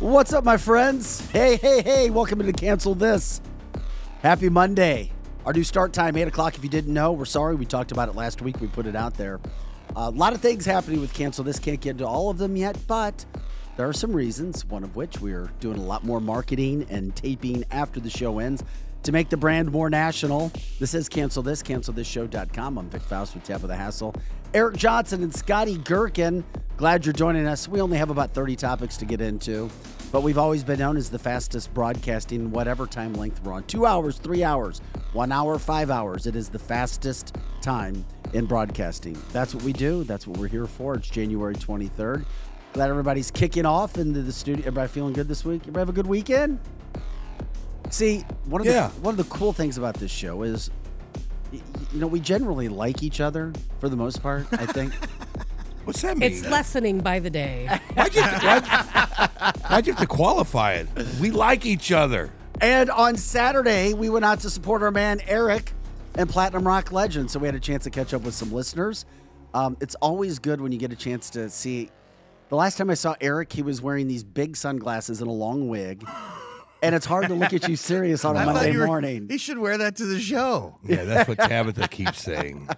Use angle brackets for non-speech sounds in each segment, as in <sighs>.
What's up, my friends? Hey, hey, hey, welcome to Cancel This. Happy Monday. Our new start time, 8 o'clock. If you didn't know, we're sorry. We talked about it last week. We put it out there. a lot of things happening with Cancel This. Can't get into all of them yet, but there are some reasons, one of which we're doing a lot more marketing and taping after the show ends to make the brand more national. This is Cancel This, cancelthisshow.com. I'm Vic Faust with Tabitha Hassel. Eric Johnson and Scotty Gherkin. Glad you're joining us. We only have about 30 topics to get into, but we've always been known as the fastest broadcasting, whatever time length we're on. Two hours, three hours, one hour, five hours. It is the fastest time in broadcasting. That's what we do. That's what we're here for. It's January 23rd. Glad everybody's kicking off into the studio. Everybody feeling good this week? Everybody have a good weekend? See, one of Yeah. the one of the cool things about this show is, y- y- you know, we generally like each other for the most part. I think. <laughs> What's that mean? It's lessening by the day. Why'd you, why'd, why'd you have to qualify it? We like each other. and on Saturday, we went out to support our man Eric and Platinum Rock Legend, so we had a chance to catch up with some listeners. Um, it's always good when you get a chance to see. The last time I saw Eric, he was wearing these big sunglasses and a long wig, and it's hard to look at you serious on a <laughs> I thought Monday you were- morning. He should wear that to the show, Yeah, that's what Tabitha keeps saying.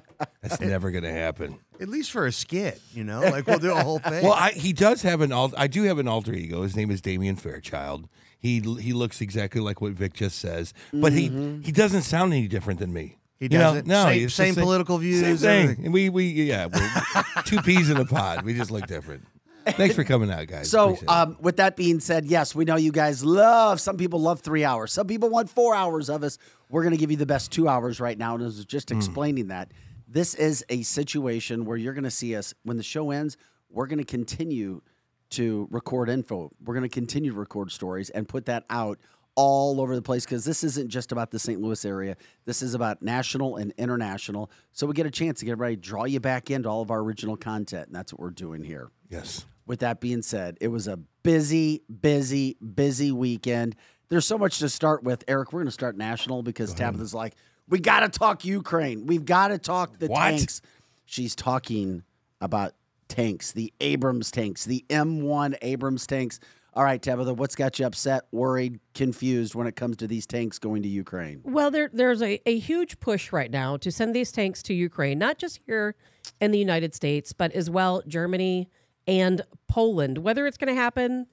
That's never going to happen. at least for a skit. You know, like we'll do a whole thing. Well, I, he does have an alt. I do have an alter ego. His name is Damian Fairchild. He he looks exactly like what Vic just says, but he mm-hmm. he doesn't sound any different than me. He You know? doesn't? No, Same- it's the same political views, Same thing. everything. We we yeah, we're two peas in a pod. We just look different. Thanks for coming out, guys. <laughs> So, um, with that being said, yes, we know you guys love. Some people love three hours. Some people want four hours of us. We're going to give you the best two hours right now. And I was just explaining that this is a situation where you're going to see us when the show ends. We're going to continue to record info. We're going to continue to record stories and put that out all over the place because this isn't just about the St. Louis area. This is about national and international. So we get a chance to get ready, draw you back into all of our original content, and that's what we're doing here yes. With that being said, it was a busy, busy, busy weekend. There's so much to start with. Eric, we're going to start national because Tabitha's like, we got to talk Ukraine. We've got to talk the What? tanks. She's talking about tanks, the Abrams tanks, the M1 Abrams tanks. All right, Tabitha, what's got you upset, worried, confused when it comes to these tanks going to Ukraine? Well, there, there's a, a huge push right now to send these tanks to Ukraine, not just here in the United States, but as well Germany and Poland. Whether it's going to happen,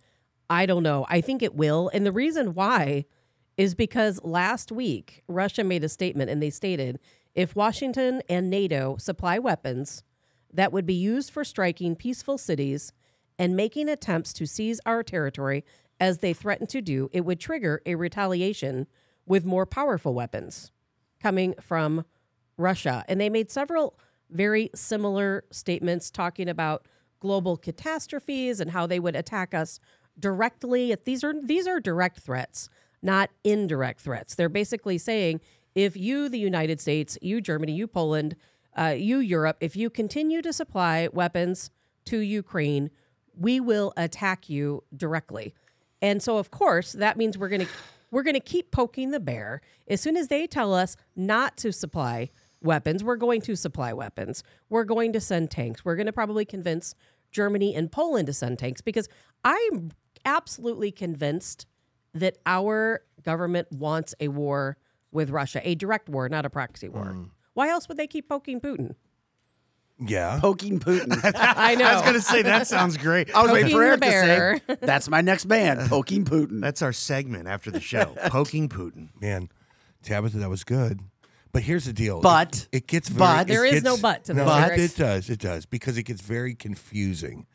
I don't know. I think it will. And the reason why is because last week, Russia made a statement and they stated if Washington and NATO supply weapons that would be used for striking peaceful cities and making attempts to seize our territory as they threaten to do, it would trigger a retaliation with more powerful weapons coming from Russia. And they made several very similar statements talking about global catastrophes and how they would attack us directly. These are these are direct threats, not indirect threats. They're basically saying if you, the United States, you Germany, you Poland, uh, you Europe, if you continue to supply weapons to Ukraine, we will attack you directly. And so of course, that means we're going to we're going to keep poking the bear. As soon as they tell us not to supply weapons, we're going to supply weapons. We're going to send tanks. We're going to probably convince Germany and Poland to send tanks because I'm absolutely convinced that our government wants a war with Russia, a direct war, not a proxy war. Hmm. Why else would they keep poking Putin? Yeah. Poking Putin. <laughs> I know. I was gonna say that sounds great. I was waiting for Poking the Eric to say, <laughs> that's my next band, <laughs> Poking Putin. That's our segment after the show. Poking Putin. Man, Tabitha, that was good. But here's the deal. But- it, it gets very. but- it There is gets- no but to no, this, it- Eric. It does. It does because it gets very confusing.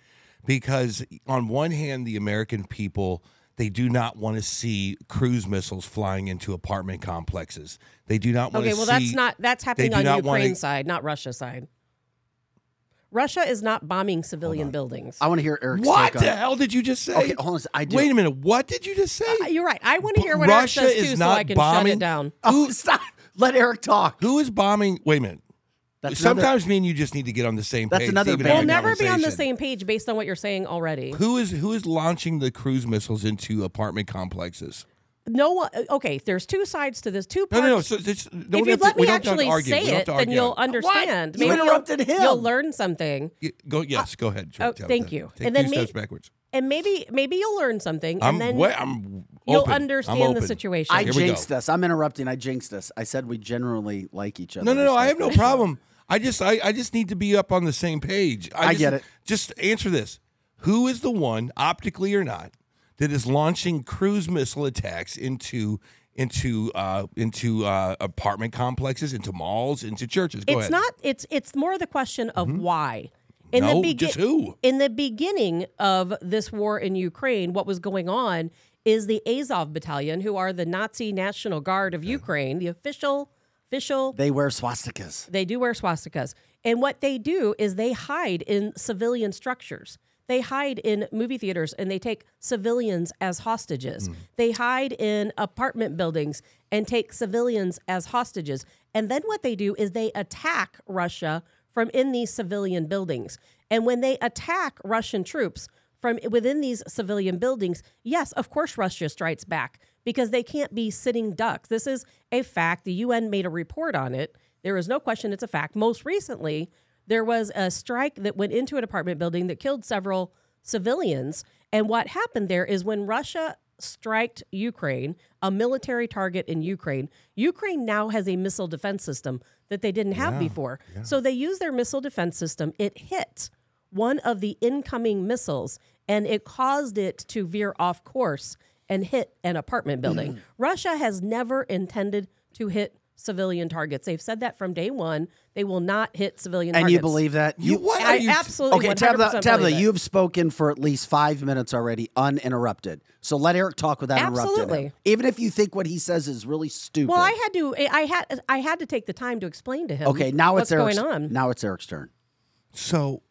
Because on one hand, the American people they do not want to see cruise missiles flying into apartment complexes. They do not want to. Okay, to well, see. that's not that's happening do on not Ukraine wanna- side, not Russia side. Russia is not bombing civilian buildings. I want to hear Eric's What take on the hell did you just say? Okay, hold on. I do. Wait a minute. What did you just say? Uh, You're right. I want to hear what Russia Eric says is too, so not I can shut bombing- it down. Oh, stop. Let Eric talk. Who is bombing? Wait a minute. That's another- Sometimes me and you just need to get on the same That's page. another to even band. have We'll never be on the same page based on what you're saying already. Who is who is launching the cruise missiles into apartment complexes? No one. Okay, there's two sides to this. Two No, parts. no, no. So this, don't if you'd to- let me don't have to actually argue. Say it, then you'll on it. understand. You Maybe you'll- interrupted him. You'll learn something. Y- Go. Yes. Ah, go ahead. oh, thank you. Take And then two me- steps backwards. and maybe maybe you'll learn something, I'm and then wa- I'm you'll open. I'm understand the situation. I Here we go. jinxed us. I'm interrupting. I jinxed us. I said we generally like each other. No, no, no. I have no problem. I just, I, I just need to be up on the same page. I, I just- get it. Just answer this: Who is the one, optically or not, that is launching cruise missile attacks into into uh, into uh, apartment complexes, into malls, into churches? Go it's ahead. not. It's it's more the question of why. In No, the just who? In the beginning of this war in Ukraine, what was going on is the Azov Battalion, who are the Nazi National Guard of Ukraine, the official official They wear swastikas. They do wear swastikas. And what they do is they hide in civilian structures. They hide in movie theaters and they take civilians as hostages. Hmm. They hide in apartment buildings and take civilians as hostages. And then what they do is they attack Russia from in these civilian buildings. And when they attack Russian troops from within these civilian buildings, yes, of course Russia strikes back because they can't be sitting ducks. This is a fact. The UN made a report on it. There is no question it's a fact. Most recently, there was a strike that went into an apartment building that killed several civilians. And what happened there is when Russia striked Ukraine, a military target in Ukraine, Ukraine now has a missile defense system that they didn't have before. So they use their missile defense system. It hit one of the incoming missiles and it caused it to veer off course and hit an apartment building. Mm. Russia has never intended to hit civilian targets. They've said that from day one. They will not hit civilian targets. And targets. you believe that? You what are I you? absolutely Okay, 100% Tabitha, Tabitha, believe it. you've spoken for at least five minutes already, uninterrupted. So let Eric talk without interrupting Absolutely. him. Even if you think what he says is really stupid. Well, I had to. I had. I had to take the time to explain to him. okay, now what's it's Eric's, going on. Now it's Eric's turn. So,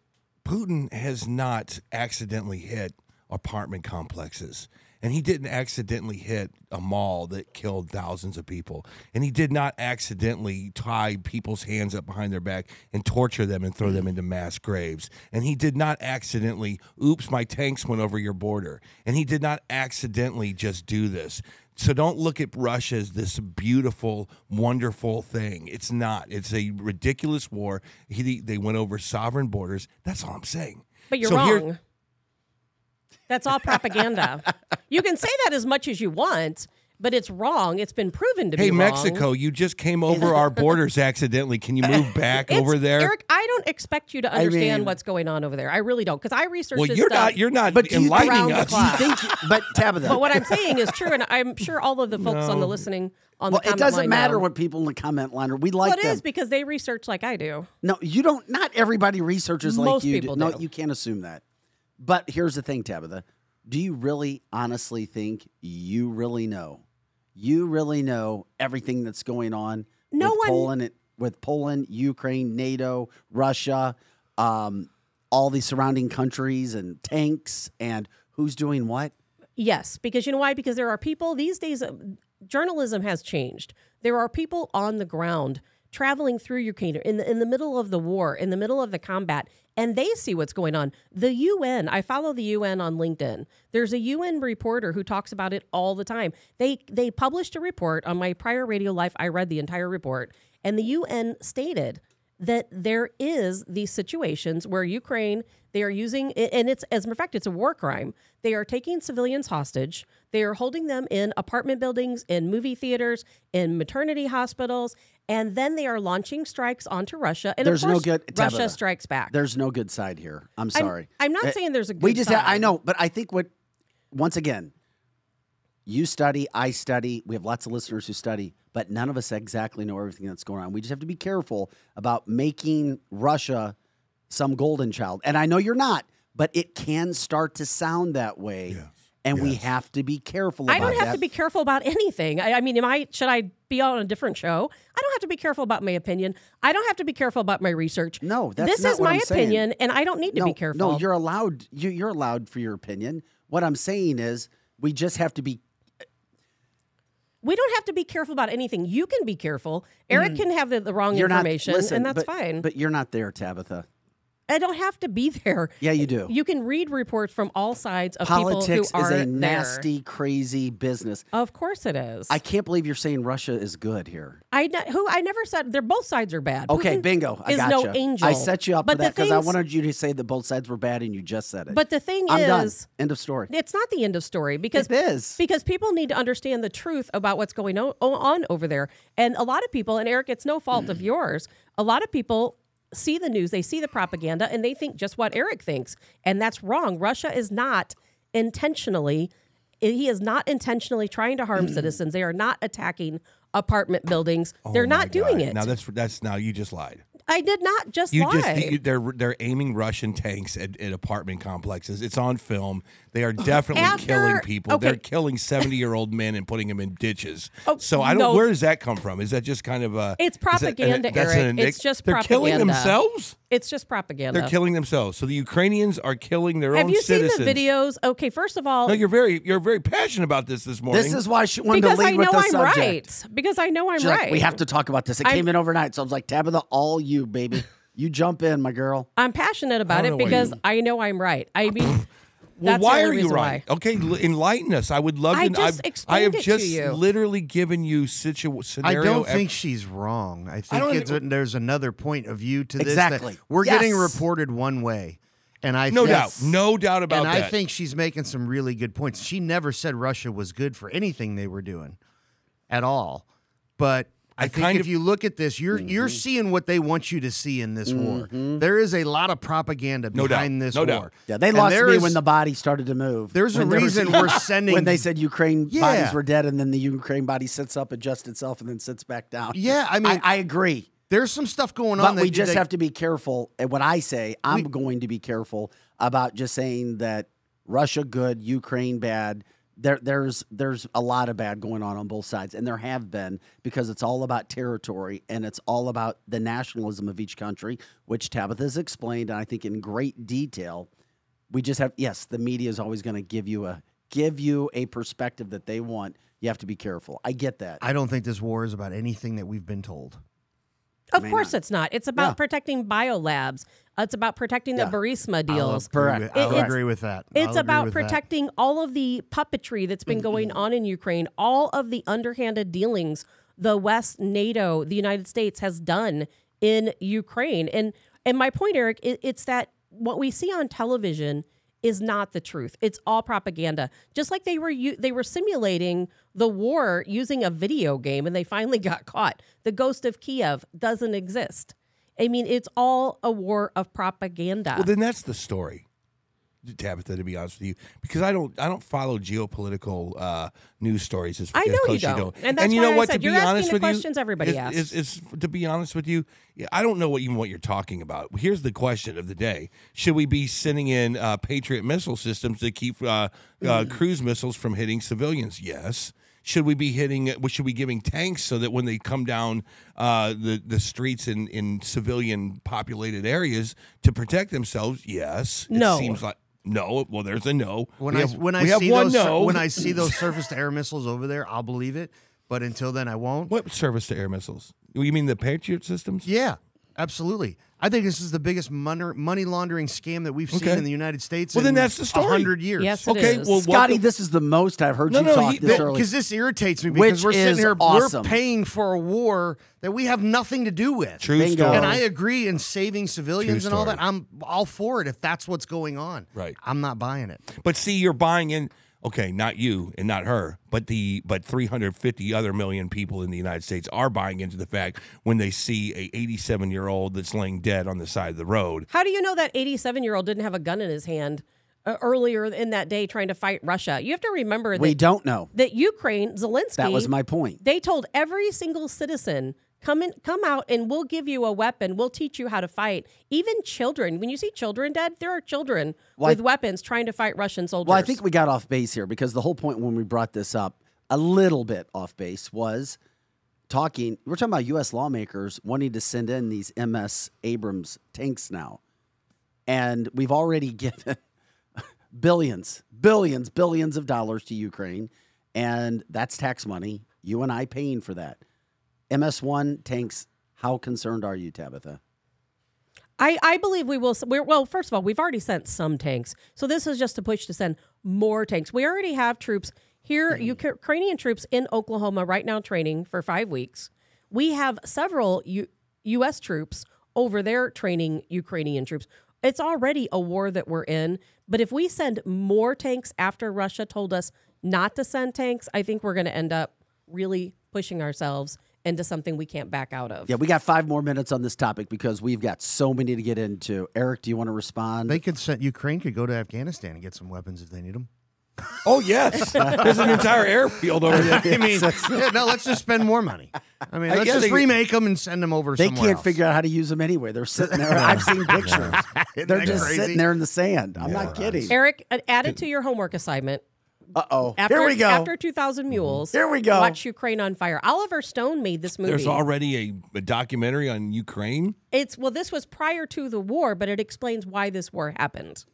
Putin has not accidentally hit apartment complexes. And he didn't accidentally hit a mall that killed thousands of people. And he did not accidentally tie people's hands up behind their back and torture them and throw them into mass graves. And he did not accidentally, oops, my tanks went over your border. And he did not accidentally just do this. So don't look at Russia as this beautiful, wonderful thing. It's not. It's a ridiculous war. He, they went over sovereign borders. That's all I'm saying. But you're So here- wrong. That's all propaganda. <laughs> you can say that as much as you want, but it's wrong. It's been proven to Hey, be wrong. Hey, Mexico, you just came over our borders <laughs> accidentally. Can you move back over there? Eric, I don't expect you to understand mean- what's going on over there. I really don't, because I researched well, this you're stuff. not. You're not But do you think- enlightening the us. clock. Do you think? But Tabitha, But what I'm saying is true, and I'm sure all of the folks on the listening on well, the it doesn't line matter know. what people in the comment line are. We like Well, it them. is because they research like I do. No, you don't. Not everybody researches like Most you. people No, do. you can't assume that. But here's the thing, Tabitha. Do you really, honestly think you really know? You really know everything that's going on No with one- Poland, with Poland, Ukraine, NATO, Russia, um, all the surrounding countries and tanks, and who's doing what? Yes, because you know why? Because there are people these days. uh, Journalism has changed. There are people on the ground traveling through Ukraine in the in the middle of the war, in the middle of the combat, and they see what's going on. The UN. I follow the UN on LinkedIn. There's a UN reporter who talks about it all the time. They they published a report on my prior radio life. I read the entire report, and the UN stated that there is these situations where Ukraine they are using and it's as a matter of fact it's a war crime. They are taking civilians hostage. They are holding them in apartment buildings, in movie theaters, in maternity hospitals, and then they are launching strikes onto Russia. And There's of no course, good- Russia Tabitha, strikes back. There's no good side here. I'm I'm- sorry. I'm, not Uh, saying there's a good we just side. I know, but I think what once again, you study, I study, we have lots of listeners who study, but none of us exactly know everything that's going on. We just have to be careful about making Russia some golden child. And I know you're not, but it can start to sound that way. And we have to be careful about I don't have that. to be careful about anything. I, I mean, am I should I be on a different show? I don't have to be careful about my opinion. I don't have to be careful about my research. No, that's this not is what my I'm saying. opinion, and I don't need to be careful. No, you're allowed you, you're allowed for your opinion. What I'm saying is we just have to be we don't have to be careful about anything. You can be careful. Eric can have the, the wrong Mm. you're information, not listen, and that's but, fine. But you're not there, Tabitha. I don't have to be <laughs> there. Yeah, you do. You can read reports from all sides of Politics people is who are a there. nasty, crazy business. Of course it is. I can't believe you're saying Russia is good here. I ne- who I never said they're both sides are bad. Okay, Putin bingo. I is got no you. angel. I set you up but for that because I wanted you to say that both sides were bad, and you just said it. But the thing I'm done. is, End of story. it's not the end of story because It is. because people need to understand the truth about what's going on over there. And a lot of people, and Eric, it's no fault of <clears throat> yours. A lot of people see the news, they see the propaganda, and they think just what Eric thinks, and that's wrong. Russia is not intentionally. He is not intentionally trying to harm mm. citizens. They are not attacking apartment buildings. They're Oh my not doing God. it. Now that's that's now you just lied. I did not just You lie. just you, they're they're aiming Russian tanks at, at apartment complexes. It's on film. They are definitely After- killing people. They're killing seventy year old men and putting them in ditches. <laughs> Oh, so I don't. no. Where does that come from? Is that just kind of a? It's is that- propaganda, that's Eric. an It's just they're killing themselves. It's just propaganda. They're killing themselves. So the Ukrainians are killing their Have own you citizens. seen the videos? Okay, first of all, No, you're very you're very passionate about this this morning. This is why she wanted because to I lead know with the I'm subject. right. Because I know I'm She's like, right. we have to talk about this. It I'm- came in overnight, so I was like, Tabitha, all you, baby. You jump in, my girl. I'm passionate about it because you- I know I'm right. I mean, <laughs> well, that's why only are you right? why. Okay, enlighten us. I would love I to. just I've- I have it to just you. literally given you situ- I don't ev- think she's wrong. I think don't it's even- there's another point of view to this. Exactly. That we're getting reported one way, and I no think, doubt, no doubt about and that. And I think she's making some really good points. She never said Russia was good for anything they were doing at all. But I, I think if of- you look at this, you're you're Mm-hmm. seeing what they want you to see in this war. There is a lot of propaganda No doubt. behind this No war. doubt. Yeah, they And lost there me is- when the body started to move. There's a When there was- reason <laughs> we're sending when they said Ukraine Yeah. bodies were dead, and then the Ukraine body sits up, adjusts itself, and then sits back down. Yeah, I mean- I, agree. there's some stuff going But on. that we just that- have to be careful. And what I say, I'm going to be careful about just saying that Russia good, Ukraine bad. There, there's there's a lot of bad going on on both sides, and there have been because it's all about territory and it's all about the nationalism of each country, which Tabitha's explained, and I think in great detail. We just have yes, the media is always going to give you a give you a perspective that they want. You have to be careful. I get that. I don't think this war is about anything that we've been told. Of course, not. it's not. It's about Yeah. protecting biolabs. It's about protecting Yeah. the Burisma I'll deals. agree Correct. with- I'll agree with that. It's I'll about with that. protecting all of the puppetry that's been going on in Ukraine, all of the underhanded dealings the West, NATO, the United States has done in Ukraine. And and my point, Eric, i it's that what we see on television is not the truth. It's all propaganda. Just like they were they were simulating the war using a video game and they finally <laughs> got caught. The ghost of Kiev doesn't exist. I mean, it's all a war of propaganda. Well, then that's the story, Tabitha. To be honest with you, because I don't, I don't follow geopolitical uh, news stories as, I as know you don't. And that's you why know I what? said to be asking honest the with questions you, everybody is, asks. Is, is, to be honest with you, I don't know what even what you're talking about. Here's the question of the day: Should we be sending in uh, Patriot missile systems to keep uh, Mm. uh, cruise missiles from hitting civilians? Yes. Should we be hitting? Should we giving tanks so that when they come down uh, the the streets in in civilian populated areas to protect themselves? Yes. No. It seems like no. Well, there's a no. When We I have- when I see those no. when I see <laughs> those surface to air missiles over there, I'll believe it. But until then, I won't. what service to air missiles? You mean the Patriot systems? Yeah, absolutely. I think this is the biggest money, money laundering scam that we've seen Okay. in the United States. Well, then that's the story. hundred years. Yes, it Okay, is. well, Scotty, welcome- this is the most I've heard No, you no, talk he- this that- early. because this irritates me because Which we're sitting here, awesome. we're paying for a war that we have nothing to do with. True Bingo. story. And I agree in saving civilians and all that. I'm all for it if that's what's going on. Right. I'm not buying it. But see, you're buying in. Okay, not you and not her, but the but 350 other million people in the United States are buying into the fact when they see a 87 year old that's laying dead on the side of the road. How do you know that 87 year old didn't have a gun in his hand uh, earlier in that day trying to fight Russia? You have to remember that we don't know. that Ukraine, Zelensky, That was my point. they told every single citizen come in come out and we'll give you a weapon we'll teach you how to fight even children when you see children dead there are children Well, I- with weapons trying to fight russian soldiers Well, I think we got off base here because the whole point when we brought this up, a little bit off base, was talking. We're talking about U.S. lawmakers wanting to send in these MS Abrams tanks now, and we've already <laughs> given billions, billions, billions of dollars to Ukraine, and that's tax money. You and I paying for that. MS1 tanks. How concerned are you, Tabitha? I, I believe we will. We're, well, first of all, we've already sent some tanks. So this is just a push to send more tanks. We already have troops here, mm-hmm. Ukrainian troops in Oklahoma right now training for five weeks. We have several U, U.S. troops over there training Ukrainian troops. It's already a war that we're in. But if we send more tanks after Russia told us not to send tanks, I think we're going to end up really pushing ourselves into something we can't back out of. Yeah, we got five more minutes on this topic because we've got so many to get into. Eric, do you want to respond? They could send Ukraine could go to Afghanistan and get some weapons if they need them. <laughs> Oh yes, <laughs> there's an entire airfield over there. <laughs> I mean, yeah, no, let's just spend more money. I mean, let's yeah, just they- remake them and send them over. they somewhere can't else. figure out how to use them anyway. They're sitting there. I've seen pictures. Isn't They're just crazy? sitting there in the sand. I'm not kidding. Eric, add it to your homework assignment. Uh oh. After, Here we go. After 2,000 Mules. Here we go. Watch Ukraine on fire. Oliver Stone made this movie. There's already a, a documentary on Ukraine. it's well, this was prior to the war, but it explains why this war happened,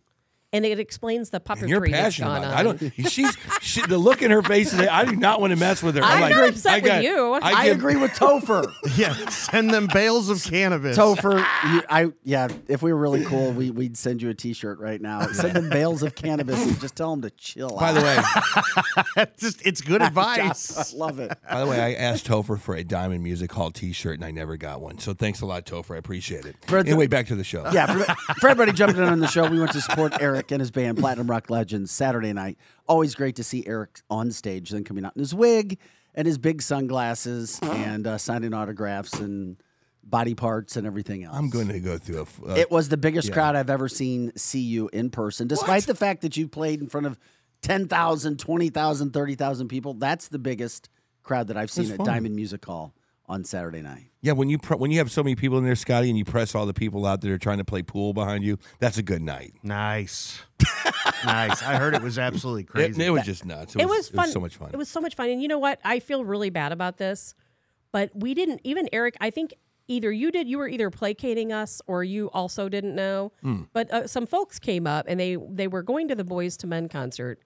and it explains the puppetry And you're that's passionate gone about on. it. I don't. She's she, the look in her face. Is, I do not want to mess with her. I'm like, not upset I with you. I, I give- agree with Topher. <laughs> Yeah, send them bales of cannabis. Topher, you, I yeah. If we were really cool, we, we'd send you a T-shirt right now. Send them bales of cannabis and just tell them to chill. By out. the way, <laughs> just it's good advice. I love it. by the way, I asked Topher for a Diamond Music Hall T-shirt, and I never got one. So thanks a lot, Topher. I appreciate it. For the- anyway, back to the show. Yeah, for, for everybody jumping in on the show, we went to support Eric <laughs> and his band Platinum Rock Legends Saturday night. Always great to see Eric on stage, then coming out in his wig and his big sunglasses and uh, signing autographs and body parts and everything else. I'm going to go through a. f- uh, It was the biggest crowd I've ever seen see you in person, despite What? the fact that you played in front of 10,000, 20,000, 30,000 people. That's the biggest crowd that I've seen That's at fun. Diamond Music Hall on Saturday night. yeah, when you pr- when you have so many people in there, Scotty, and you press all the people out that are trying to play pool behind you, that's a good night. Nice, <laughs> nice. I heard it was absolutely crazy. it was just nuts. it was fun. so much fun. It was so much fun. And you know what? I feel really bad about this, but we didn't. Even Eric, I think either you did. You were either placating us, or you also didn't know. Hmm. But uh, some folks came up and they they were going to the Boyz II Men concert.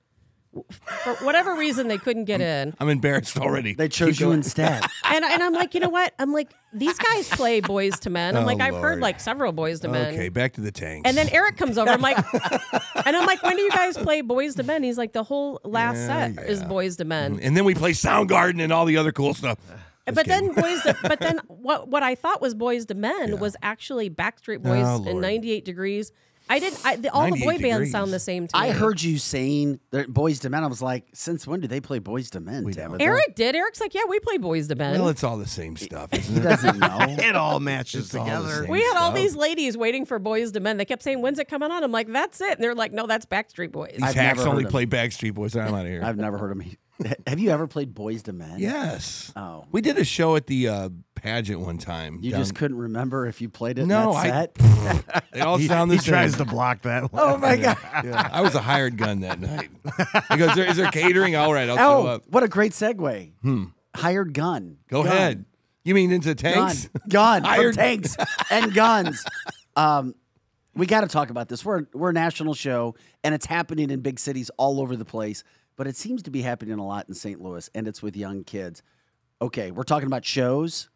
For whatever reason, they couldn't get in. I'm embarrassed already. They chose you instead. <laughs> And, and I'm like, you know what? I'm like, these guys play Boyz II Men. I'm Oh, like, I've heard like several Boyz II Men. Okay, back to the tanks. And then Eric comes over. I'm like, <laughs> and I'm like, when do you guys play Boyz II Men? He's like, the whole last Yeah, set is. Boyz II Men. and then we play Soundgarden and all the other cool stuff. Just but kidding. then Boys, to, but then <laughs> what? What I thought was Boyz II Men was actually Backstreet oh, Boys Oh, in Lord. 98 Degrees. I didn't. I, the, all the 98 boy bands sound the same to me. I heard you saying that Boyz II Men. I was like, since when do they play Boyz II Men, Tabitha? Eric did. Eric's like, yeah, we play Boyz II Men. well, it's all the same stuff, isn't it? doesn't know. <laughs> it all matches It's all together. same. we had all these ladies waiting for Boyz II Men. They kept saying, "When's it coming on?" I'm like, "That's it." And they're like, "No, that's Backstreet Boys." These I've hacks never only heard 'em. play Backstreet Boys. I'm out of here. I've never heard him. Have you ever played Boyz II Men? yes. Oh. We did a show at the uh, pageant one time. You down- just couldn't remember if you played it No, in that I- set? <laughs> They all He, sound the he same. tries to block that. <laughs> One. oh my god! Yeah, I was a hired gun that night. He goes, there, "Is there catering? All right, I'll show Oh, up." what a great segue. Hired gun. Go Gun. ahead. You mean into tanks? Gun. <laughs> from Hired- tanks and guns. Um, we got to talk about this. We're we're a national show, and it's happening in big cities all over the place. But it seems to be happening a lot in St. Louis, and it's with young kids. Okay, we're talking about shows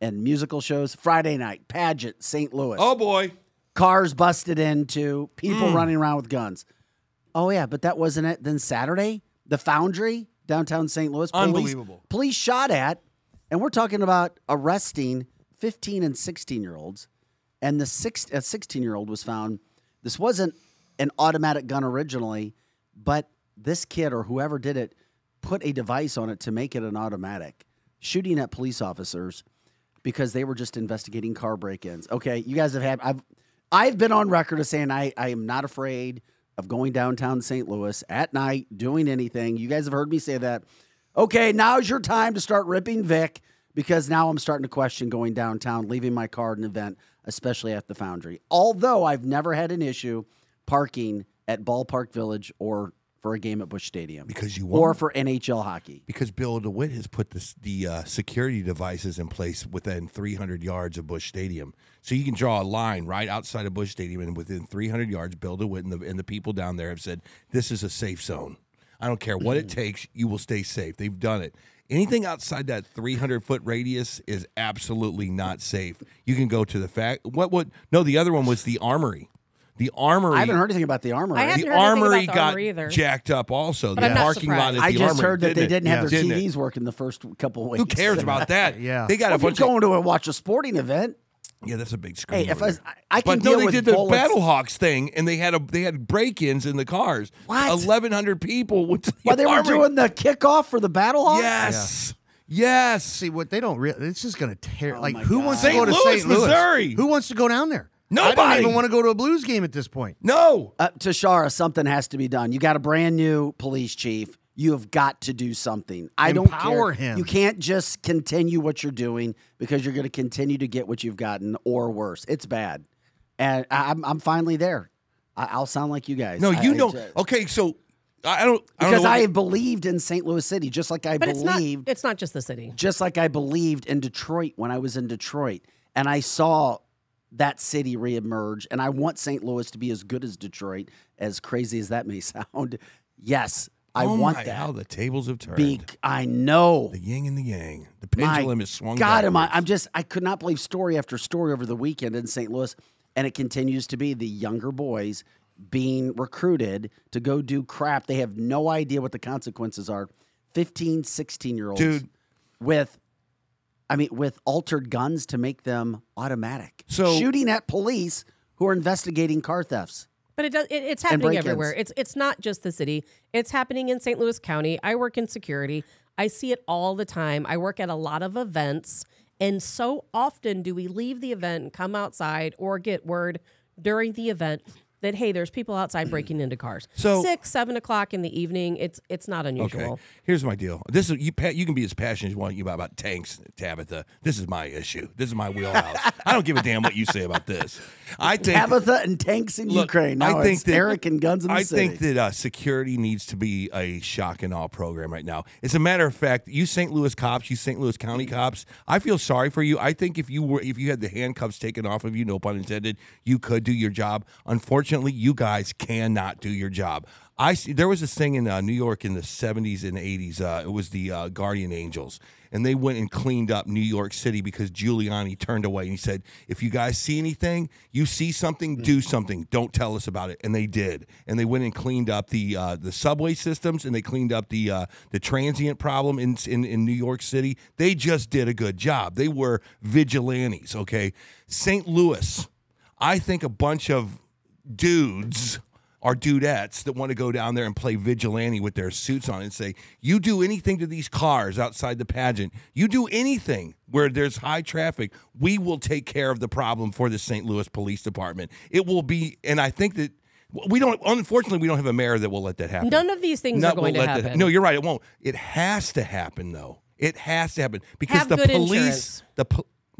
and musical shows. Friday night pageant, St. Louis. Oh boy. cars busted into, people Hmm. running around with guns. Oh yeah, but that wasn't it. Then Saturday, the Foundry downtown St. Louis, police, Unbelievable. Police shot at, and we're talking about arresting 15 and 16 year olds, and the six, a 16 year old was found. This wasn't an automatic gun originally, but this kid or whoever did it put a device on it to make it an automatic, shooting at police officers because they were just investigating car break-ins. Okay, you guys have had I've I've been on record as saying I, I am not afraid of going downtown St. Louis at night doing anything. You guys have heard me say that. Okay, now's your time to start ripping Vic because now I'm starting to question going downtown, leaving my car at an event, especially at the Foundry. Although I've never had an issue parking at Ballpark Village or for a game at Busch Stadium Because you or won't. for NHL hockey. Because Bill DeWitt has put this, the uh, security devices in place within 300 yards of Busch Stadium, so you can draw a line right outside of Busch Stadium, and within 300 yards, Bill DeWitt and the, and the people down there have said this is a safe zone. I don't care what it takes, you will stay safe. They've done it. Anything outside that 300 foot radius is absolutely not safe. You can go to the fact. What? What? No, the other one was the armory. The armory. I haven't heard anything about the armory. I right? hadn't the heard anything about armory the got armory either. jacked up. Also, But the I'm not parking lot surprised. at I the just armory. heard that they didn't it? didn't have their Didn't it? TVs working the first couple of weeks. Who cares about <laughs> that? Yeah. they got Well, a if you're bunch of. going to watch a sporting event, Yeah, that's a big screen. Hey, if over I- there. I can but no, they with did the bullets. Battlehawks thing, and they had a they had break-ins in the cars. What? Eleven hundred people went to the while they were armory. doing the kickoff for the Battlehawks? Yes, yes. See what they don't realize. It's just going oh to tear. like who God. wants St. to go to Louis, St. Louis? Missouri. Who wants to go down there? I don't Nobody. even want to go to a Blues game at this point. No. Uh, Tishaura, something has to be done. You got a brand new police chief. You have got to do something. I don't Empower care. him. You can't just continue what you're doing because you're going to continue to get what you've gotten or worse. It's bad, and I, I'm I'm finally there. I, I'll sound like you guys. No, you I know. just- Okay, so I I don't I don't because know I have believed in St. Louis City, just like I But it's not. believed It's not just the city. just like I believed in Detroit when I was in Detroit, and I saw that city reemerge. And I want St. Louis to be as good as Detroit, as crazy as that may <laughs> sound. Yes, I oh want my, that. How the tables have turned. Be- I know. the yin and the yang. The My pendulum is swung. God, am I? I'm just. I could not believe story after story over the weekend in St. Louis, and it continues to be the younger boys being recruited to go do crap. They have no idea what the consequences are. 15, 16 year olds, Dude. with, I mean, with altered guns to make them automatic. So- shooting at police who are investigating car thefts. But it does. It, it's happening everywhere. It's it's not just the city. It's happening in St. Louis County. I work in security. I see it all the time. I work at a lot of events, and so often do we leave the event and come outside or get word during the event that hey, there's people outside breaking into cars. <clears throat> So- six, seven o'clock in the evening. It's it's not unusual. Okay, here's my deal. This is you. You can be as passionate as you want about, about tanks, Tabitha. This is my issue. This is my wheelhouse. <laughs> I don't give a damn what you say about this. I think Tabitha and tanks in Look, Ukraine. Now I think it's that Eric and guns in the I city. think that uh, security needs to be a shock and awe program right now. As a matter of fact, you St. Louis cops, you St. Louis County cops, I feel sorry for you. I think if you were, if you had the handcuffs taken off of you, no pun intended, you could do your job. Unfortunately, you guys cannot do your job. I see. There was this thing in uh, New York in the '70s and '80s. Uh, it was the uh, Guardian Angels, and they went and cleaned up New York City because Giuliani turned away and he said, "If you guys see anything, you see something, do something. Don't tell us about it." And they did, and they went and cleaned up the uh, the subway systems and they cleaned up the uh, the transient problem in, in in New York City. They just did a good job. They were vigilantes. Okay, St. Louis. I think a bunch of dudes are dudettes that want to go down there and play vigilante with their suits on and say, You do anything to these cars outside the pageant, you do anything where there's high traffic, we will take care of the problem for the St. Louis Police Department. It will be, and I think that. We don't. Unfortunately, we don't have a mayor that will let that happen. None of these things Not are going to let that- happen. no, you're right. It won't. It has to happen, though. It has to happen because Have the police, insurance. the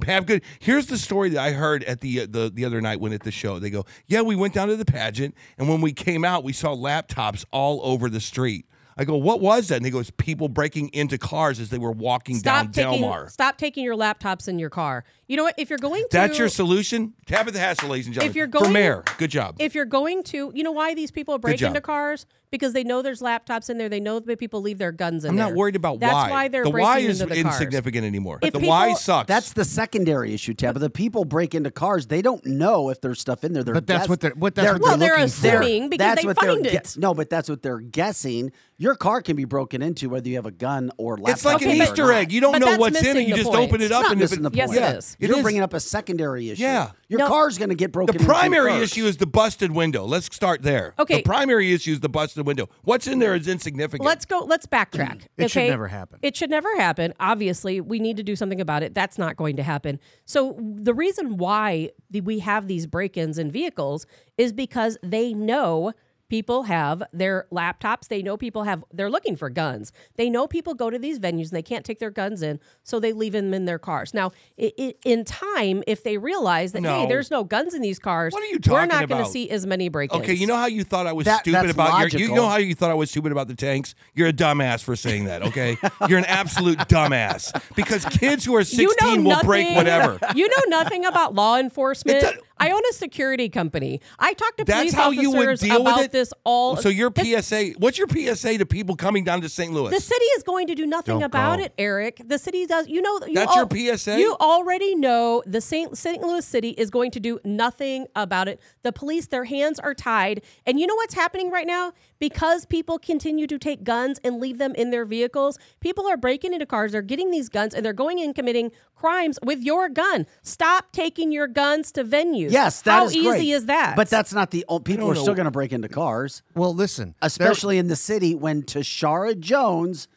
have good. Here's the story that I heard at the uh, the the other night when at the show. They go, "Yeah, we went down to the pageant, and when we came out, we saw laptops all over the street." I go, "What was that?" And they go, "It's people breaking into cars as they were walking Stop down taking Delmar." stop taking your laptops in your car. You know what? If you're going to That's your solution, Tabitha Hassel, ladies and gentlemen. If you're going for mayor, good job. if you're going to, you know why these people break into cars? Because they know there's laptops in there. They know that people leave their guns in there. I'm there. not worried about That's why. why they're the breaking why is into the cars. insignificant anymore. If the why people- sucks. That's the secondary issue, Tabitha. The people break into cars. They don't know if there's stuff in there. They're But that's guess- what they're- what that's what Well, they're looking for. assuming because that's they what find they're it. no, but that's what they're guessing. Your car can be broken into whether you have a gun or laptop. It's like Okay, an but- Easter egg. You don't but know that's what's in it. missing You the just point. open it It's up not and if missing it, the Yes, point. it is. You're is. bringing up a secondary issue. Yeah. Your No. car's going to get broken The into primary first. issue is the busted window. Let's start there. Okay. The primary issue is the busted window. What's in there is insignificant. Let's go. Let's backtrack. <clears throat> It should never happen. It should never happen. Obviously, we need to do something about it. That's not going to happen. So the reason why we have these break-ins in vehicles is because they know people have their laptops. They know people have. They're looking for guns. They know people go to these venues and they can't take their guns in, so they leave them in their cars. Now, i i in time, if they realize that No. hey, there's no guns in these cars, What are you talking we're not going to see as many break-ins. Okay, you know how you thought I was That- stupid about your. You know how you thought I was stupid about the tanks. You're a dumbass for saying that. Okay, you're an absolute <laughs> dumbass because kids who are 16 you know will nothing, break whatever. <laughs> You know nothing about law enforcement. It does- I own a security company. I talk to That's police how you would officers deal with about it? this all. So your PSA, what's your PSA to people coming down to St. Louis? the city is going to do nothing Don't about go. it, Eric. The city does. You know. You That's your PSA? You already know the St. St. Louis City is going to do nothing about it. The police, their hands are tied, and you know what's happening right now because people continue to take guns and leave them in their vehicles. People are breaking into cars. They're getting these guns and they're going in committing crimes with your gun. Stop taking your guns to venues. Yes, that how is easy is that? But that's not the only people don't are still going to break into cars, Well, listen, especially in the city when Tishaura Jones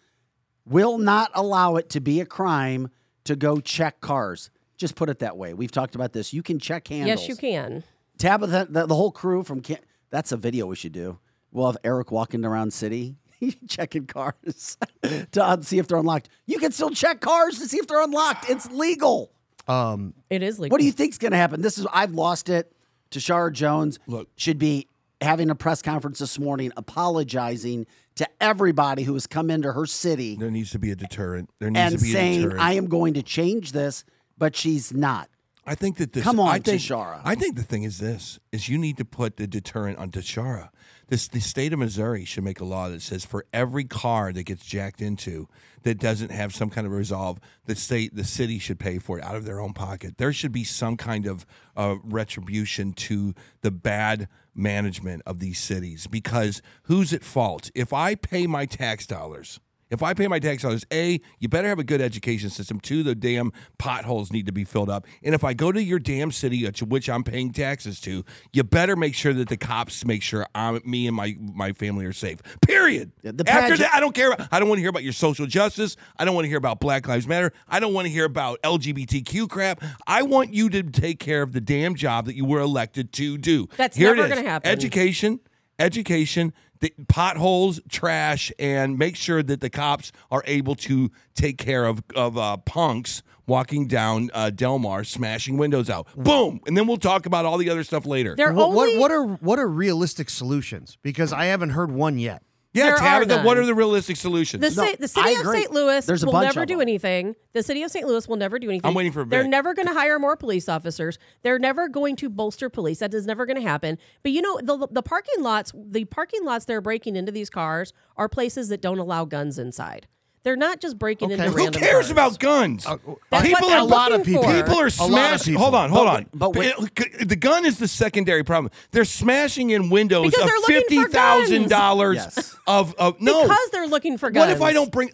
will not allow it to be a crime to go check cars. Just put it that way. We've talked about this. You can check handles. yes, you can. Tabitha, the, the whole crew from Can- that's a video we should do. We'll have Eric walking around city <laughs> checking cars <laughs> to see if they're unlocked. You can still check cars to see if they're unlocked. It's legal. Um, It is legal. What do you think's going to happen? This is I've lost it. Tishaura Jones Look. should be having a press conference this morning apologizing to everybody who has come into her city there needs to be a deterrent. There needs and to be a saying deterrent. I am going to change this, but she's not. I think that this. Come on, I think, Tishaura. I think the thing is this: is you need to put the deterrent on Tishaura. This the state of Missouri should make a law that says for every car that gets jacked into that doesn't have some kind of resolve, the state, the city should pay for it out of their own pocket. There should be some kind of uh, retribution to the bad management of these cities because who's at fault? If I pay my tax dollars. If I pay my tax dollars, A, you better have a good education system. Two, the damn potholes need to be filled up. And if I go to your damn city, uh, which I'm paying taxes to, you better make sure that the cops make sure I'm, me and my, my family are safe. Period. Yeah, the After that, I don't care. About, I don't want to hear about your social justice. I don't want to hear about Black Lives Matter. I don't want to hear about LGBTQ crap. I want you to take care of the damn job that you were elected to do. That's Here never gonna happen. Education, education, the potholes, trash, and make sure that the cops are able to take care of of uh, punks walking down uh, Delmar, smashing windows out. Boom, and then we'll talk about all the other stuff later. They're what, only what what are what are realistic solutions? Because I haven't heard one yet. Yeah, there are Tabitha, what are the realistic solutions? The, No, ci- the city I of agree. St. Louis There's a will bunch never of do them. anything. The city of St. Louis will never do anything. I'm waiting for They're Vic. never going to hire more police officers. They're never going to bolster police. That is never going to happen. But you know, the the parking lots, the parking lots they're breaking into these cars are places that don't allow guns inside. They're not just breaking Okay. into Who Who random cares cars. about guns? Uh, that's people what they're a lot of looking people- for. People are smashing. Hold on, hold But- on. but wait- It- the gun is the secondary problem. They're smashing in windows Because of they're looking fifty for thousand dollars Yes. of of no. because they're looking for guns. what if I don't bring?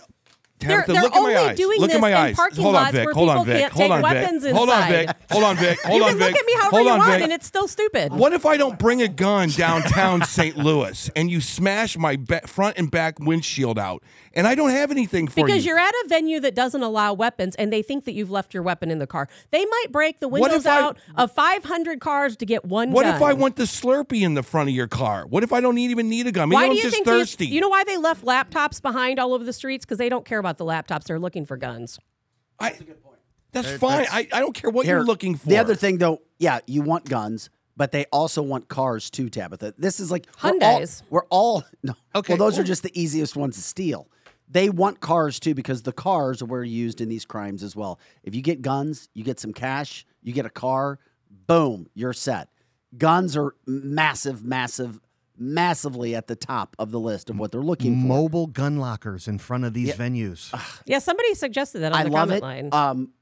They're- they're look at my only eyes. doing look at this my in eyes. parking Hold on, lots Vic. where Hold on, people Vic. can't Hold take on, Vic. weapons Hold on. Vic. Hold on, Vic. <laughs> Hold You on, can Vic. look at me however Hold you on, want, Vic. and it's still stupid. What if I don't bring a gun downtown St. Louis and you smash my ba- front and back windshield out, and I don't have anything for Because you? Because you're at a venue that doesn't allow weapons and they think that you've left your weapon in the car. They might break the windows if I- out of 500 cars to get one What gun. if I want the Slurpee in the front of your car? What if I don't need, even need a gun? Maybe Why I'm do you just think thirsty. These, you know why they left laptops behind all over the streets? Because they don't care about the laptops. They're looking for guns. I, that's fine. I, I don't care what Here, you're looking for. The other thing, though, yeah, you want guns, but they also want cars too, Tabitha. This is like we're all, Hyundais. we're all <laughs> no. Okay, Well, those are just the easiest ones to steal. They want cars too because the cars were used in these crimes as well. If you get guns, you get some cash, you get a car, boom, you're set. Guns are massive, massive, massively at the top of the list of what they're looking for. Mobile gun lockers in front of these venues. Yeah, somebody suggested that on I the love comment it. line. Um,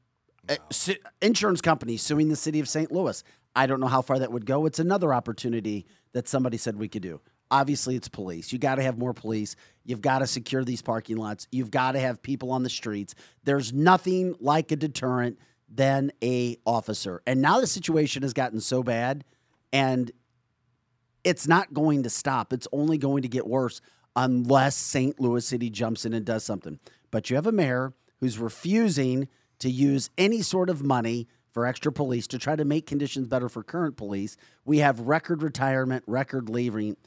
uh, su- insurance companies suing the city of St. Louis. I don't know how far that would go. It's another opportunity that somebody said we could do. Obviously, it's police. You got to have more police. You've got to secure these parking lots. You've got to have people on the streets. There's nothing like a deterrent than a officer. And now the situation has gotten so bad, and it's not going to stop. It's only going to get worse unless St. Louis City jumps in and does something. But you have a mayor who's refusing to use any sort of money for extra police to try to make conditions better for current police. We have record retirement, record leaving.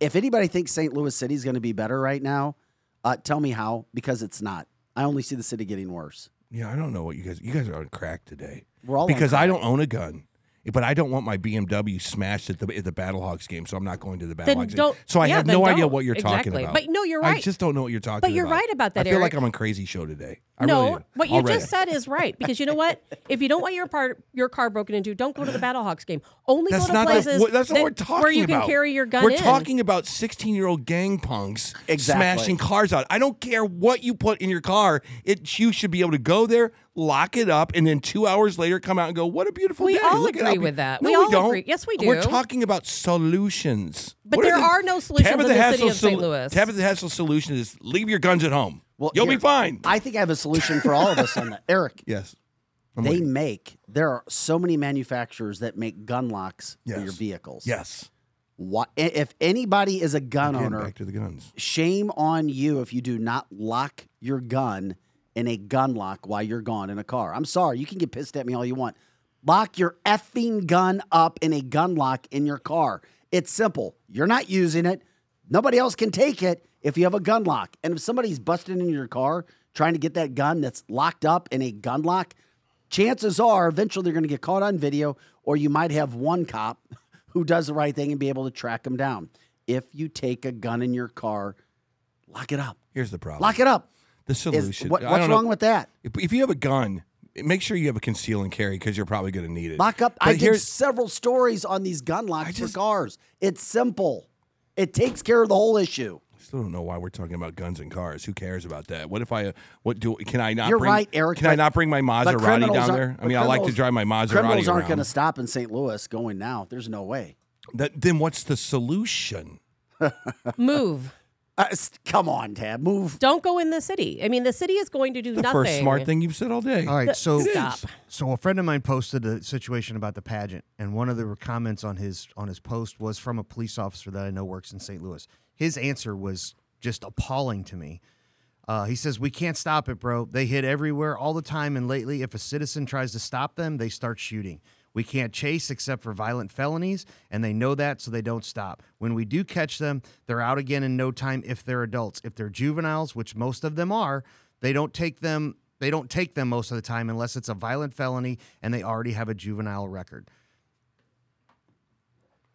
If anybody thinks St. Louis City is going to be better right now, uh, tell me how, because it's not. I only see the city getting worse. Yeah, I don't know what you guys. You guys are on crack today. We're all on because I don't own a gun, but I don't want my BMW smashed at the at the Battlehawks game, so I'm not going to the Battlehawks game. So I yeah, have no idea what you're talking about. But no, you're right. I just don't know what you're talking But you're about. right about that, I feel Eric. like I'm on crazy show today. I no, really what you Already. just said is right because you know what? <laughs> If you don't want your part your car broken into, don't go to the Battlehawks game. Only That's go to not places the, that's what we're talking where you about. can carry your gun We're in. talking about 16 year old gang punks Exactly. smashing cars out. I don't care what you put in your car. It you should be able to go there, lock it up, and then two hours later come out and go, "What a beautiful We day!" all Look it agree up." with that. No, We we, all don't. agree. Yes, we do. We're talking about solutions. But What there the- are no solutions in Tabitha the city Hassel's of St. solu- Louis. Tabitha Hassel's solution is leave your guns at home. Well, You'll here- be fine. I think I have a solution for all of us on that. Eric, <laughs> yes. I'm they waiting. make there are so many manufacturers that make gun locks for your vehicles. Yes. Why, if anybody is a gun Again, owner, back to the guns. shame on you if you do not lock your gun in a gun lock while you're gone in a car. I'm sorry, you can get pissed at me all you want. Lock your effing gun up in a gun lock in your car. It's simple. You're not using it. Nobody else can take it if you have a gun lock. And if somebody's busting into your car trying to get that gun that's locked up in a gun lock, chances are eventually they're going to get caught on video, or you might have one cop <laughs> who does the right thing and be able to track them down. If you take a gun in your car, lock it up. Here's the problem. Lock it up. The Is- solution. what- what's don't know. wrong with that? If, if you have a gun, make sure you have a conceal and carry because you're probably going to need it. Lock up. But I did several stories on these gun locks just- for cars. It's simple. It takes care of the whole issue. I still don't know why we're talking about guns and cars. Who cares about that? What if I? Uh, what do? Can I not? You're bring, right, Eric, Can I not bring my But Maserati down there? I mean, I like to drive my Maserati Criminals aren't going to stop in St. Louis going now. There's no way. That, then what's the solution? Move. Uh, come on, Tab. Move. Don't go in the city. I mean, the city is going to do nothing. The nothing. first smart thing you've said all day. All right, so Stop. so a friend of mine posted a situation about the pageant, and one of the comments on his on his post was from a police officer that I know works in St. Louis. His answer was just appalling to me. Uh, he says, "We can't stop it, bro. They hit everywhere all the time, and lately, if a citizen tries to stop them, they start shooting. We can't chase except for violent felonies, and they know that, so they don't stop. When we do catch them, they're out again in no time. If they're adults, if they're juveniles, which most of them are, they don't take them. They don't take them most of the time unless it's a violent felony and they already have a juvenile record."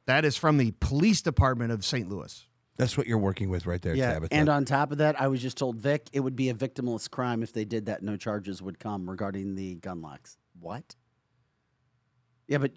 That is from the police department of St. Louis. That's what you're working with right there, Yeah. Tabitha. And on top of that, I was just told Vic it would be a victimless crime if they did that. No charges would come regarding the gun locks. What? Yeah, but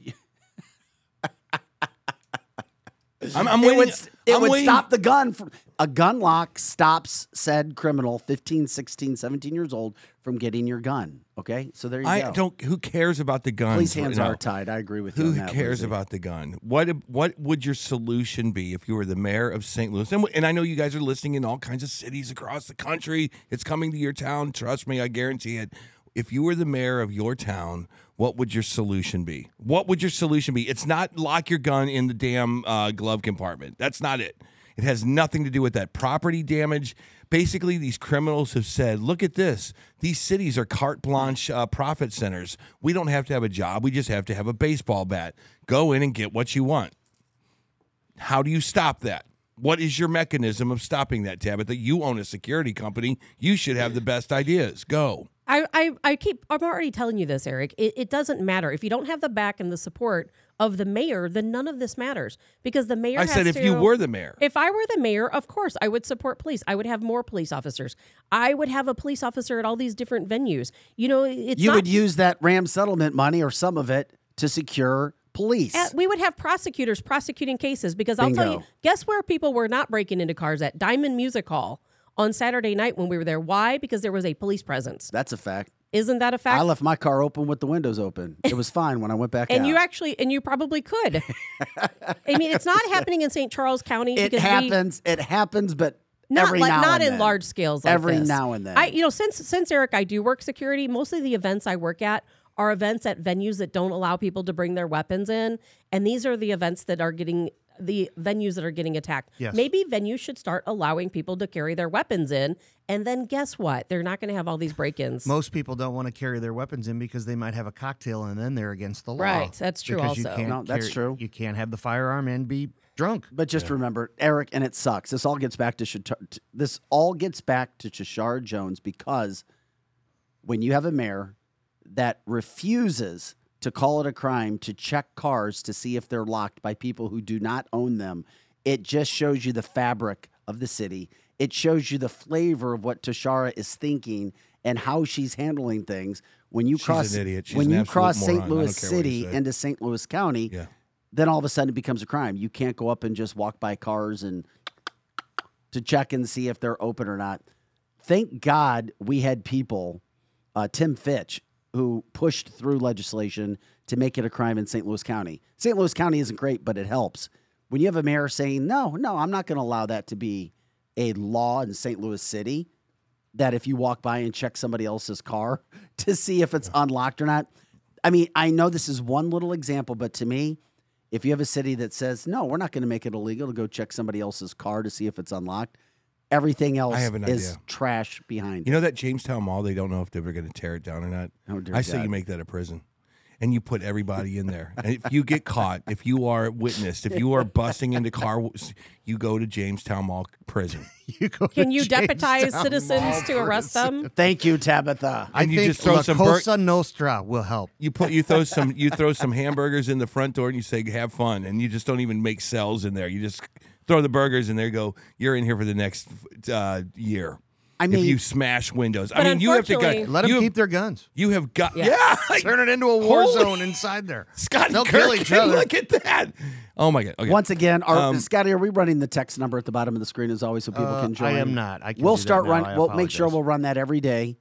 <laughs> I'm, I'm it waiting. would, it I'm would waiting- stop the gun from a gun lock stops said criminal 15 16 17 years old from getting your gun okay so there you go. I go don't. Who cares about the gun? police hands right are tied i agree with you Who cares Lizzie. about the gun? What what would your solution be if you were the mayor of St. Louis? And, and I know you guys are listening in all kinds of cities across the country. It's coming to your town. Trust me, I guarantee it. If you were the mayor of your town, what would your solution be? What would your solution be? It's not lock your gun in the damn uh, glove compartment. That's not it. It has nothing to do with that. Property damage. Basically, these criminals have said, look at this. These cities are carte blanche uh, profit centers. We don't have to have a job. We just have to have a baseball bat. Go in and get what you want. How do you stop that? What is your mechanism of stopping that, Tabitha? You own a security company. You should have the best ideas. Go. I, I, I keep I'm already telling you this, Eric. It, it doesn't matter. If you don't have the back and the support of the mayor, then none of this matters. Because the mayor I has said if to- you were the mayor. If I were the mayor, of course I would support police. I would have more police officers. I would have a police officer at all these different venues. You know, it's you not, would use that ram settlement money or some of it to secure police Uh, we would have prosecutors prosecuting cases because I'll tell you, guess where people were not breaking into cars at Diamond Music Hall on Saturday night when we were there. Why? Because there was a police presence. that's a fact Isn't that a fact? i left my car open with the windows open it was fine when i went back <laughs> and out you actually, and you probably could. <laughs> I mean, it's not happening in St. Charles County it because we, happens it happens but not every like not in then. large scales like Every this. now and then. I you know since since Eric I do work security most of the events I work at are events at venues that don't allow people to bring their weapons in and these are the events that are getting the venues that are getting attacked. Yes. Maybe venues should start allowing people to carry their weapons in and then guess what? They're not going to have all these break-ins. Most people don't want to carry their weapons in because they might have a cocktail and then they're against the law. Right, that's true Because you also. can't No, that's carry- true. You can't have the firearm and be drunk. But just remember, Eric, and it sucks. This all gets back to Shata- this all gets back to Tishaura Jones because when you have a mayor that refuses to call it a crime to check cars to see if they're locked by people who do not own them. It just shows you the fabric of the city. It shows you the flavor of what Tishaura is thinking and how she's handling things. When you She's cross an idiot. She's when you cross St. Louis care what you City into St. Louis County, Yeah. then all of a sudden it becomes a crime. You can't go up and just walk by cars and to check and see if they're open or not. Thank God we had people, uh, Tim Fitch, who pushed through legislation to make it a crime in St. Louis County. St. Louis County isn't great, but it helps. When you have a mayor saying, no, no, I'm not going to allow that to be a law in St. Louis City, that if you walk by and check somebody else's car <laughs> to see if it's unlocked or not. I mean, I know this is one little example, but to me, if you have a city that says, no, we're not going to make it illegal to go check somebody else's car to see if it's unlocked, everything else I have an is idea. trash behind You it. know that Jamestown Mall? They don't know if they're going to tear it down or not. Oh, dear I say God. you make that a prison, and you put everybody in there. And if you get caught, if you are witnessed, if you are busting into car, you go to Jamestown Mall prison. <laughs> You go Can to you deputize Jamestown citizens Mall to arrest prison. them? Thank you, Tabitha. I And you think just throw La some bur- Cosa Nostra will help. You put you throw some you throw some hamburgers in the front door and you say have fun, and you just don't even make cells in there. You just throw the burgers in there. Go, you're in here for the next uh, year. I mean- if you smash windows, I mean, you have to go. Let them you keep their guns. You have got Yes. yeah. like, <laughs> Turn it into a war Holy- zone inside there. Scott They'll Kirk, kill each other. Look at that. Oh my god. Okay. Once again, our, Um, Scotty, are we running the text number at the bottom of the screen as always so people Uh, can join? I am not. I can we'll do that start now. running. I We'll make sure we'll run that every day,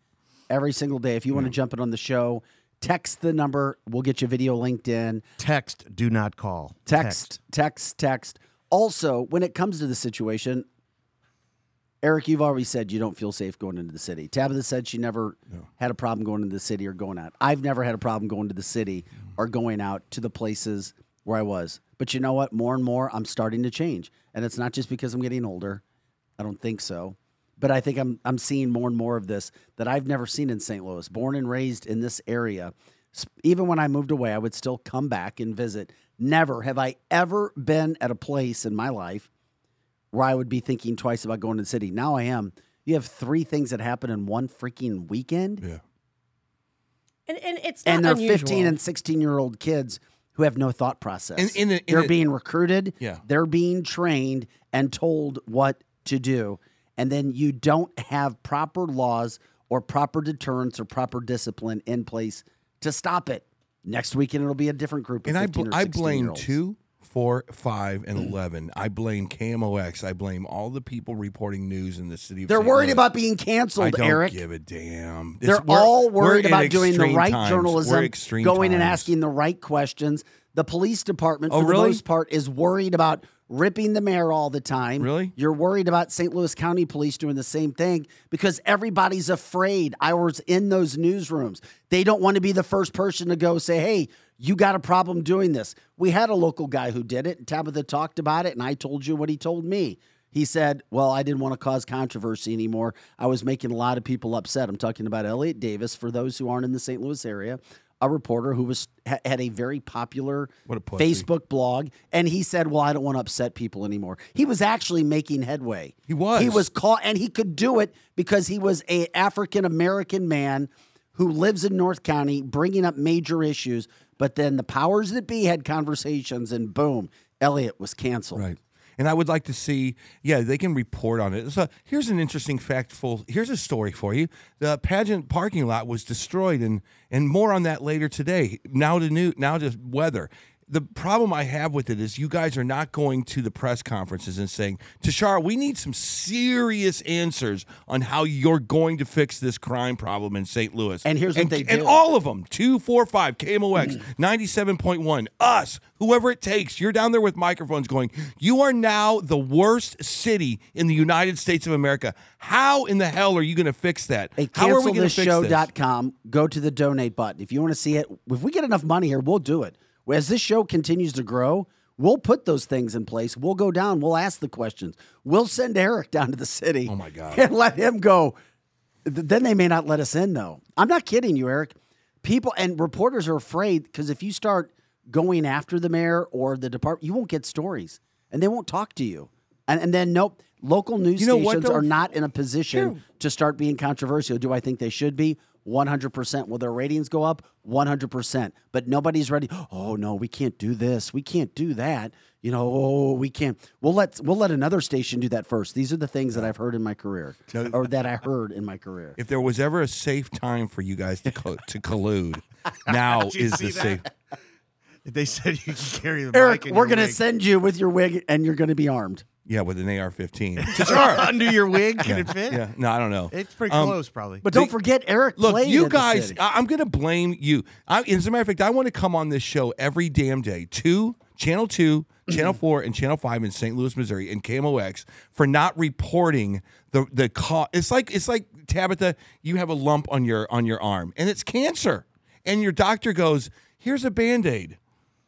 every single day. If you want to jump in on the show, text the number. We'll get you video linked in. Text, do not call. Text, text, text. Also, when it comes to the situation, Eric, you've already said you don't feel safe going into the city. Tabitha said she never had a problem going into the city or going out. I've never had a problem going to the city mm. or going out to the places where I was. But you know what? More and more, I'm starting to change, and it's not just because I'm getting older. I don't think so, but I think I'm I'm seeing more and more of this that I've never seen in St. Louis. Born and raised in this area, even when I moved away, I would still come back and visit. Never have I ever been at a place in my life where I would be thinking twice about going to the city. Now I am. You have three things that happen in one freaking weekend, yeah. And, and it's not and they're unusual. 15 and 16 year old kids who have no thought process. And in the- in they're the- being recruited. Yeah. They're being trained and told what to do. And then you don't have proper laws or proper deterrence or proper discipline in place to stop it. Next weekend, it'll be a different group of And I, bl- I blame two, four, five, and mm. eleven. I blame KMOX. I blame all the people reporting news in the city. Of They're St. worried Louis. about being I canceled, don't Eric. give a damn. They're It's- we're- all worried about doing the right times. journalism, going and asking the right questions. The police department, Oh, for really? the most part, is worried about ripping the mayor all the time. Really? You're worried about St. Louis County Police doing the same thing because everybody's afraid. I was in those newsrooms. They don't want to be the first person to go say, hey, you got a problem doing this. We had a local guy who did it, and Tabitha talked about it, and I told you what he told me. He said, Well, I didn't want to cause controversy anymore. I was making a lot of people upset. I'm talking about Elliott Davis, for those who aren't in the St. Louis area, a reporter who was had a very popular a. Facebook blog. And he said, Well, I don't want to upset people anymore. He was actually making headway. He was. He was caught, and he could do it because he was a African American man who lives in North County, bringing up major issues. But then the powers that be had conversations, and boom, Elliott was canceled. Right. And I would like to see, yeah, they can report on it. So here's an interesting factful. Here's a story for you. The pageant parking lot was destroyed, and and more on that later today. Now to new, now to weather. The problem I have with it is you guys are not going to the press conferences and saying, Tishaura, we need some serious answers on how you're going to fix this crime problem in St. Louis. And here's what they do. And all of them, 245, KMOX, mm. 97.1, us, whoever it takes, you're down there with microphones going, you are now the worst city in the United States of America. How in the hell are you going to fix that? Hey, How are we going to fix this? cancelthisshow.com. Go to the donate button. If you want to see it, if we get enough money here, we'll do it. As this show continues to grow, we'll put those things in place. We'll go down. We'll ask the questions. We'll send Eric down to the city. Oh, my God. And let him go. Then they may not let us in, though. I'm not kidding you, Eric. People and reporters are afraid because if you start going after the mayor or the department, you won't get stories and they won't talk to you. And, and then, nope, local news You know stations though? are not in a position to start being controversial. Do I think they should be? 100%. Will their ratings go up? 100%. But nobody's ready. Oh no, we can't do this. We can't do that. You know, oh, we can't. We'll let we'll let another station do that first. These are the things that I've heard in my career, or that I heard in my career. If there was ever a safe time for you guys to co- to collude, now <laughs> is see the safe. that? <laughs> They said you can carry the Eric, mic in we're gonna send you with your wig, and you're gonna be armed. Yeah, with an <laughs> AR-15. under your wig. Can it fit? yeah, no, I don't know. It's pretty Um, close, probably. But don't forget, Eric. Look, played you at the guys, city. I, am going to blame you. I, as a matter of fact, I want to come on this show every damn day. Two, Channel 2, Channel 4, and Channel 5 in St. Louis, Missouri, and KMOX for not reporting the the cause. It's like it's like Tabitha, you have a lump on your on your arm, and it's cancer, and your doctor goes, "Here's a band aid."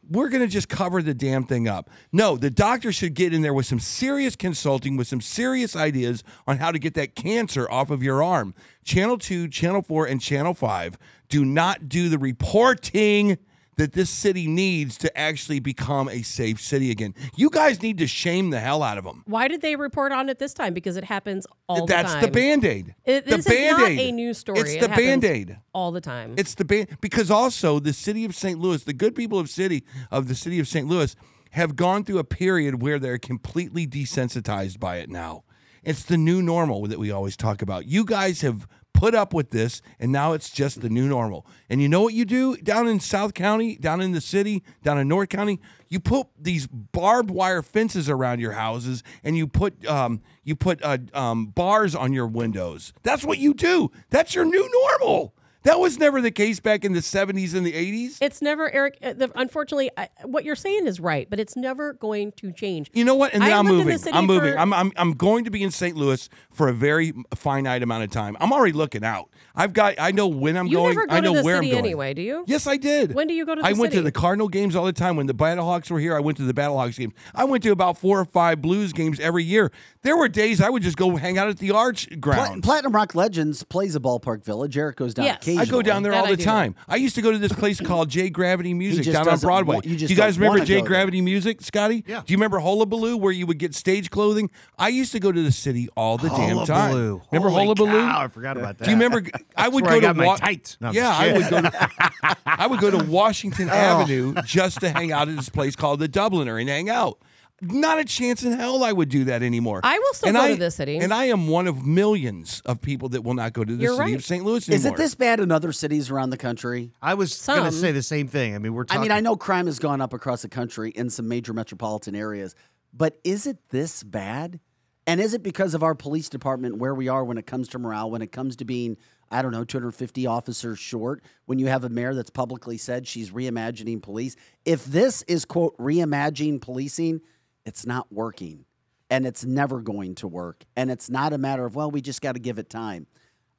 We're going to just cover the damn thing up. No, the doctor should get in there with some serious consulting, with some serious ideas on how to get that cancer off of your arm. Channel 2, Channel 4, and Channel 5 do not do the reporting that this city needs to actually become a safe city again. You guys need to shame the hell out of them. Why did they report on it this time? Because it happens all That's the time. That's the band aid. The this is not a news story. It's It the band aid. all the time. It's the band because also the city of St. Louis, the good people of city of the city of St. Louis have gone through a period where they're completely desensitized by it now. It's the new normal that we always talk about. You guys have put up with this and now it's just the new normal. And you know what you do down in South County, down in the city, down in North County? You put these barbed wire fences around your houses and you put um, you put uh, um, bars on your windows. That's what you do. That's your new normal. That was never the case back in the 70s and the 80s. It's never, Eric. uh, The, unfortunately, I, what you're saying is right, but it's never going to change. You know what? And then I I'm lived in the moving. I'm moving. for- I'm, I'm I'm going to be in St. Louis for a very finite amount of time. I'm already looking out. I've got. I know when I'm You going. never go I know to the where city I'm going. anyway, do you? Yes, I did. When do you go to I the went to the Cardinal games all the time. When the Battlehawks were here, I went to the Battlehawks games. I went to about four or five Blues games every year. There were days I would just go hang out at the Arch Pla- Platinum Rock Legends plays a ballpark village. Eric goes down Yes. I occasionally. I go down there That all I the do. time. I used to go to this place called J Gravity Music just down on doesn't Broadway. want- you just Do you guys don't remember wanna J go there. Gravity Music, Scotty? Yeah. Do you remember Hullabaloo where you would get stage clothing? I used to go to the city all the damn time. Hullabaloo. Remember Holy Hullabaloo? cow, I forgot about that. Do you remember? <laughs> I would where I go got to my tights. No, I'm yeah, just I would go to. <laughs> I would go to <laughs> Washington oh. Avenue just to hang out at this place called the Dubliner and hang out. Not a chance in hell I would do that anymore. I will still And go I- to this city. and I am one of millions of people that will not go to the You're city right. of St. Louis anymore. Is it this bad in other cities around the country? I was going to say the same thing. I mean, we're I mean, I know crime has gone up across the country in some major metropolitan areas, but is it this bad? And is it because of our police department where we are when it comes to morale, when it comes to being, I don't know, 250 officers short, when you have a mayor that's publicly said she's reimagining police? If this is, quote, reimagining policing, it's not working and it's never going to work. And it's not a matter of, well, we just got to give it time.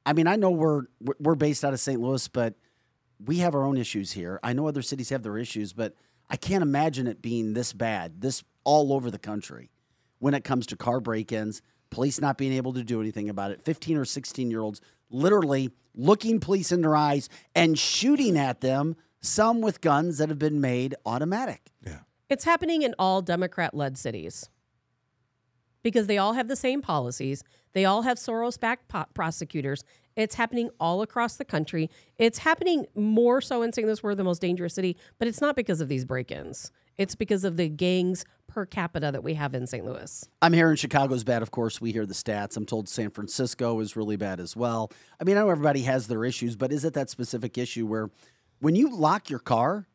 I mean, I know we're we're based out of St. Louis, but we have our own issues here. I know other cities have their issues, but I can't imagine it being this bad, this all over the country when it comes to car break ins, police not being able to do anything about it, 15 or 16 year olds literally looking police in their eyes and shooting at them, some with guns that have been made automatic. Yeah. It's happening in all Democrat led cities because they all have the same policies. They all have Soros backed po- prosecutors. It's happening all across the country. It's happening more so in St. Louis, we're the most dangerous city, but it's not because of these break ins. It's because of the gangs per capita that we have in St. Louis. I'm hearing Chicago's bad. Of course, we hear the stats. I'm told San Francisco is really bad as well. I mean, I know everybody has their issues, but is it that specific issue where when you lock your car,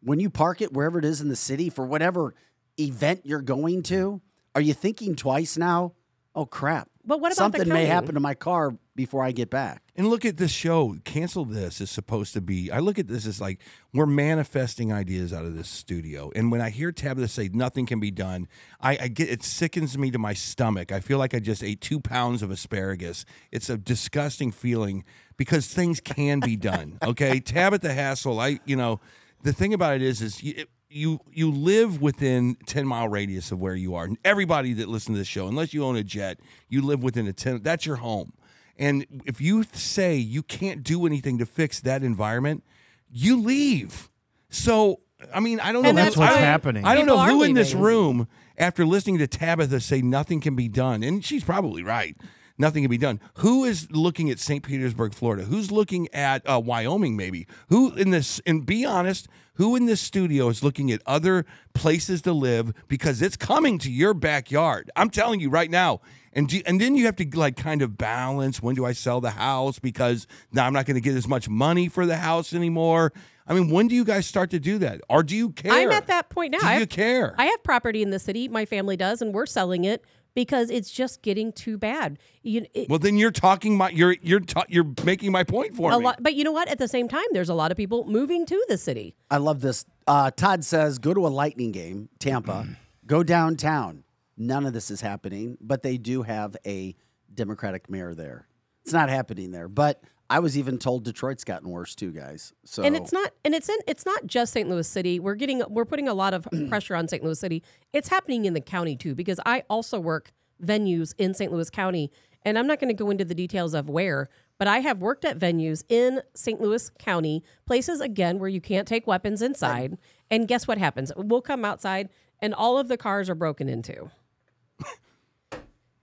when you park it wherever it is in the city for whatever event you're going to, are you thinking twice now? Oh crap! But what about the something may happen to my car before I get back? And look at this show. Cancel this is supposed to be. I look at this as like we're manifesting ideas out of this studio. And when I hear Tabitha say nothing can be done, I, I get it sickens me to my stomach. I feel like I just ate two pounds of asparagus. It's a disgusting feeling because things can be done. Okay, <laughs> Tabitha Hassel. I you know the thing about it is is. You, you you live within 10 mile radius of where you are. And Everybody that listens to this show, unless you own a jet, you live within a 10 that's your home. And if you say you can't do anything to fix that environment, you leave. So, I mean, I don't know. And that's what's I- happening. I don't People know who in this room, after listening to Tabitha say nothing can be done, and she's probably right. Nothing can be done. Who is looking at St. Petersburg, Florida? Who's looking at uh, Wyoming, maybe? Who in this, and be honest, who in this studio is looking at other places to live because it's coming to your backyard? I'm telling you right now. And, do, and then you have to like kind of balance when do I sell the house because now I'm not going to get as much money for the house anymore. I mean, when do you guys start to do that? Or do you care? I'm at that point now. Do I you have, care? I have property in the city. My family does, and we're selling it because it's just getting too bad. You, it, well, then you're talking my you're you're ta- you're making my point for a me. lot, but you know what? At the same time, there's a lot of people moving to the city. I love this. Uh, Todd says, go to a Lightning game, Tampa, go downtown. None of this is happening, but they do have a Democratic mayor there. It's not happening there, but I was even told Detroit's gotten worse too, guys. So and it's not and it's in it's not just St. Louis City. We're getting we're putting a lot of <clears throat> pressure on St. Louis City. It's happening in the county too because I also work venues in St. Louis County and I'm not going to go into the details of where, but I have worked at venues in St. Louis County, places again where you can't take weapons inside. And guess what happens? We'll come outside and all of the cars are broken into.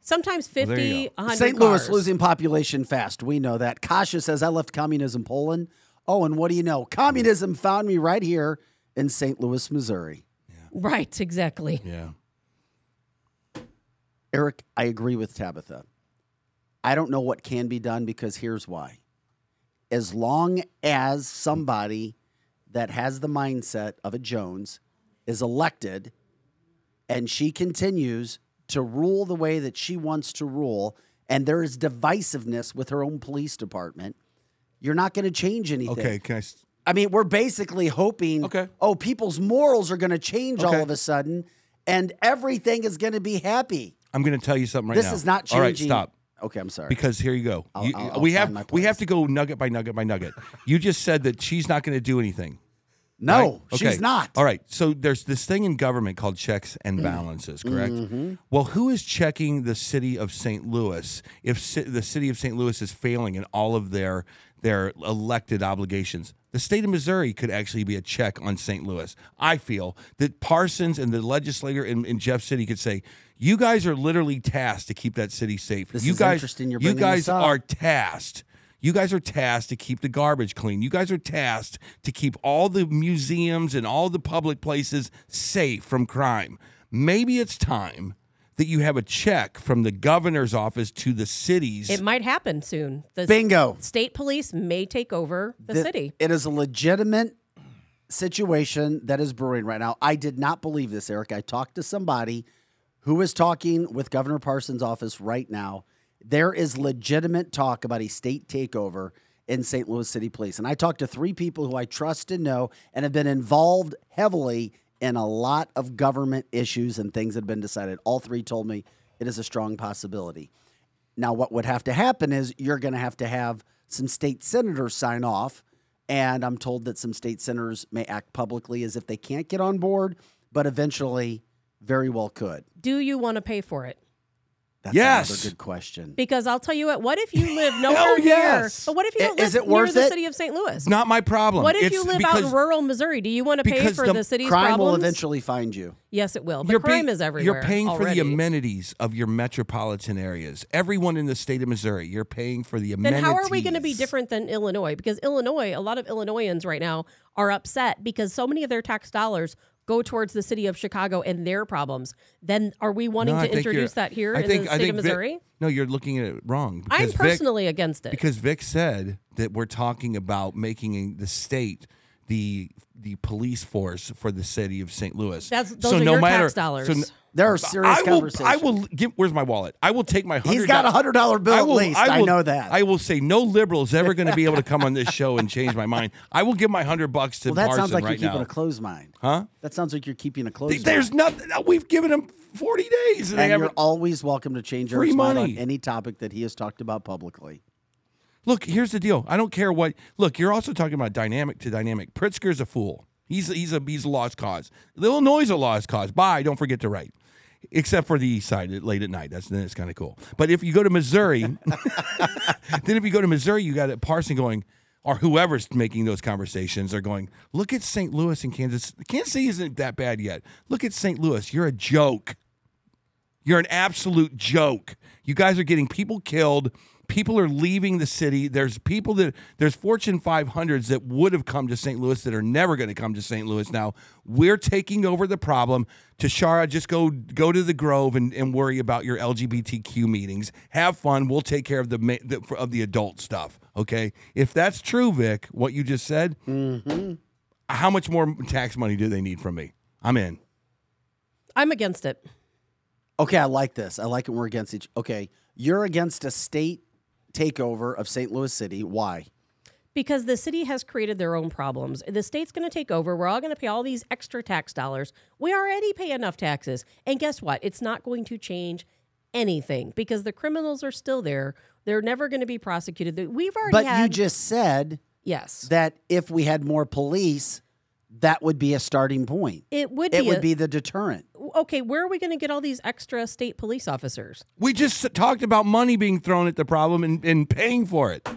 Sometimes 50, you 100 St. Louis cars. losing population fast. We know that. Kasha says, I left communism Poland. Oh, and what do you know? Communism found me right here in St. Louis, Missouri. Right, exactly. yeah. Eric, I agree with Tabitha. I don't know what can be done because here's why. As long as somebody that has the mindset of a Jones is elected and she continues to rule the way that she wants to rule, and there is divisiveness with her own police department, you're not going to change anything. Okay. Can I? s- I mean, we're basically hoping, Okay. oh, people's morals are going to change all of a sudden, and everything is going to be happy. I'm going to tell you something right this now. This is not changing. All right, stop. Okay, I'm sorry. Because here you go. I'll- You- I'll- I'll we have we have to go nugget by nugget by nugget. you just said that she's not going to do anything. No, right? Okay. she's not. All right. So there's this thing in government called checks and balances, correct? Mm-hmm. Well, who is checking the city of St. Louis if ci- the city of St. Louis is failing in all of their their elected obligations? The state of Missouri could actually be a check on St. Louis. I feel that Parsons and the legislator in, in Jeff City could say, "You guys are literally tasked to keep that city safe. This you guys, you guys are tasked. You guys are tasked to keep the garbage clean. You guys are tasked to keep all the museums and all the public places safe from crime. Maybe it's time that you have a check from the governor's office to the cities. It might happen soon. The Bingo. state police may take over the Th- city. It is a legitimate situation that is brewing right now. I did not believe this, Eric. I talked to somebody who is talking with Governor Parsons' office right now. There is legitimate talk about a state takeover in St. Louis City Police. And I talked to three people who I trust and know and have been involved heavily in a lot of government issues and things that have been decided. All three told me it is a strong possibility. Now, what would have to happen is you're going to have to have some state senators sign off. And I'm told that some state senators may act publicly as if they can't get on board, but eventually very well could. Do you want to pay for it? That's Yes. another good question. Because I'll tell you what, what if you live <laughs> nowhere yes. near? But what if you don't is live it near worth the it? city of St. Louis? not my problem. What if It's you live out in rural Missouri? Do you want to pay for the the, city's Crime problems? will eventually find you. Yes, it will. But you're crime paying, is everywhere. You're paying for the amenities of your metropolitan areas. Everyone in the state of Missouri, you're paying for the amenities. Then how are we going to be different than Illinois? Because Illinois, a lot of Illinoisans right now are upset because so many of their tax dollars go towards the city of Chicago and their problems. Then are we wanting No, to introduce that here I in think, the state of Vic- Missouri? no, you're looking at it wrong. I'm because Vic- personally against it. because Vic said that we're talking about making the state the the police force for the city of St. Louis. That's- those are your tax dollars. n- There are serious I will, conversations. I will give. Where's my wallet? I will take my. $100 He's got a hundred dollar bill I at will, least. I, will- know that. I will say no liberal is ever going to be able to come on this show and change my mind. I will give my hundred bucks to well, that Parson sounds like right you're keeping a closed mind. Huh? That sounds like you're keeping a closed There's mind. nothing. Uh, we've given him forty days, and, And you're always welcome to change your mind on any topic that he has talked about publicly. Look, here's the deal. I don't care what. Look, you're also talking about dynamic to dynamic. Pritzker's a fool. He's he's a he's a lost cause. Illinois is a lost cause. Bye. Don't forget to write. Except for the east side late at night. That's then it's kind of cool. But if you go to Missouri, <laughs> then if you go to Missouri, you got a Parson going, or whoever's making those conversations are going, look at St. Louis and Kansas. Kansas City isn't that bad yet. Look at St. Louis. You're a joke. You're an absolute joke. You guys are getting people killed. People are leaving the city. There's people that there's Fortune 500s that would have come to St. Louis that are never going to come to St. Louis now. We're taking over the problem. Tishaura, just go go to the Grove and, and worry about your LGBTQ meetings. Have fun. We'll take care of the, the of the adult stuff. Okay. If that's true, Vic, what you just said, mm-hmm. how much more tax money do they need from me? I'm in. I'm against it. Okay, I like this. I like it. We're against each. Okay, you're against a state takeover of St. Louis City. Why? because the city has created their own problems. The state's going to take over. We're all going to pay all these extra tax dollars. We already pay enough taxes. And guess what? It's not going to change anything because the criminals are still there. They're never going to be prosecuted. We've already But had you just said yes. that if we had more police, that would be a starting point. It would It be would a- be the deterrent. okay, where are we going to get all these extra state police officers? We just talked about money being thrown at the problem and, and paying for it.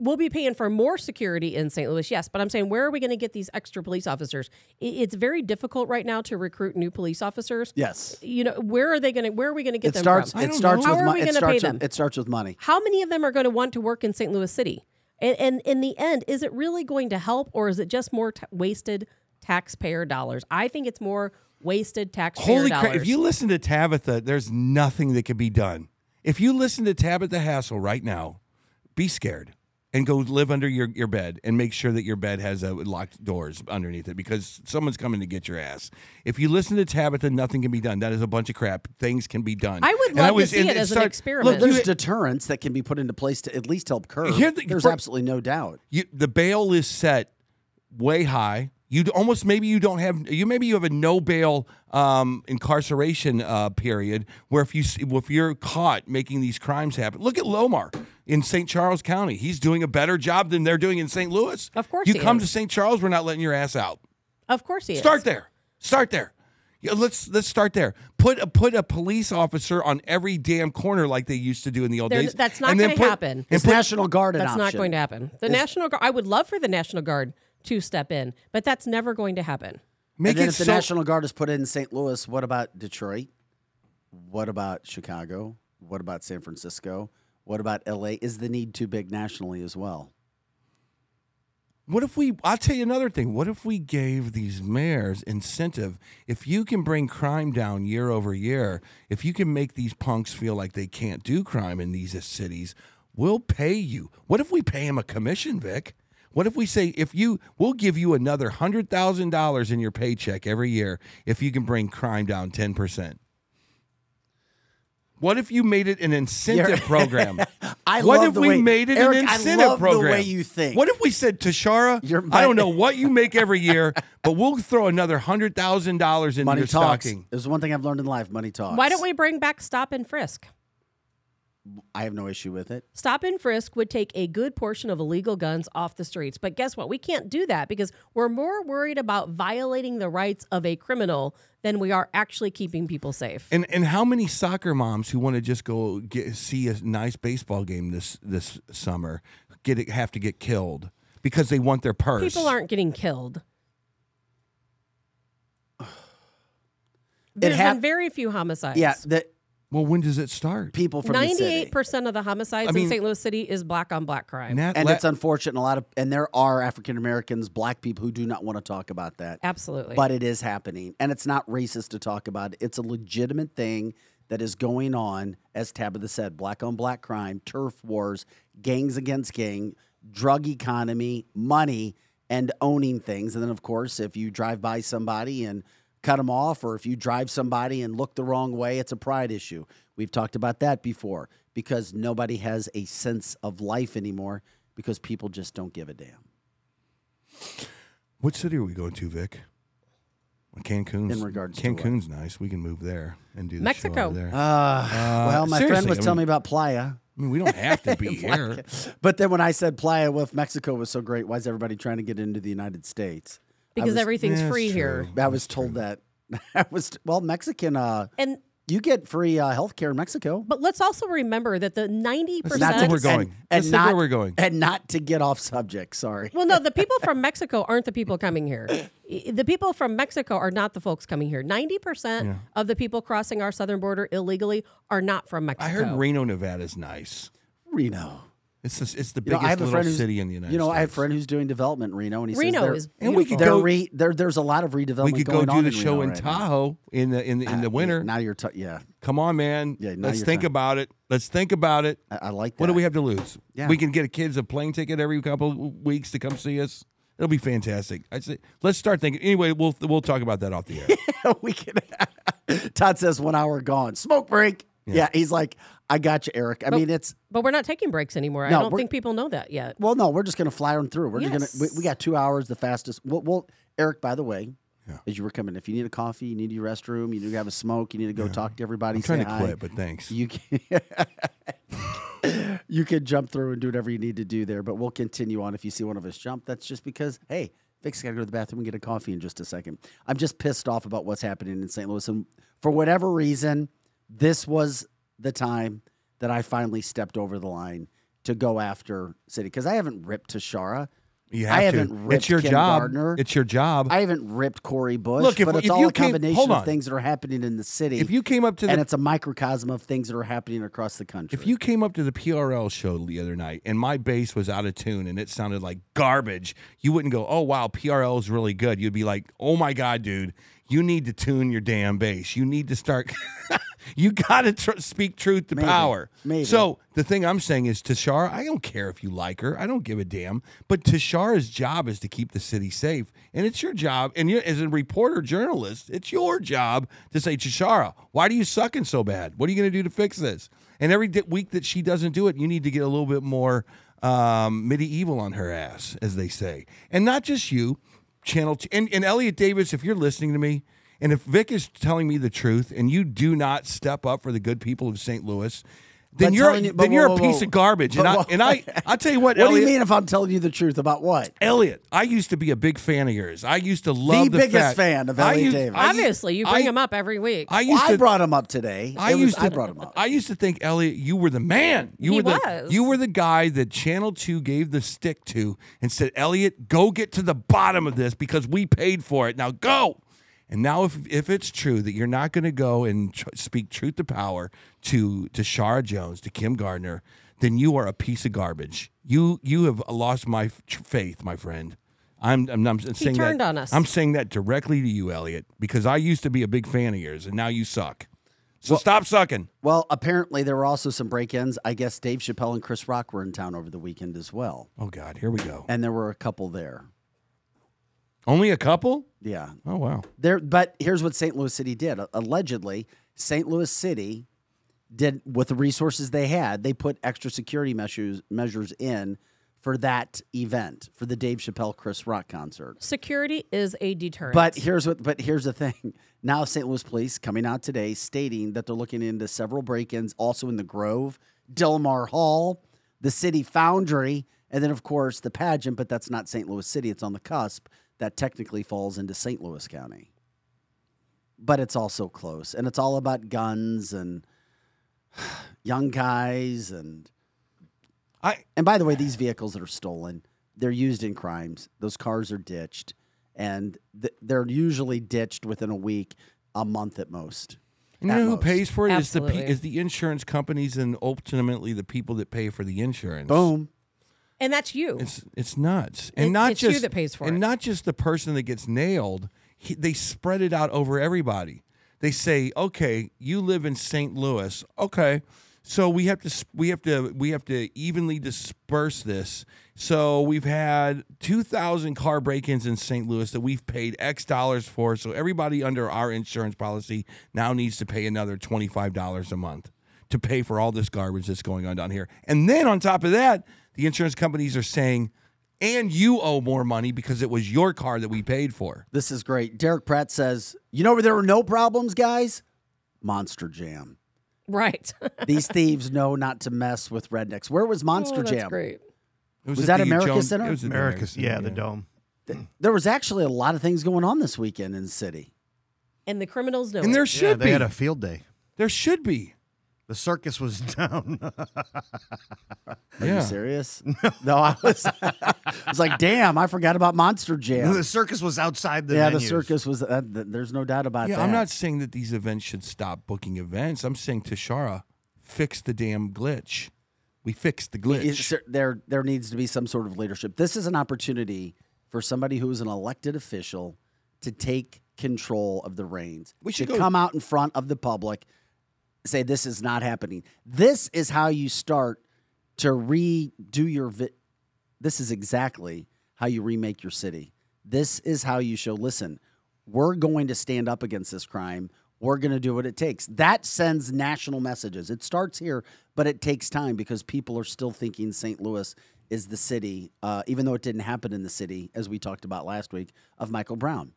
We'll be paying for more security in St. Louis, yes, but I'm saying where are we going to get these extra police officers? It's very difficult right now to recruit new police officers. Yes. You know, where are they going to where are we going to get It them starts. from? I It don't starts know. with How are money. we It gonna pay starts. With, them? it starts with money. How many of them are going to want to work in St. Louis City? And, and in the end, is it really going to help or is it just more t- wasted taxpayer dollars? I think it's more wasted taxpayer Holy dollars. crap. If you listen to Tabitha, there's nothing that can be done. If you listen to Tabitha Hassel right now, be scared and go live under your, your bed and make sure that your bed has uh, locked doors underneath it because someone's coming to get your ass. If you listen to Tabitha, nothing can be done. That is a bunch of crap. Things can be done. I would And love to was- see and it as an start- experiment. There's you- deterrents that can be put into place to at least help curb. The- There's for- absolutely no doubt. you, the bail is set way high. You almost maybe you don't have you maybe you have a no bail um, incarceration uh, period where if you if you're caught making these crimes happen. Look at Lohmar in St. Charles County. He's doing a better job than they're doing in St. Louis. Of course you he come is. to St. Charles, we're not letting your ass out. of course he is. Start there. Start there. Yeah, let's let's start there. Put a put a police officer on every damn corner like they used to do in the old They're- days. that's not gonna happen. It's put- National Guard an That's not going to happen. The National Guard, I would love for the National Guard to step in, but that's never going to happen. make and then it if the National Guard is put in St. Louis, what about Detroit? What about Chicago? What about San Francisco? What about LA? Is the need too big nationally as well? What if we? I'll tell you another thing. What if we gave these mayors incentive? If you can bring crime down year over year, if you can make these punks feel like they can't do crime in these cities, we'll pay you. What if we pay them a commission, Vic? What if we say if you, we'll give you another hundred thousand dollars in your paycheck every year if you can bring crime down ten percent? What if you made it an incentive You're- <laughs> program? I what love if the we way- made it Eric, an I incentive love the program? way you think. What if we said, Tishaura, You're I don't know what you make every year, <laughs> but we'll throw another hundred thousand dollars in Money your talks. stocking. There's one thing I've learned in life: money talks. Why don't we bring back stop and frisk? I have no issue with it. Stop and frisk would take a good portion of illegal guns off the streets. But guess what? We can't do that because we're more worried about violating the rights of a criminal than we are actually keeping people safe. And and how many soccer moms who want to just go get, see a nice baseball game this this summer get it, have to get killed because they want their purse? People aren't getting killed. There's hap- been very few homicides. Yeah, that Well, when does it start? people from the city. Ninety-eight percent of the homicides I mean- in St. Louis City is black on black crime. Nat- and la- it's unfortunate. A lot of and there are African Americans, black people who do not want to talk about that. Absolutely. But it is happening, and it's not racist to talk about it. It's a legitimate thing that is going on, as Tabitha said: black on black crime, turf wars, gangs against gang, drug economy, money, and owning things. And then, of course, if you drive by somebody and cut them off, or if you drive somebody and look the wrong way, it's a pride issue. We've talked about that before because nobody has a sense of life anymore because people just don't give a damn. what city are we going to, Vic? Well, Cancun's In regards to what? Cancun's nice. We can move there and do the Mexico. show there. Uh, well, my friend was I telling mean- me about Playa. I mean, we don't have to <laughs> be here. But then when I said Playa, well, if Mexico was so great, why is everybody trying to get into the United States? Because was- everything's Yeah, free it's here. I was told that. <laughs> I was well, Mexican. Uh, And you get free uh, health care in Mexico. but let's also remember that the ninety That's not where percent we're going. And, That's and not not where we're going. And not to get off subject. Sorry. Well, no, the people <laughs> from Mexico aren't the people coming here. The people from Mexico are not the folks coming here. 90% of the people crossing our southern border illegally are not from Mexico. I heard Reno, Nevada's nice. Reno. It's the, it's the You know, biggest I have a little friend who's, city in the United States. You know, States. I have a friend who's doing development in Reno, and he Reno says there- is And we could go- re, there, there's a lot of redevelopment we could go going do on the in show Reno in right now. Tahoe in the in the, in the ah, winter. Now you're, t- yeah, Come on, man. Yeah, now Let's think talking. about it. Let's think about it. I, I like that. What do we have to lose? Yeah. We can get a kids a plane ticket every couple of weeks to come see us. It'll be fantastic. I say, let's start thinking. Anyway, we'll we'll talk about that off the air. <laughs> we can. <laughs> Todd says one hour gone. Smoke break. Yeah. he's like, I got you, Eric. I mean, it's But we're not taking breaks anymore. I don't think people know that yet. well, no, we're just gonna fly them through. We're just gonna. We, we got two hours, the fastest. We'll, we'll Eric. By the way, as you were coming, if you need a coffee, you need your restroom, you need to have a smoke, you need to go talk to everybody. I'm trying say to hi, quit, but thanks. You can. <laughs> you can jump through and do whatever you need to do there, but we'll continue on. If you see one of us jump, that's just because, hey, Vic's got to go to the bathroom and get a coffee in just a second. I'm just pissed off about what's happening in St. Louis. And for whatever reason, this was the time that I finally stepped over the line to go after City because I haven't ripped Tishaura. You have I to. haven't ripped It's your Kim job. Gardner. It's your job. I haven't ripped Cori Bush, Look, if- but it's if all you a combination hold of things that are happening in the city. if you came up to and it's a microcosm of things that are happening across the country. if you came up to the PRL show the other night and my bass was out of tune and it sounded like garbage, you wouldn't go, "Oh wow, PRL is really good." You'd be like, "Oh my god, dude, you need to tune your damn bass. You need to start. <laughs> you got to tr- speak truth to Maybe. power." Maybe. So the thing I'm saying is, Tishaura, I don't care if you like her. I don't give a damn. But Tishaura's job is to keep the city safe, and it's your job. And you, as a reporter, journalist, it's your job to say, Tishaura, why do you sucking so bad? What are you going to do to fix this? And every di- week that she doesn't do it, you need to get a little bit more um, medieval on her ass, as they say, and not just you. Channel t- and, and Elliott Davis, if you're listening to me, and if Vic is telling me the truth, and you do not step up for the good people of St. Louis, then you're you- but then you're whoa, a whoa, piece whoa. of garbage. And I and I I tell you <laughs> what, what Elliott, do you mean if I'm telling you the truth about what? Elliott, I used to be a big fan of yours. I used to love the, biggest fact- fan of I Elliott used- Davis. Obviously, you bring I- him up every week. I Well, used I brought him up today. I It was- used to I brought him up. I used to think Elliott, you were the man. You He were the was. you were the guy that Channel Two gave the stick to and said, Elliott, go get to the bottom of this because we paid for it. Now go. And now, if if it's true that you're not going to go and tr- speak truth to power to to Shara Jones to Kim Gardner, then you are a piece of garbage. You you have lost my f- faith, my friend. I'm I'm, I'm saying turned that, on us. I'm saying that directly to you, Elliott, because I used to be a big fan of yours, and now you suck. So stop sucking. Well, apparently there were also some break-ins. I guess Dave Chappelle and Chris Rock were in town over the weekend as well, Oh God, here we go. and there were a couple there. Only a couple? Yeah, Oh wow. there. But here's what St. Louis City did. Allegedly, St. Louis City did with the resources they had. They put extra security measures measures in for that event for the Dave Chappelle Chris Rock concert. Security is a deterrent. But here's what. But here's the thing. <laughs> Now, St. Louis Police coming out today stating that they're looking into several break-ins, also in the Grove, Delmar Hall, the City Foundry, and then of course the pageant. But that's not St. Louis City. It's on the cusp. That technically falls into St. Louis County. But it's also close, and it's all about guns and <sighs> young guys and I and by the way, these vehicles that are stolen, they're used in crimes. Those cars are ditched, and th- they're usually ditched within a week, a month at most. you know who most. pays for it is the pe- Absolutely. is the insurance companies and ultimately the people that pay for the insurance. Boom. And that's you. It's it's nuts, and It- not it's you just that pays for and it. not just the person that gets nailed. He, they spread it out over everybody. They say, okay, you live in St. Louis, okay, so we have to we have to we have to evenly disperse this. So we've had two thousand car break-ins in St. Louis that we've paid X dollars for. So everybody under our insurance policy now needs to pay another twenty five dollars a month to pay for all this garbage that's going on down here. And then on top of that, the insurance companies are saying, and you owe more money because it was your car that we paid for. This is great. Derek Pratt says, "You know where there were no problems, guys? Monster Jam. right. <laughs> These thieves know not to mess with rednecks. Where was Monster oh, that's Jam? great. It Was at that America Jones- Center? It was at the America's, Center, yeah, the dome. There was actually a lot of things going on this weekend in the city. And the criminals know And it. there Yeah, should they be. had a field day. there should be. The circus was <laughs> down. Are Yeah. you serious? No, I was. <laughs> I was like, damn, I forgot about Monster Jam. the circus was outside the yeah, the venues. circus was. Uh, th- there's no doubt about Yeah, that. I'm not saying that these events should stop booking events. I'm saying Tishaura, fix the damn glitch. We fixed the glitch. It's- there there needs to be some sort of leadership. This is an opportunity for somebody who is an elected official to take control of the reins. We to should go- come out in front of the public, say this is not happening. This is how you start to redo your. Vi- this is exactly how you remake your city. This is how you show. Listen, we're going to stand up against this crime. We're going to do what it takes. That sends national messages. It starts here, but it takes time because people are still thinking St. Louis is the city, uh, even though it didn't happen in the city, as we talked about last week, of Michael Brown.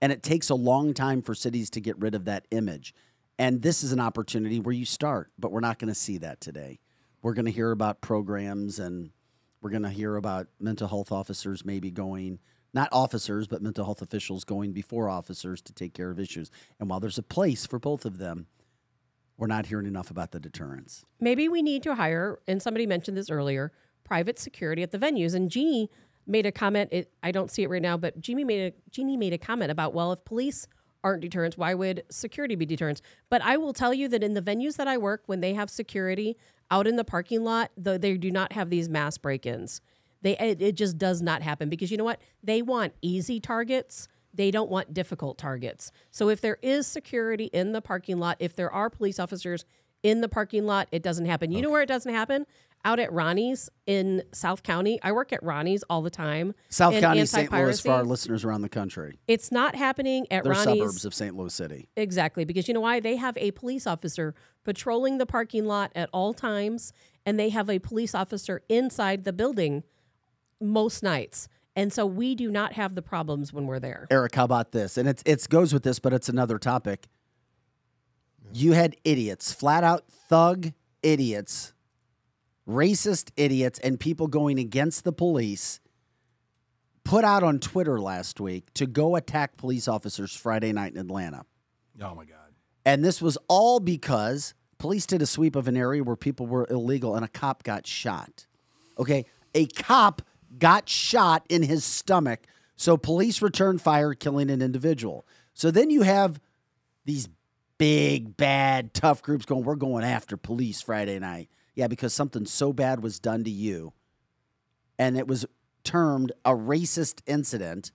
And it takes a long time for cities to get rid of that image. And this is an opportunity where you start, but we're not going to see that today. We're going to hear about programs and we're going to hear about mental health officers maybe going, not officers, but mental health officials going before officers to take care of issues. And while there's a place for both of them, we're not hearing enough about the deterrence. Maybe we need to hire, and somebody mentioned this earlier, private security at the venues. And Jeannie made a comment. It, I don't see it right now, but Jeannie made a Jeannie made a comment about well, if police aren't deterrents, why would security be deterrents? But I will tell you that in the venues that I work, when they have security out in the parking lot, though they do not have these mass break-ins. They it, it just does not happen because you know what? They want easy targets. They don't want difficult targets. So if there is security in the parking lot, if there are police officers in the parking lot, it doesn't happen. You know where it doesn't happen? Out at Ronnie's in South County. I work at Ronnie's all the time. South County, St. Louis, for our listeners around the country. It's not happening at They're Ronnie's. suburbs of St. Louis City. Exactly, because you know why? They have a police officer patrolling the parking lot at all times, and they have a police officer inside the building most nights. And so we do not have the problems when we're there. Eric, how about this? And it's it goes with this, but it's another topic. You had idiots, flat out thug idiots, racist idiots, and people going against the police put out on Twitter last week to go attack police officers Friday night in Atlanta. oh my God. And this was all because police did a sweep of an area where people were illegal and a cop got shot. Okay. A cop got shot in his stomach. So police returned fire, killing an individual. So then you have these big, bad, tough groups going, we're going after police Friday night. Yeah, because something so bad was done to you. And it was termed a racist incident.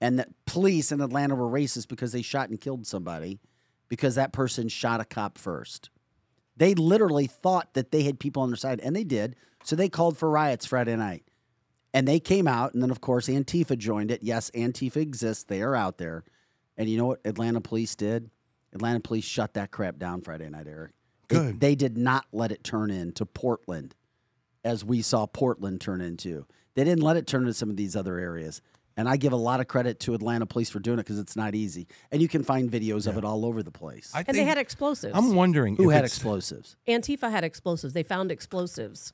And that police in Atlanta were racist because they shot and killed somebody because that person shot a cop first. They literally thought that they had people on their side, and they did. So they called for riots Friday night. And they came out, and then, of course, Antifa joined it. Yes, Antifa exists. They are out there. And you know what Atlanta police did? Atlanta police shut that crap down Friday night, Eric. They- Good. They, did not let it turn into Portland as we saw Portland turn into. They didn't let it turn into some of these other areas. And I give a lot of credit to Atlanta police for doing it because it's not easy. And you can find videos of it all over the place. I And they had explosives. I'm wondering Who if had it's- explosives? Antifa had explosives. They found explosives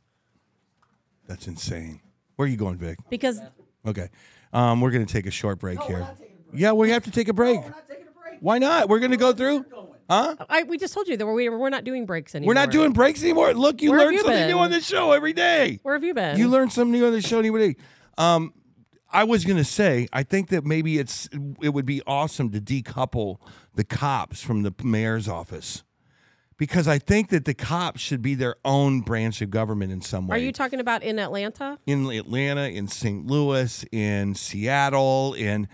That's insane. Where are you going, Vic? because Okay. Um, we're going to take a short break here. Yeah, we have to take a break. Why not? We're going to go through. Huh? I, we just told you that we're, we're not doing breaks anymore. We're not doing breaks anymore. Look, you Where have learn you something been? new on this show every day. Where have you been? You learn something new on the show every day. Um, I was gonna say, I think that maybe it's it would be awesome to decouple the cops from the mayor's office, because I think that the cops should be their own branch of government in some way. Are you talking about in Atlanta? in Atlanta, in St. Louis, in Seattle, in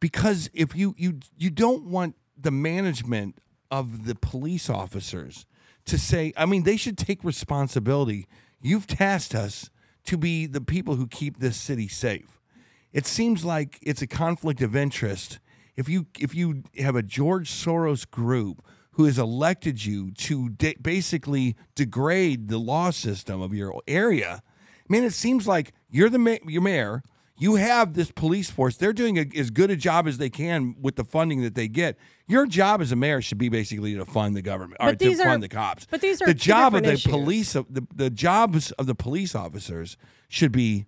because if you you you don't want the management of the police officers to say, I mean, they should take responsibility. You've tasked us to be the people who keep this city safe. It seems like it's a conflict of interest if you if you have a George Soros group who has elected you to de- basically degrade the law system of your area. Man, it seems like you're the ma- your mayor. You have this police force. They're doing a, as good a job as they can with the funding that they get. Your job as a mayor should be basically to fund the government or But to these are- fund the cops. but these are the job of the issues. police. Of the the jobs of the police officers should be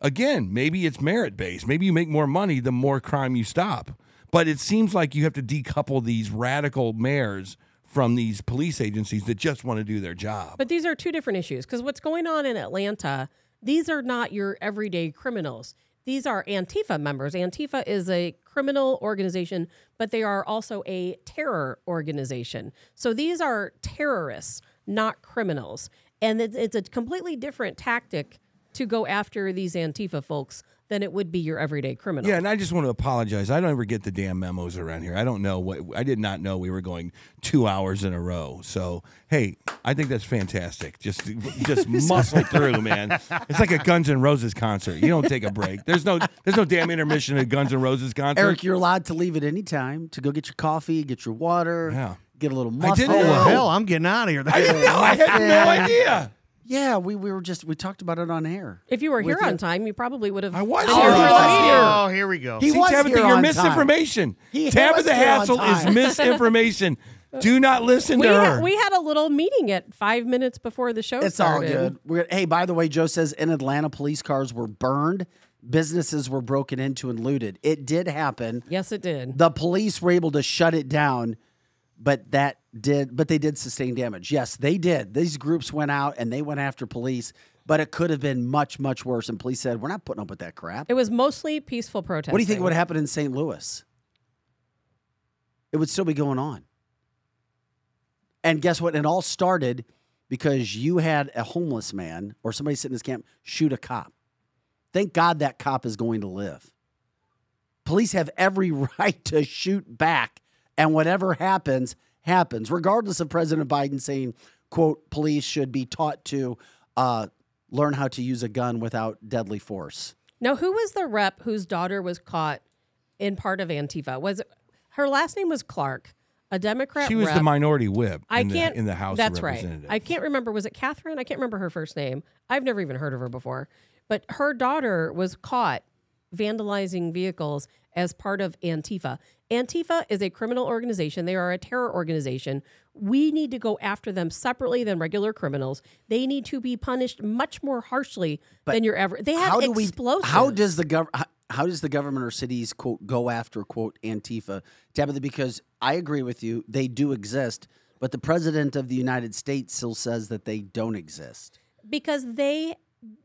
again, maybe it's merit based. Maybe you make more money the more crime you stop. But it seems like you have to decouple these radical mayors from these police agencies that just want to do their job. But these are two different issues because what's going on in Atlanta, these are not your everyday criminals. These are Antifa members. Antifa is a criminal organization, but they are also a terror organization. So these are terrorists, not criminals. And it's, a completely different tactic to go after these Antifa folks than it would be your everyday criminal. Yeah, and I just want to apologize. I don't ever get the damn memos around here. I don't know what I did not know we were going two hours in a row. So hey, I think that's fantastic. Just just <laughs> muscle through, man. It's like a Guns N' Roses concert. You don't take a break. There's no there's no damn intermission at Guns N' Roses concert. Eric, you're allowed to leave at any time to go get your coffee, get your water, Yeah. get a little I didn't Oh, know. well, hell, I'm getting out of here. I didn't know. I had no idea. Yeah, we, we were just we talked about it on air. If you were here With on you. time, you probably would have. I was been here here on for the time. meeting. Oh, here we go. He See, was Tabitha, here you're on misinformation. He- he Tabitha was here on Hassel is time. misinformation. <laughs> Do not listen We to her. had, we had a little meeting at five minutes before the show started. It's all started. good. We're, hey, by the way, Joe says in Atlanta, police cars were burned, businesses were broken into and looted. It did happen. Yes, it did. The police were able to shut it down, but that did but they did sustain damage. Yes, they did. These groups went out and they went after police, but it could have been much much worse. And police said, "We're not putting up with that crap." It was mostly peaceful protesting. What do you think would happen in St. Louis? It would still be going on. And guess what? It all started because you had a homeless man or somebody sitting in this camp shoot a cop. Thank God that cop is going to live. Police have every <laughs> right to shoot back, and whatever happens, happens, regardless of President Biden saying, quote, police should be taught to uh, learn how to use a gun without deadly force. Now, who was the rep whose daughter was caught in part of Antifa? Was it, her last name was Clark, a Democrat she was rep. the minority whip I in, can't the, in the House That's of right. I can't remember. Was it Catherine? I can't remember her first name. I've never even heard of her before. But her daughter was caught vandalizing vehicles as part of Antifa. Antifa is a criminal organization. They are a terror organization. We need to go after them separately than regular criminals. They need to be punished much more harshly than your ever. They have how do we how does the gov how, how does the government or cities quote go after quote antifa tabitha because i agree with you they do exist but the president of the united states still says that they don't exist because they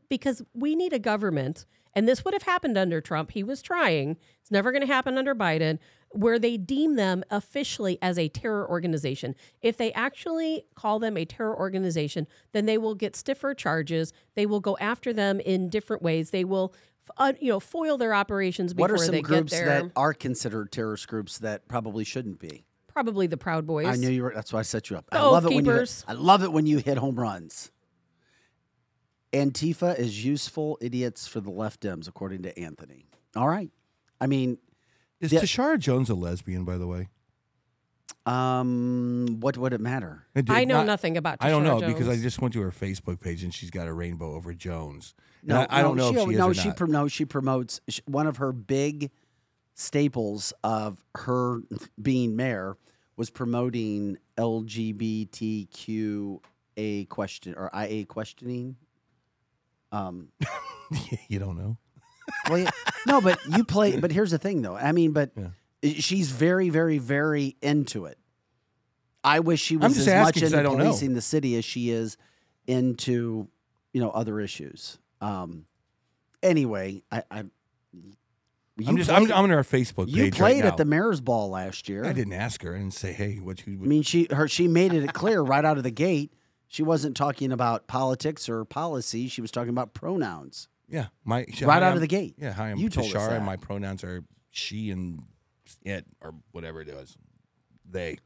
because we need a government and this would have happened under Trump he was trying it's never going to happen under Biden where they deem them officially as a terror organization. If they actually call them a terror organization then they will get stiffer charges. They will go after them in different ways. They will uh, you know foil their operations before what are some groups that are considered terrorist groups that probably shouldn't be? Probably the proud boys. I knew you were that's why i set you up. I love Oath it when you hit, Keepers. i love it when you hit home runs. Antifa is useful idiots for the left dems according to anthony. All right. I mean Is Yeah. Tishaura Jones a lesbian, by the way? um what would it matter It did I know not- nothing about I don't Tishaura know because I just went to her Facebook page and she's got a rainbow over Jones. No, I, I don't know she, if she no, or she not. pro- no, she promotes sh- one of her big staples of her being mayor was promoting LGBTQA question or IA questioning. Um, <laughs> you don't know. Well, yeah, no, but you play. But here's the thing, though. I mean, but Yeah. she's very, very, very into it. I wish she was as much into don't know. policing the city as she is into, you know, other issues. Um, anyway, I, I I'm just I'm, I'm on her Facebook page you right played now. at the mayor's ball last year. I didn't ask her and say, hey, what you? I mean, she her she made it clear right out of the gate. She wasn't talking about politics or policy. She was talking about pronouns. Yeah, my Right hi, out of I'm- the gate. Yeah, hi, I'm You told us Tishaura, that. and my pronouns are she and it or whatever it is. They.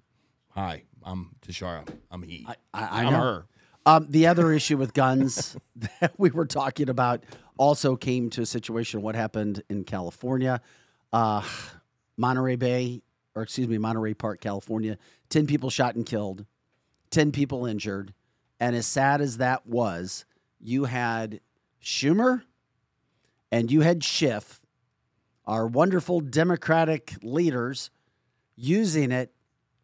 Hi, I'm Tishaura. I'm he. I, I, I I'm know. her. Um, the other issue with guns <laughs> that we were talking about also came to a situation. What happened in California, uh, Monterey Bay, or excuse me, Monterey Park, California. Ten people shot and killed, ten people injured, and as sad as that was, you had Schumer and you had Schiff, our wonderful Democratic leaders, using it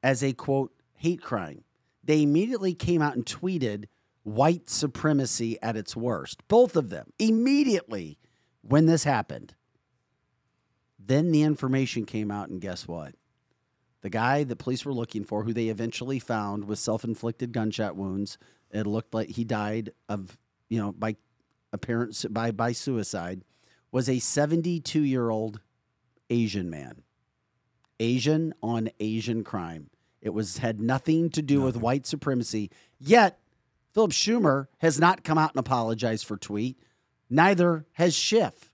as a quote hate crime. They immediately came out and tweeted white supremacy at its worst. Both of them immediately when this happened. Then the information came out, and guess what? The guy that police were looking for, who they eventually found with self-inflicted gunshot wounds, it looked like he died of, you know, by apparent by by suicide, was a 72-year-old Asian man. Asian on Asian crime. It was had nothing to do with white supremacy. Yet Philip Schumer has not come out and apologized for tweet. Neither has Schiff.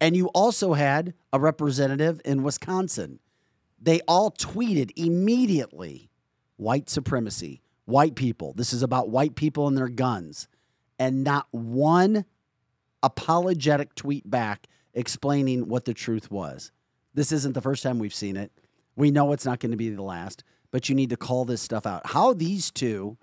And you also had a representative in Wisconsin. They all tweeted immediately white supremacy, white people. This is about white people and their guns. And not one apologetic tweet back explaining what the truth was. This isn't the first time we've seen it. We know it's not going to be the last, but you need to call this stuff out. How these two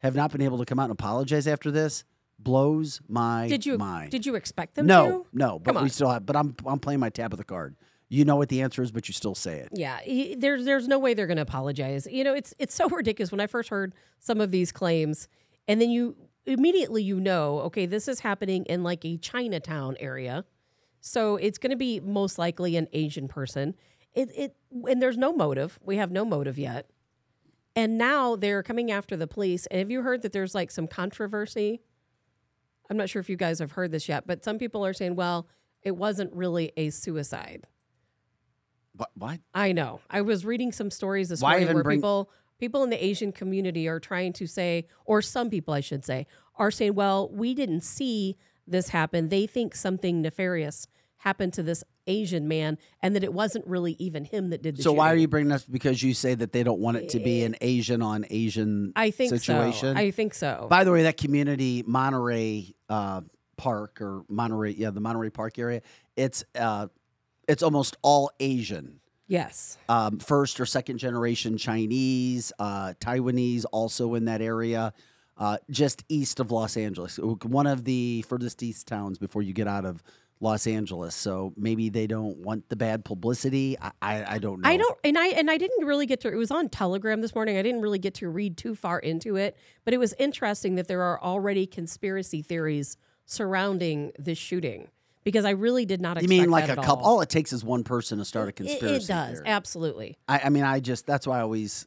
have not been able to come out and apologize after this blows my Did you mind. did you expect them no, to? no, but we still have. But I'm I'm playing my tab of the card. You know what the answer is, but you still say it. Yeah, he, there's there's no way they're going to apologize. You know, it's it's so <laughs> ridiculous when I first heard some of these claims, and then you immediately you know, okay, this is happening in like a Chinatown area, so it's going to be most likely an Asian person. It it and there's no motive. We have no motive yet, and now they're coming after the police. And have you heard that there's like some controversy? I'm not sure if you guys have heard this yet, but some people are saying, well, it wasn't really a suicide. What? What? I know. I was reading some stories this Why morning even where bring- people people in the Asian community are trying to say, or some people I should say, are saying, well, we didn't see this happen. They think something nefarious happened to this Asian man and that it wasn't really even him that did the So why are you bringing this? Because you say that they don't want it to be an Asian on Asian I think situation. so. I think so. By the way, that community Monterey uh, Park or Monterey, yeah, the Monterey Park area. It's uh, it's almost all Asian. Yes. um, first or second generation Chinese, uh, Taiwanese, also in that area, uh, just east of Los Angeles. One of the furthest east towns before you get out of Los Angeles. So maybe they don't want the bad publicity. I, I, I don't know. I don't and I and I didn't really get to it was on Telegram this morning. I didn't really get to read too far into it, but it was interesting that there are already conspiracy theories surrounding this shooting because I really did not expect You mean like that a couple? all. All it takes is one person to start a conspiracy. It, does theory. absolutely. I, I mean, I just that's why I always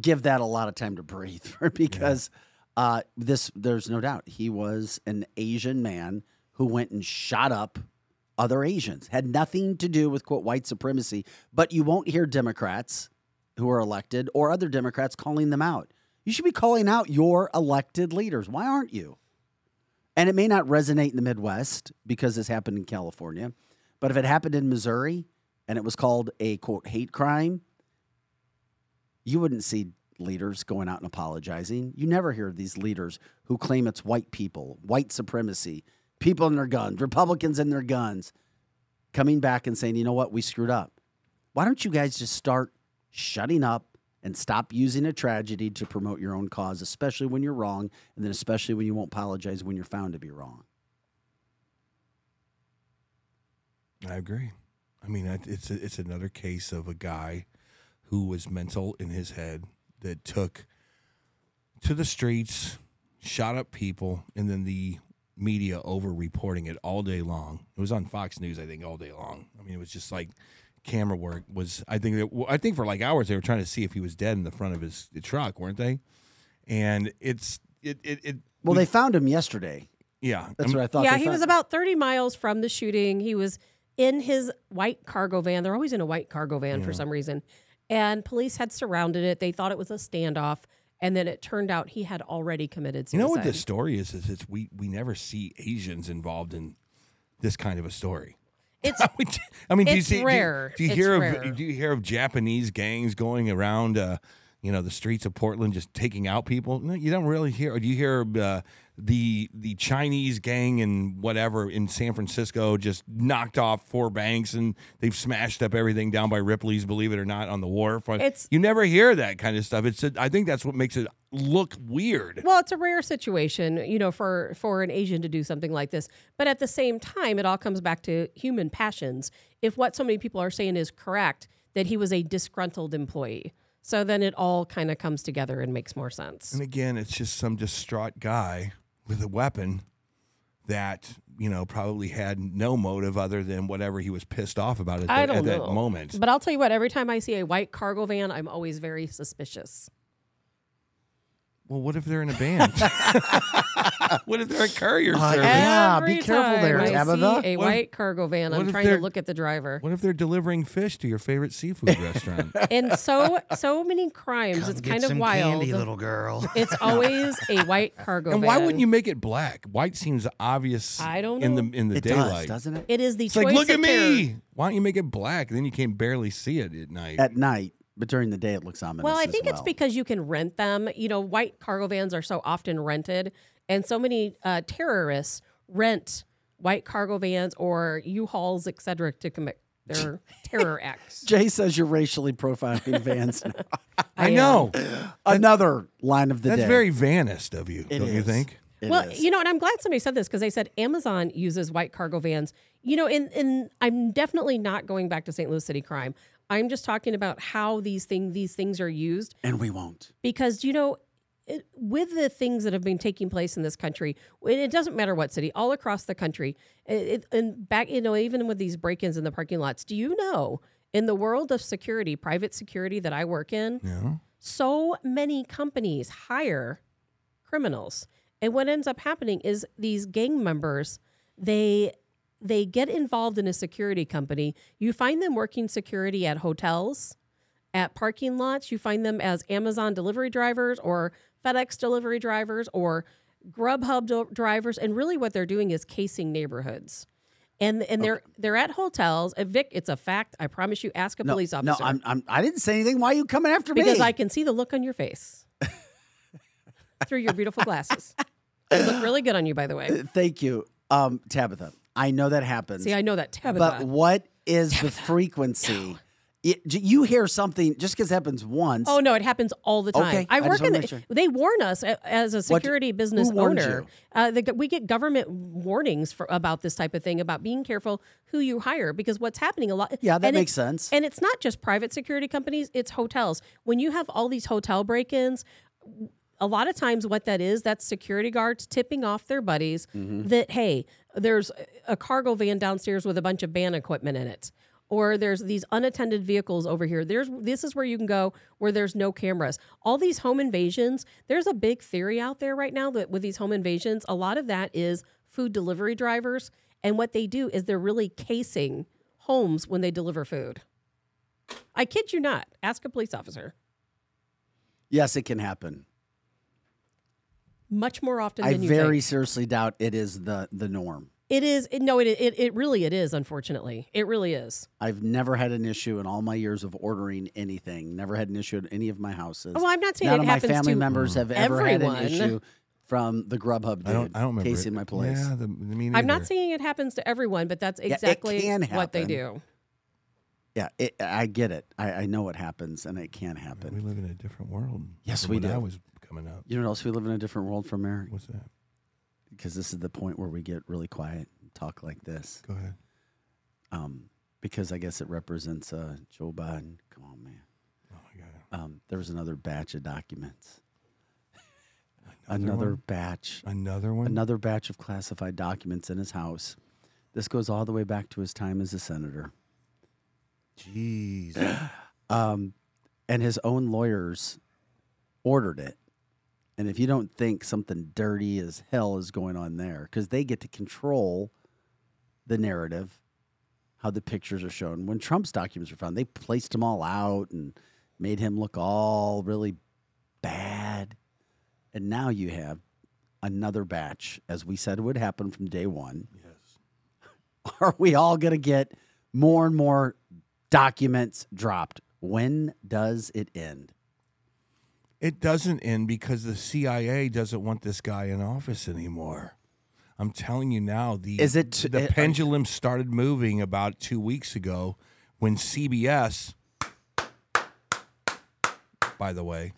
give that a lot of time to breathe <laughs> because uh, this there's no doubt he was an Asian man who went and shot up other Asians. Had nothing to do with quote white supremacy, but you won't hear Democrats who are elected or other Democrats calling them out. You should be calling out your elected leaders. Why aren't you? And it may not resonate in the Midwest because this happened in California, but if it happened in Missouri and it was called a quote hate crime, you wouldn't see leaders going out and apologizing. You never hear these leaders who claim it's white people, white supremacy, people in their guns, Republicans in their guns, coming back and saying, you know what, we screwed up. Why don't you guys just start shutting up and stop using a tragedy to promote your own cause, especially when you're wrong, and then especially when you won't apologize when you're found to be wrong? I agree. I mean, it's a, it's another case of a guy who was mental in his head that took to the streets, shot up people, and then the media over reporting it all day long. It was on Fox News, I think, all day long. I mean, it was just like camera work was. I think that, I think for like hours they were trying to see if he was dead in the front of his truck, weren't they? And it's it it, it Well, they found him yesterday. yeah. That's I'm- what I thought. yeah, he found- was about 30 miles from the shooting. He was in his white cargo van. They're always in a white cargo van for some reason. And police had surrounded it. They thought it was a standoff. And then it turned out he had already committed suicide. You know what this story is? Is it's we we never see Asians involved in this kind of a story. It's <laughs> I mean, do you It's see? do you- rare. Do you, It's hear rare. of? Do you hear of Japanese gangs going around? Uh, you know, the streets of Portland just taking out people. No, you don't really hear. Or do you hear uh, the the Chinese gang and whatever in San Francisco just knocked off four banks and they've smashed up everything down by Ripley's. Believe it or not, on the wharf. It's- you never hear that kind of stuff. It's. I think that's what makes it look weird. Well, it's a rare situation, you know, for for an Asian to do something like this. But at the same time, it all comes back to human passions. If what so many people are saying is correct, that he was a disgruntled employee, so then it all kind of comes together and makes more sense. And again, it's just some distraught guy with a weapon that you know probably had no motive other than whatever he was pissed off about at, I the- don't at know. that moment. But I'll tell you what, every time I see a white cargo van, I'm always very suspicious. Well, what if they're in a band? <laughs> what if they're a courier Uh, service? Yeah, Every be careful time there, I Tabitha. See a What if- white cargo van. what I'm if trying to they're- look at the driver. What if they're delivering fish to your favorite seafood restaurant? <laughs> And so so many crimes. Come it's get kind of some wild. candy, little girl. <laughs> It's always a white cargo and van. why wouldn't you make it black? White seems obvious. I don't in know. the in the It daylight. does, doesn't it? It is the It's choice like, look of at terror. me. Why don't you make it black? Then you can barely see it at night. At night, but during the day it looks ominous. Well, I as think it's because you can rent them. You know, white cargo vans are so often rented, and so many uh, terrorists rent white cargo vans or U-Hauls, et cetera, to commit their <laughs> terror acts. Jay says you're racially profiling vans. now. <laughs> I am. know. Another line of the That's day. That's very vanist of you, It don't you think? It well, is. you know, and I'm glad somebody said this because they said Amazon uses white cargo vans. You know, and and I'm definitely not going back to St. Louis City crime. I'm just talking about how these thing these things are used and we won't. because you know it, with the things that have been taking place in this country it it doesn't matter what city all across the country it, it- and back you know even with these break-ins in the parking lots do you know in the world of security private security that i work in Yeah. so many companies hire criminals and what ends up happening is these gang members they they get involved in a security company you find them working security at hotels at parking lots you find them as amazon delivery drivers or fedex delivery drivers or grubhub do- drivers and really what they're doing is casing neighborhoods and and they're they're at hotels and vic it's a fact i promise you ask a No, police officer. no, I'm, I'm, I didn't say anything. Why are you coming after because me? Because I can see the look on your face <laughs> through your beautiful glasses. They look really good on you, by the way. Thank you, um, Tabitha. I know that happens. See, I know that Tabitha. but what is the frequency? It- you hear something just because it happens once. oh no, it happens all the time. Okay, I I work in. The, sure. They warn us as a security business who owner. Uh, the, we get government warnings for about this type of thing about being careful who you hire because what's happening a lot. Yeah, that makes sense. And it's not just private security companies; it's hotels. When you have all these hotel break-ins, a lot of times what that is that's security guards tipping off their buddies Mm-hmm. that hey there's a cargo van downstairs with a bunch of band equipment in it. Or there's these unattended vehicles over here. There's this is where you can go where there's no cameras. All these home invasions there's a big theory out there right now that with these home invasions a lot of that is food delivery drivers. And what they do is they're really casing homes when they deliver food. I kid you not. Ask a police officer. Yes, it can happen. Much more often I than you I very think. seriously doubt it is the the norm. It is it, no, it, it it really it is. Unfortunately, it really is. I've never had an issue in all my years of ordering anything. Never had an issue at any of my houses. Oh, well, I'm not saying None it of my happens family to members have ever had an everyone. issue from the Grubhub dude I don't. I don't remember. casing it. my place. Yeah, the, me I'm not saying it happens to everyone, but that's it exactly can what they happen. do. Yeah, it, I get it. I, I know what happens, and it can happen. We live in a different world. Yes, than we when I do. was coming up. You know what else? We live in a different world from Mary What's that? because this is the point where we get really quiet and talk like this. Go ahead. Um, because I guess it represents uh, Joe Biden. Come on, man. Oh my god. Um, there was another batch of documents. <laughs> Another Another one? batch. Another one. Another batch of classified documents in his house. This goes all the way back to his time as a senator. Jeez. <clears throat> Um, and his own lawyers ordered it. And if you don't think something dirty as hell is going on there, because they get to control the narrative, how the pictures are shown. When Trump's documents were found, they placed them all out and made him look all really bad. And now you have another batch, as we said would happen from day one. Yes. <laughs> Are we all going to get more and more documents dropped? When does it end? It doesn't end because the CIA doesn't want this guy in office anymore. I'm telling you now, the Is it- the uh, pendulum started moving about two weeks ago when CBS. By the way,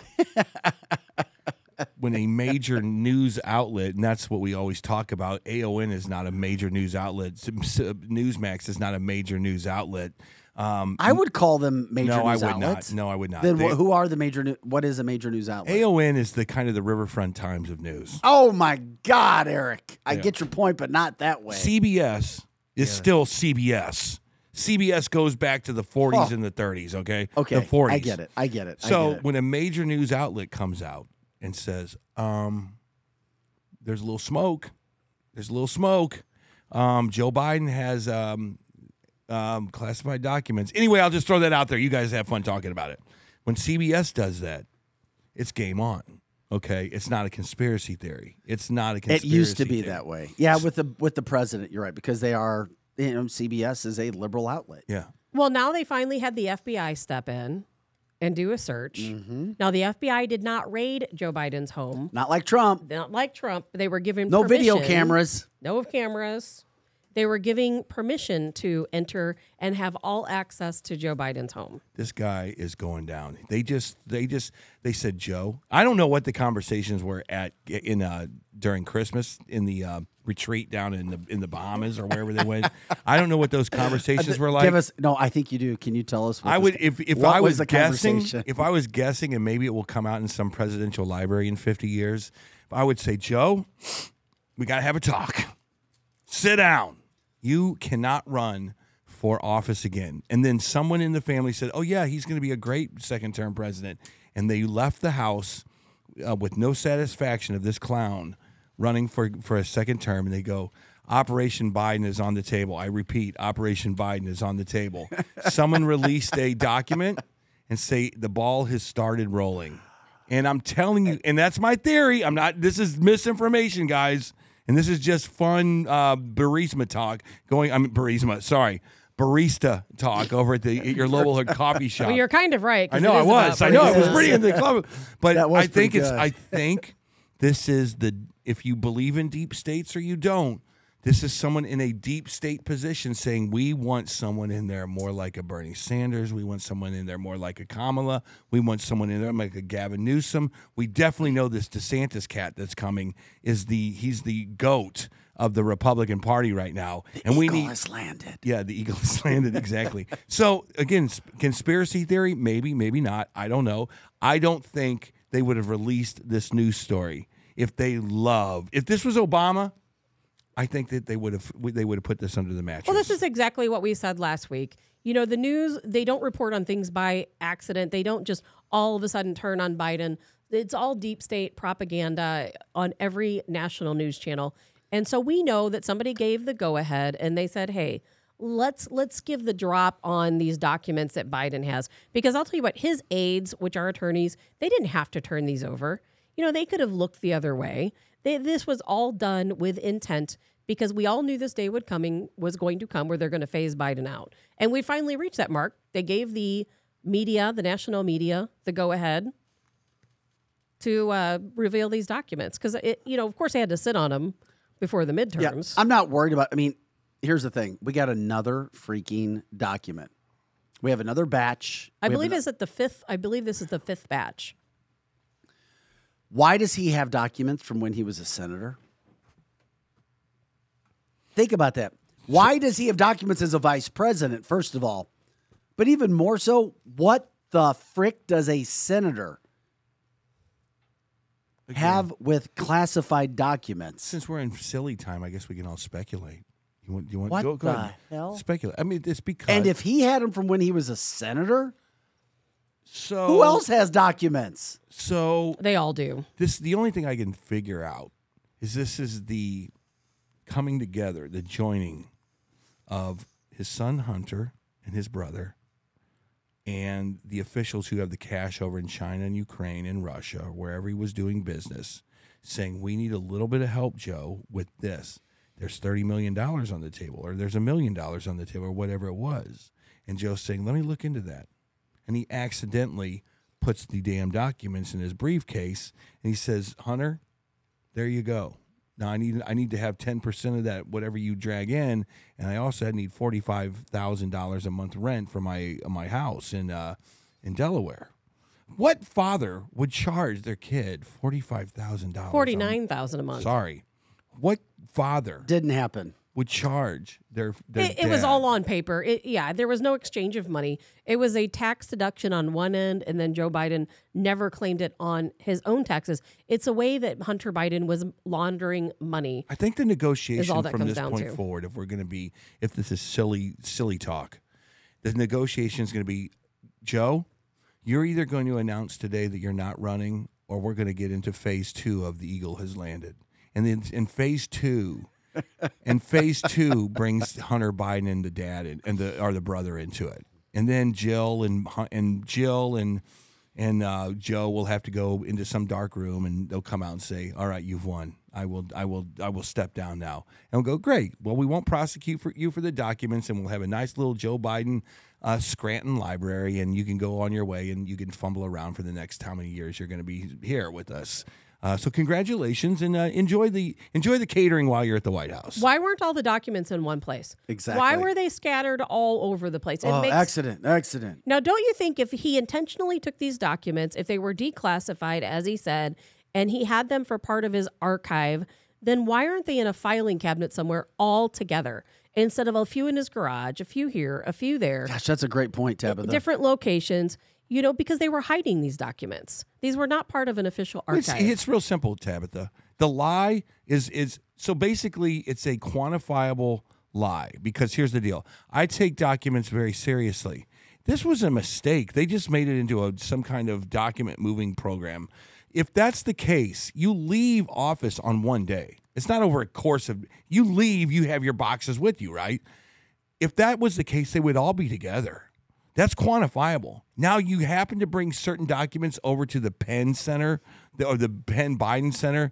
<laughs> when a major news outlet, and that's what we always talk about, AON is not a major news outlet. Newsmax is not a major news outlet. Um, I would call them major no, I news would outlets. not. No, I would not. Then They- who are the major? new- What is a major news outlet? AON is the kind of the Riverfront Times of news. oh my God, Eric! I Yeah. get your point, but not that way. CBS is still CBS. CBS goes back to the 40s Oh. and the 30s, okay? okay, The 40s. I get it. I get it. So get it. when a major news outlet comes out and says, um, there's a little smoke, there's a little smoke. Um, Joe Biden has um, um, classified documents. Anyway, I'll just throw that out there. You guys have fun talking about it. When CBS does that, it's game on. Okay, it's not a conspiracy theory. It's not a conspiracy. it conspiracy. used to be theory. that way. Yeah, with the with the president, you're right because they are. You know, CBS is a liberal outlet. Yeah. Well, now they finally had the FBI step in and do a search. Mm-hmm. Now, the FBI did not raid Joe Biden's home. Not like Trump. Not like Trump, they were giving No video permission- cameras. No cameras. They were giving permission to enter and have all access to Joe Biden's home. this guy is going down. They just they just they said Joe. I don't know what the conversations were at in uh during Christmas in the uh, retreat down in the in the Bahamas or wherever they went. <laughs> I don't know what those conversations were like. Give us no. I think you do. Can you tell us? What I would if if what I was, the guessing if I was guessing and maybe it will come out in some presidential library in 50 years, I would say Joe, we got to have a talk. Sit down. You cannot run for office again. And then someone in the family said, "Oh yeah, he's going to be a great second term president." And they left the house uh, with no satisfaction of this clown running for for a second term and they go Operation Biden is on the table. I repeat, Operation Biden is on the table. <laughs> Someone released a document and say the ball has started rolling. And I'm telling you, and that's my theory. I'm not. This is misinformation, guys. And this is just fun uh, barisma talk going. I mean barisma. Sorry, barista talk over at the at <laughs> your local coffee shop. Well, you're kind of right. I know I was. I know I was pretty in the club, but That was I think pretty it's. I think this is the. If you believe in deep states or you don't, this is someone in a deep state position saying we want someone in there more like a Bernie Sanders. We want someone in there more like a Kamala. We want someone in there like a Gavin Newsom. We definitely know this DeSantis cat that's coming is the he's the goat of the Republican Party right now, and we need has landed. yeah, the eagle has landed <laughs> exactly. So again, s- conspiracy theory, maybe, maybe not. I don't know. I don't think they would have released this news story if they love. If this was Obama, I think that they would have they would have put this under the mattress. Well, this is exactly what we said last week. You know, the news, they don't report on things by accident. They don't just all of a sudden turn on Biden. It's all deep state propaganda on every national news channel. And so we know that somebody gave the go ahead and they said, "Hey, let's let's give the drop on these documents that Biden has because I'll tell you what, his aides, which are attorneys, they didn't have to turn these over. You know, they could have looked the other way. They, this was all done with intent because we all knew this day would coming was going to come where they're going to phase Biden out. And we finally reached that mark. They gave the media, the national media, the go ahead to uh, reveal these documents because it, you know, of course, they had to sit on them before the Yeah, midterms. I'm not worried about. I mean, here's the thing: we got another freaking document. We have another batch. I We believe ano- is it the fifth. I believe this is the fifth batch. Why does he have documents from when he was a senator? Think about that. Why does he have documents as a vice president, first of all? But even more so, what the frick does a senator have with classified documents? Since we're in silly time, I guess we can all speculate. You want? You want? What go, go the ahead. hell? Speculate. I mean, it's because. And if he had them from when he was a senator, so, who else has documents? So They all do. this the only thing I can figure out is this is the coming together, the joining of his son Hunter and his brother and the officials who have the cash over in China and Ukraine and Russia, wherever he was doing business, saying we need a little bit of help, Joe, with this. There's thirty million dollars on the table, or there's a million dollars on the table, or whatever it was. And Joe's saying, Let me look into that. And he accidentally puts the damn documents in his briefcase and he says, Hunter, there you go. Now I need I need to have ten percent of that whatever you drag in, and I also need forty five thousand dollars a month rent for my my house in uh, in Delaware. What father would charge their kid forty five thousand dollars? Forty nine thousand a month. Sorry, what father? Didn't happen. Would charge their, their It, it was all on paper. It, yeah, there was no exchange of money. It was a tax deduction on one end, and then Joe Biden never claimed it on his own taxes. It's a way that Hunter Biden was laundering money. I think the negotiation from this point to. forward, if we're going to be, if this is silly, silly talk, the negotiation is going to be, Joe, you're either going to announce today that you're not running, or we're going to get into phase two of the Eagle has landed, and then in phase two. And phase two brings Hunter Biden and the dad and, and the or the brother into it, and then Jill and and Jill and and uh, Joe will have to go into some dark room, and they'll come out and say, "All right, you've won. I will, I will, I will step down now." And we'll go, "Great. Well, we won't prosecute for you for the documents, and we'll have a nice little Joe Biden uh, Scranton library, and you can go on your way, and you can fumble around for the next how many years you're going to be here with us." Uh, so congratulations and uh, enjoy the enjoy the catering while you're at the White House. Why weren't all the documents in one place? Exactly. Why were they scattered all over the place? It Oh, makes accident, accident. Now, don't you think if he intentionally took these documents, if they were declassified, as he said, and he had them for part of his archive, then why aren't they in a filing cabinet somewhere all together instead of a few in his garage, a few here, a few there, Gosh, that's a great point, Tabitha. different locations? You know, because they were hiding these documents. These were not part of an official It's, archive. it's real simple, Tabitha. The lie is is so basically it's a quantifiable lie because here's the deal. I take documents very seriously. This was a mistake. They just made it into a some kind of document moving program. If that's the case, you leave office on one day. It's not over a course of you leave, you have your boxes with you, right? If that was the case, they would all be together. That's quantifiable. Now you happen to bring certain documents over to the Penn Center or the Penn Biden Center.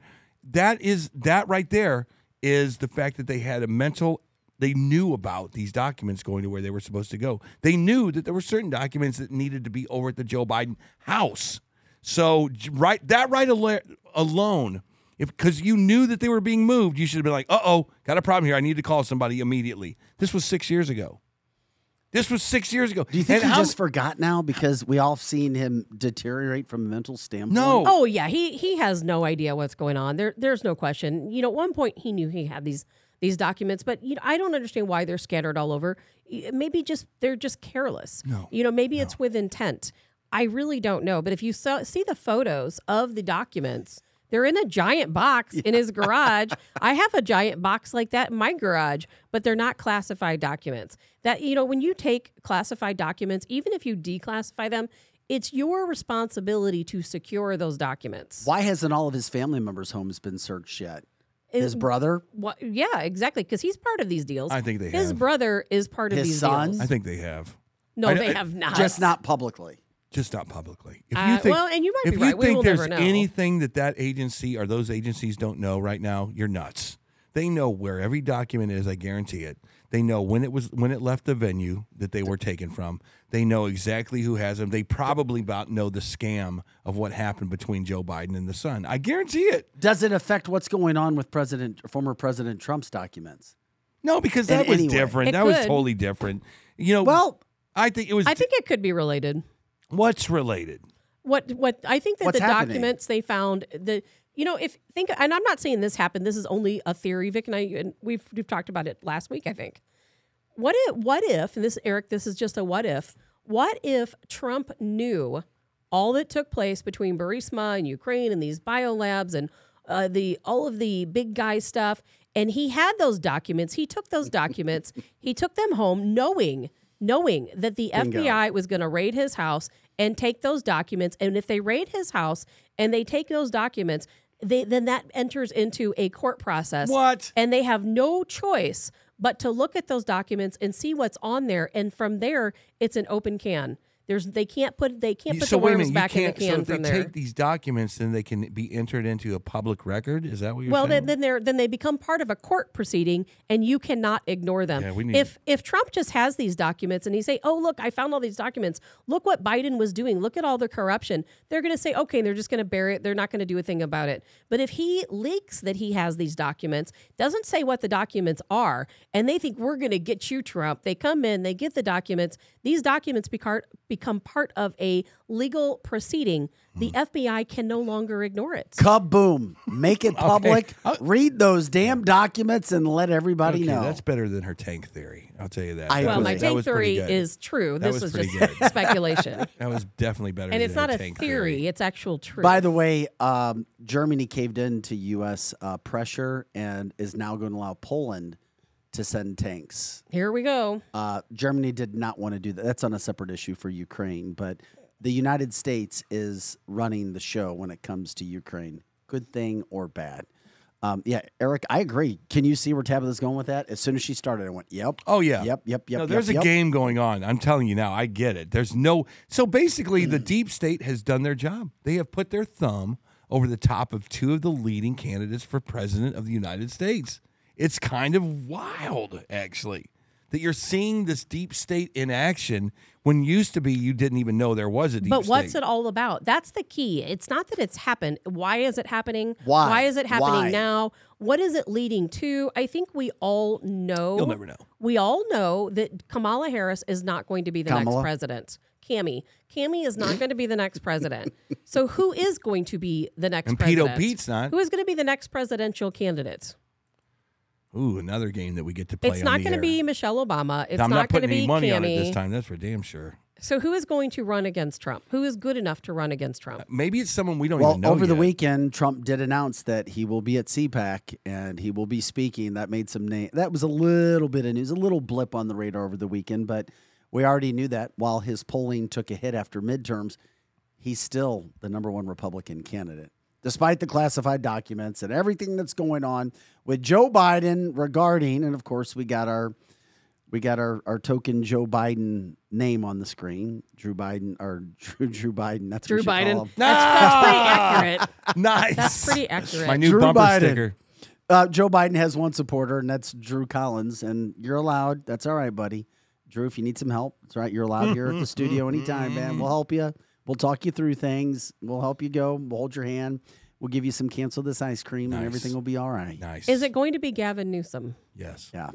That is that right there is the fact that they had a mental they knew about these documents going to where they were supposed to go. They knew that there were certain documents that needed to be over at the Joe Biden house. So right that right al- alone because you knew that they were being moved, you should have been like, "Uh oh, got a problem here. I need to call somebody immediately." This was six years ago. This was six years ago. Do you think And he how- just forgot now because we all seen him deteriorate from a mental standpoint? No. Oh yeah, he he has no idea what's going on. There there's no question. You know, at one point he knew he had these these documents, but you know, I don't understand why they're scattered all over. Maybe just they're just careless. No, You know, maybe it's with intent. I really don't know. But if you saw, see the photos of the documents, they're in a giant box <laughs> in his garage. I have a giant box like that in my garage, but they're not classified documents. That you know, when you take classified documents, even if you declassify them, it's your responsibility to secure those documents. Why hasn't all of his family members' homes been searched yet? His brother? What, yeah, exactly. Because he's part of these deals. I think they his have. brother is part of these son? deals. I think they have. no, I- they I- have not. Just not publicly. Just not publicly. If Uh, well, and you might if be you right. We think will there's never know. anything that that agency or those agencies don't know right now, you're nuts. They know where every document is. I guarantee it. They know when it was when it left the venue that they were taken from. They know exactly who has them. They probably about know the scam of what happened between Joe Biden and the son. I guarantee it. Does it affect what's going on with President, former President Trump's documents? No, because In that was any way. different. It that was totally different. You know. Well, I think it was. I think it could be related. What's related. What what I think that What's the happening? documents they found the you know if think and I'm not saying this happened. This is only a theory, Vic and I and we've we've talked about it last week. I think. What if what if and this Eric, this is just a what if. What if Trump knew all that took place between Burisma and Ukraine and these biolabs and uh, the all of the big guy stuff, and he had those documents. He took those documents. he took them home, knowing knowing that the FBI was going to raid his house and take those documents. And if they raid his house and they take those documents, they, then that enters into a court process. What? And they have no choice but to look at those documents and see what's on there. And from there, it's an open can. There's they can't put they can't put so the worms minute. back in the can so if from they there. take these documents, then they can be entered into a public record. Is that what you're well, saying? then, then they're then they become part of a court proceeding, and you cannot ignore them. Yeah, we need- if if Trump just has these documents and he say, "Oh, look, I found all these documents. Look what Biden was doing. Look at all the corruption." They're going to say, "Okay," they're just going to bury it. They're not going to do a thing about it. But if he leaks that he has these documents, doesn't say what the documents are, and they think we're going to get you, Trump, they come in, they get the documents. These documents become become part of a legal proceeding, the Hmm. FBI can no longer ignore it. Kaboom! Make it <laughs> public. Uh, Read those damn documents and let everybody Okay, know. that's better than her tank theory. I'll tell you that. I That well, agree. my was- that tank was pretty theory good. is true. That This was was, pretty just good. <laughs> speculation. <laughs> That was definitely better. and than it's not her a tank theory, it's actual truth. By the way, um, Germany caved in to U.S. Uh, pressure and is now going to allow Poland to send tanks. Here we go. Uh, Germany did not want to do that. That's on a separate issue for Ukraine, but the United States is running the show when it comes to Ukraine. Good thing or bad? Um, yeah, Eric, I agree. Can you see where Tabitha's going with that? As soon as she started, I went, "Yep." Oh yeah. Yep. Yep. Yep. No, there's yep. a game going on. I'm telling you now. I get it. There's no. So basically, the <clears throat> deep state has done their job. They have put their thumb over the top of two of the leading candidates for president of the United States. It's kind of wild, actually, that you're seeing this deep state in action when used to be you didn't even know there was a deep state. But state. what's it all about? That's the key. It's not that it's happened. Why is it happening? Why? Why is it happening Why? now? What is it leading to? I think we all know. You'll never know. We all know that Kamala Harris is not going to be the Kamala? next president. Cami. Cami is not <laughs> going to be the next president. So who is going to be the next And Pete president? O'Pete's not. Who is going to be the next presidential candidate? Ooh, another game that we get to play. It's on not going to be Michelle Obama. It's I'm not, not going to be any money Cami. on it this time. That's for damn sure. So who is going to run against Trump? Who is good enough to run against Trump? Uh, maybe it's someone we don't Well, even know over the weekend, Trump did announce that he will be at CPAC and he will be speaking. That made some name. That was a little bit of news, a little blip on the radar over the weekend, but we already knew that. While his polling took a hit after midterms, he's still the number one Republican candidate, despite the classified documents and everything that's going on with Joe Biden regarding. And of course, we got our we got our, our token Joe Biden name on the screen. Drew Biden or <laughs> Drew Drew Biden. That's Drew what we call Biden. him. That's, that's pretty accurate. <laughs> Nice. That's pretty accurate. My new Drew bumper Biden. sticker. Uh, Joe Biden has one supporter, and that's Drew Collins. And you're allowed. That's all right, buddy. Drew, if you need some help, that's right. You're allowed here at the <laughs> studio anytime, man. We'll help you. We'll talk you through things. We'll help you go. We'll hold your hand. We'll give you some cancel this ice cream, and everything will be all right. Nice. Is it going to be Gavin Newsom? Yes. Yeah.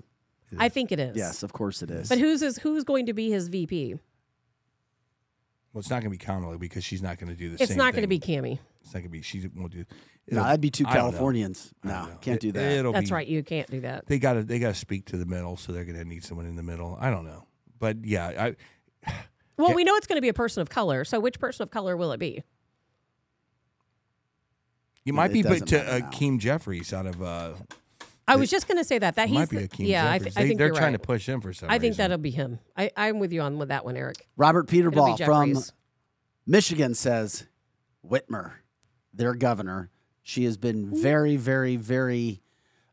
I think it is. Yes, of course it is. But who's is who's going to be his VP? Well, it's not going to be Kamala because she's not going to do the It's same not going to be Cammy. It's not going to be. She won't do. No, that'd be two I don't know. Californians. No, don't know. can't do that. It'll That's be, right. You can't do that. They got to. They got to speak to the middle, so they're going to need someone in the middle. I don't know, but yeah, I. Well, we know it's going to be a person of color. So which person of color will it be? You might it be, but to matter uh, now. Keem Jeffries out of. Uh, I was just going to say that. That it he's might be the- a Keem yeah. I, Jeffries. th- I They- think they're trying right. to push him for some I think reason. that'll be him. I, I'm with you on with that one, Eric. Robert Peterball from Michigan says Whitmer, their governor, she has been very, very, very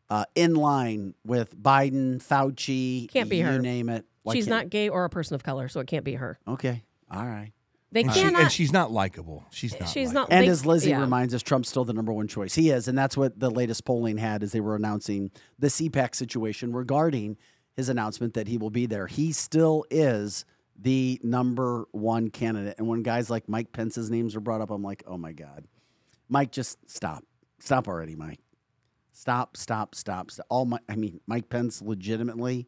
uh, in line with Biden, Fauci. Can't be you her. name it. Why She's can't- not gay or a person of color, so it can't be her. Okay. All right. They and, she, cannot. and she's not likable. She's eh, not. she's not. And they- as Lizzie yeah. reminds us, Trump's still the number one choice. He is, and that's what the latest polling had as they were announcing the CPAC situation regarding his announcement that he will be there. He still is the number one candidate. And when guys like Mike Pence's names are brought up, I'm like, oh my God. Mike, just stop. Stop already, Mike. Stop, stop, stop. stop. All my I mean, Mike Pence legitimately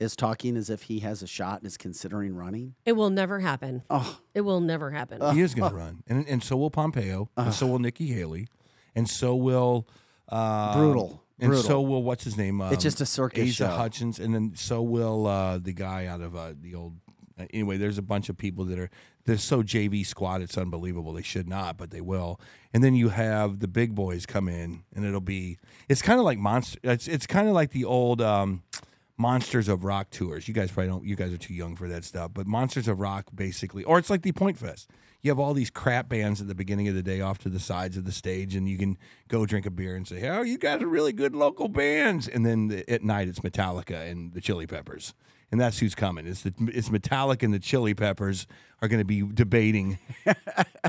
is talking as if he has a shot and is considering running. It will never happen. Oh, It will never happen. He is going to run, and and so will Pompeo, and so will Nikki Haley, and so will uh, Brutal. and Brutal. so will what's his name? Um, just a circus Asa show. Hutchins, and then so will uh, the guy out of uh, the old. uh, Anyway, there's a bunch of people that are they're so JV squad. It's unbelievable. They should not, but they will. And then you have the big boys come in, and it'll be. It's kind of like monster. It's it's kind of like the old. Um, Monsters of Rock tours. You guys probably don't. You guys are too young for that stuff. But Monsters of Rock, basically, or it's like the Point Fest. You have all these crap bands at the beginning of the day off to the sides of the stage, and you can go drink a beer and say, "Oh, you guys are really good local bands." And then the, at night, it's Metallica and the Chili Peppers, and that's who's coming. It's the it's Metallica and the Chili Peppers are going to be debating,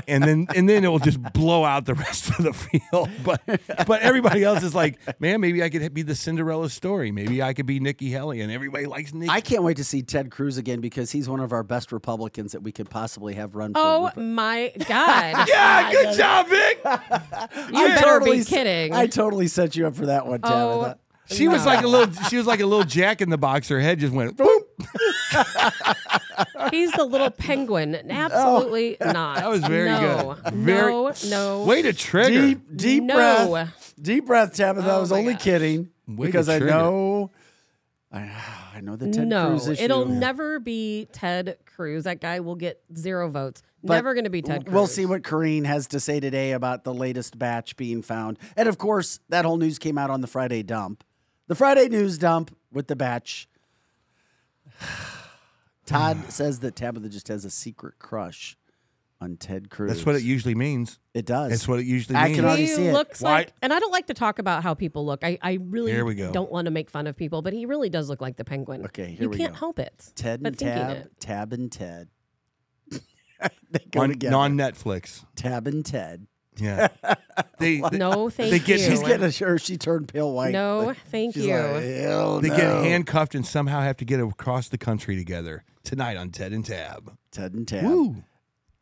and then and then it will just blow out the rest of the field. <laughs> But but everybody else is like, man, maybe I could be the Cinderella story. Maybe I could be Nikki Haley, and everybody likes Nikki. I can't wait to see Ted Cruz again because he's one of our best Republicans that we could possibly have run for. oh Rep- my God! <laughs> yeah, good job, Vic. You better be kidding. I totally set you up for that one, Oh, Tabitha. She was like a little. She was like a little Jack in the Box. Her head just went boom. <laughs> He's the little penguin. Absolutely oh. not. That was very no. good. Very- No, no. Way to trigger. Deep, deep No. breath. Deep breath, Tabitha. I Oh was my only gosh. kidding Way to because I trigger. know, I, I know the Ted no, Cruz issue. it'll never be Ted Cruz. That guy will get zero votes. But Never going to be Ted Cruz. We'll see what Karine has to say today about the latest batch being found. And of course, that whole news came out on the Friday dump. The Friday news dump with the batch. <sighs> Todd <sighs> says that Tabitha just has a secret crush on Ted Cruz. That's what it usually means. It does. That's what it usually I means. can already he see it. looks Why- like, and I don't like to talk about how people look. I, I really Here we go. don't want to make fun of people, but he really does look like the penguin. Okay, here you we can't go. help it. Ted and thinking Tab, it. Tab and Ted. <laughs> they go on, together. on Netflix. Tab and Ted. Yeah. <laughs> they, they, No, thank they get- you. She's getting a sure she turned pale white. no, thank She's you. like, hell they no. get handcuffed and somehow have to get across the country together tonight on Ted and Tab. Ted and Tab. Woo.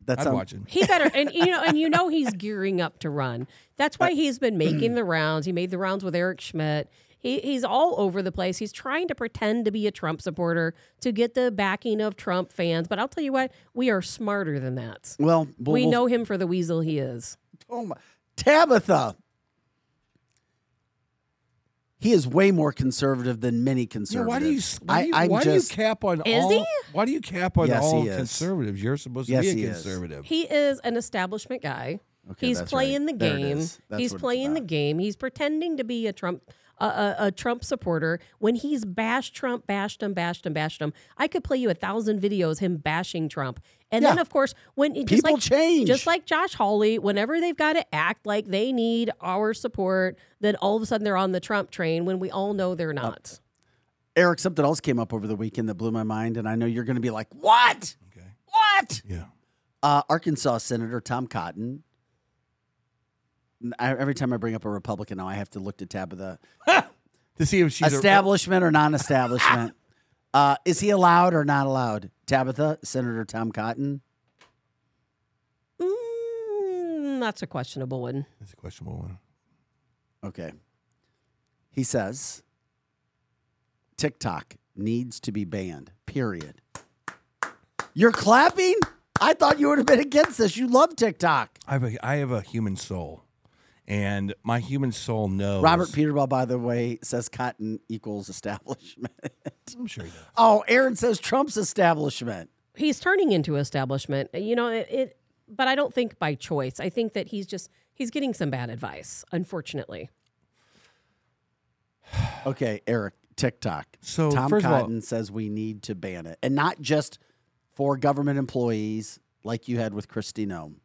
That's I'd on- watch. He better, and you know, and you know, <laughs> he's gearing up to run. That's why uh, he's been <clears throat> making the rounds. He made the rounds with Eric Schmitt. He, he's all over the place. He's trying to pretend to be a Trump supporter to get the backing of Trump fans. But I'll tell you what, we are smarter than that. Well, we'll- we we'll- know him for the weasel he is. Oh my, Tabitha. He is way more conservative than many Yeah, conservatives. why do you why, do you, I, I'm why just, do you cap on Is all? he? Why do you cap on Yes, all conservatives? You're supposed to Yes, be he a is. conservative. He is an establishment guy. Okay, He's playing right. the game. He's playing the game. He's pretending to be a Trump a, a, a Trump supporter when he's bashed Trump, bashed him, bashed him, bashed him. I could play you a thousand videos him bashing Trump. And then of course when just People like, change. just like Josh Hawley, whenever they've got to act like they need our support, then all of a sudden they're on the Trump train when we all know they're not. Eric, something else came up over the weekend that blew my mind, and I know you're going to be like, "What? Okay. What?" Yeah. Uh, Arkansas Senator Tom Cotton. I, every time I bring up a Republican now, I have to look to Tabitha. <laughs> To see if she's a- Establishment or non-establishment? <laughs> uh, is he allowed or not allowed? Tabitha, Senator Tom Cotton. Mm, that's a questionable one. That's a questionable one. Okay. He says TikTok needs to be banned. Period. You're clapping? I thought you would have been against this. You love TikTok. I have a I have a human soul, and my human soul knows. Robert Peterball, by the way, says cotton equals establishment. I'm sure he does. oh, Aaron says Trump's establishment. he's turning into establishment. You know, it, it but I don't think by choice. I think that he's just he's getting some bad advice, unfortunately. <sighs> Okay, Eric, TikTok. So, Tom first of all- Cotton says we need to ban it. And not just for government employees like you had with Kristi Noem.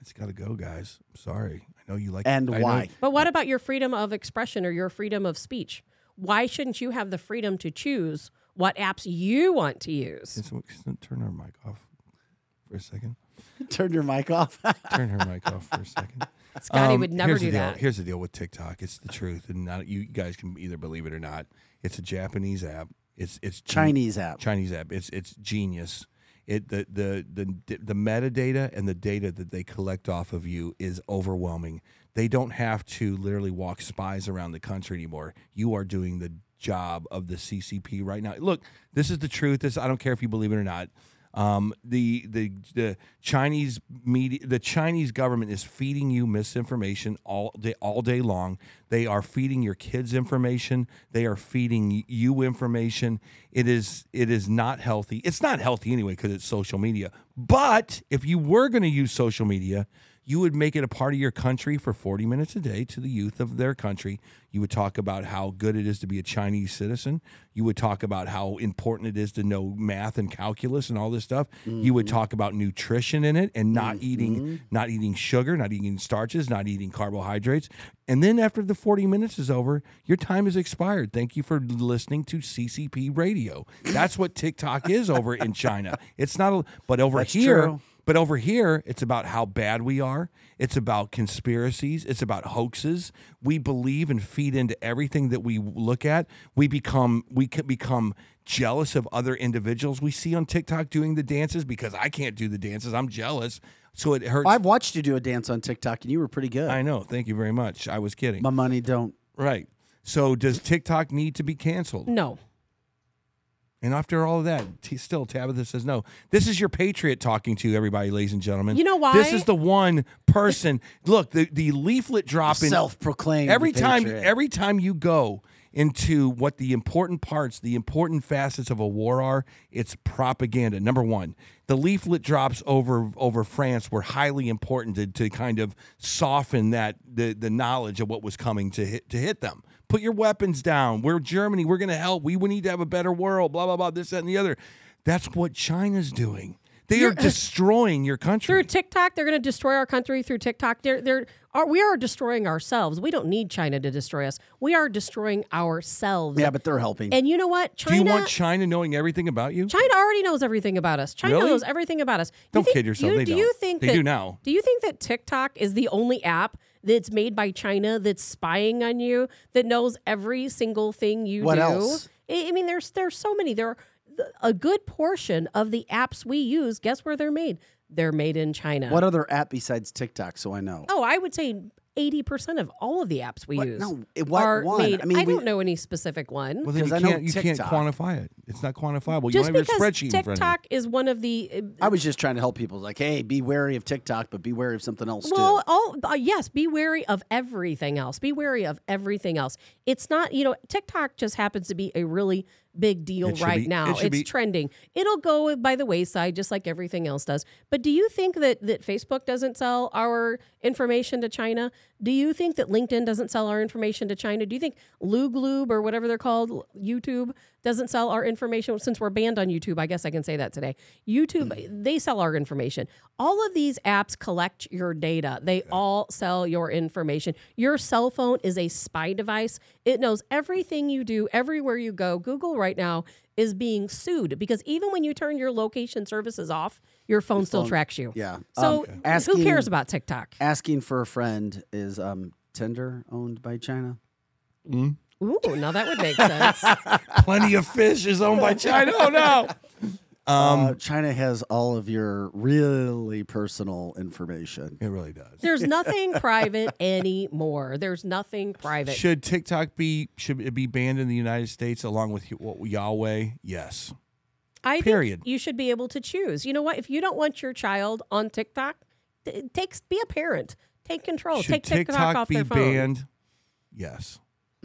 It's got to go, guys. I'm sorry. I know you like. And I know- why? But what about your freedom of expression or your freedom of speech? Why shouldn't you have the freedom to choose what apps you want to use? Can someone, can someone turn our mic off for a second? <laughs> Turn your mic off. <laughs> Turn her mic off for a second. Scotty Um, would never here's do the deal. that. Here's the deal with TikTok. It's the truth, and not, you guys can either believe it or not. It's a Japanese app. It's it's gen- Chinese app. Chinese app. It's it's genius. It the the the the metadata and the data that they collect off of you is overwhelming. They don't have to literally walk spies around the country anymore. You are doing the job of the CCP right now. Look, this is the truth. This I don't care if you believe it or not. Um, the the the Chinese media, the Chinese government is feeding you misinformation all day all day long. They are feeding your kids information. They are feeding you information. It is it is not healthy. It's not healthy anyway because it's social media. But if you were going to use social media, you would make it a part of your country for 40 minutes a day to the youth of their country. You would talk about how good it is to be a Chinese citizen. You would talk about how important it is to know math and calculus and all this stuff. You would mm-hmm. talk about nutrition in it and not mm-hmm. eating not eating sugar, not eating starches, not eating carbohydrates. And then after the 40 minutes is over, your time is expired. Thank you for listening to CCP radio. That's what TikTok is over in China. It's not a, but over That's here true. But over here, it's about how bad we are. It's about conspiracies. It's about hoaxes. We believe and feed into everything that we look at. We become we can become jealous of other individuals we see on TikTok doing the dances because I can't do the dances. I'm jealous. So it hurts. I've watched you do a dance on TikTok and you were pretty good. I know. Thank you very much. I was kidding. My money don't. Right. So does TikTok need to be canceled? No. And after all of that, t- still Tabitha says no. This is your patriot talking to everybody, ladies and gentlemen. You know why? This is the one person. <laughs> look, the, the leaflet dropping. Self-proclaimed every time. patriot. Every time you go into what the important parts, the important facets of a war are, it's propaganda. Number one, the leaflet drops over over France were highly important to, to kind of soften that the the knowledge of what was coming to hit to hit them. Put your weapons down. We're Germany. We're going to help. We, we need to have a better world. Blah blah blah. This that and the other. That's what China's doing. They are You're- <laughs> destroying your country. Through TikTok, they're going to destroy our country. Through TikTok, they're they're are, we are destroying ourselves. We don't need China to destroy us. We are destroying ourselves. Yeah, but they're helping. And you know what? Do China. you want China knowing everything about you? China already knows everything about us. China Really? knows everything about us. You Don't think- kid yourself, You, they do you don't. think They that, do now. Do you think that TikTok is the only app that's made by China that's spying on you that knows every single thing you What do? else? I I mean, there's there's so many. There are a good portion of the apps we use. Guess where they're made? They're made in China. what other app besides TikTok? So I know. Oh, I would say eighty percent of all of the apps we What- use no, what are one? made. I mean, we- don't know any specific one. Well, then you 'Cause I can't, you can't quantify it. It's not quantifiable. you Just don't have your because spreadsheet in front of you. TikTok is one of the uh, I was just trying to help people. Like, hey, be wary of TikTok, but be wary of something else Well, too. all uh, yes, be wary of everything else. Be wary of everything else. It's not, you know, TikTok just happens to be a really big deal It right be- now. it It's be- trending. It'll go by the wayside just like everything else does. But do you think that that Facebook doesn't sell our information to China? Do you think that LinkedIn doesn't sell our information to China? Do you think Lube Lube or whatever they're called, YouTube doesn't sell our information since we're banned on YouTube? I guess I can say that today. YouTube, mm. they sell our information. All of these apps collect your data. They all sell your information. Your cell phone is a spy device. It knows everything you do everywhere you go. Google right now is being sued because even when you turn your location services off, your phone still tracks you. yeah. So Um, who asking- cares about TikTok? Asking for a friend is um, Tinder owned by China. Ooh, now that would make sense. <laughs> Plenty of fish is owned by China. Oh no. <laughs> Um, uh, China has all of your really personal information. it really does. There's <laughs> nothing private anymore. There's nothing private. Should TikTok be should it be banned in the United States along with what Huawei? Yes. I Period. think you should be able to choose. You know what? If you don't want your child on TikTok, th- takes be a parent. Take control. Should Take TikTok, TikTok off be their phone. banned? Yes. <clears throat>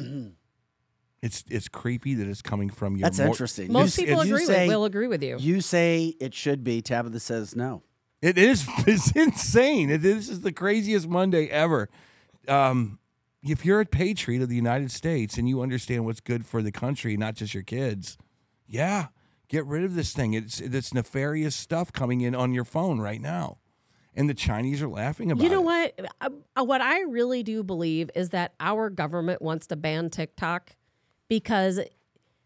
it's it's creepy that it's coming from your That's more- interesting. Most You- people you agree say- with. Will agree with you. You say it should be. Tabitha says no. It is. <laughs> It's insane. It, this is the craziest Monday ever. Um, if you're a patriot of the United States and you understand what's good for the country, not just your kids, yeah, get rid of this thing. It's it's nefarious stuff coming in on your phone right now, and the Chinese are laughing about it. You know it. what? Uh, uh, What I really do believe is that our government wants to ban TikTok because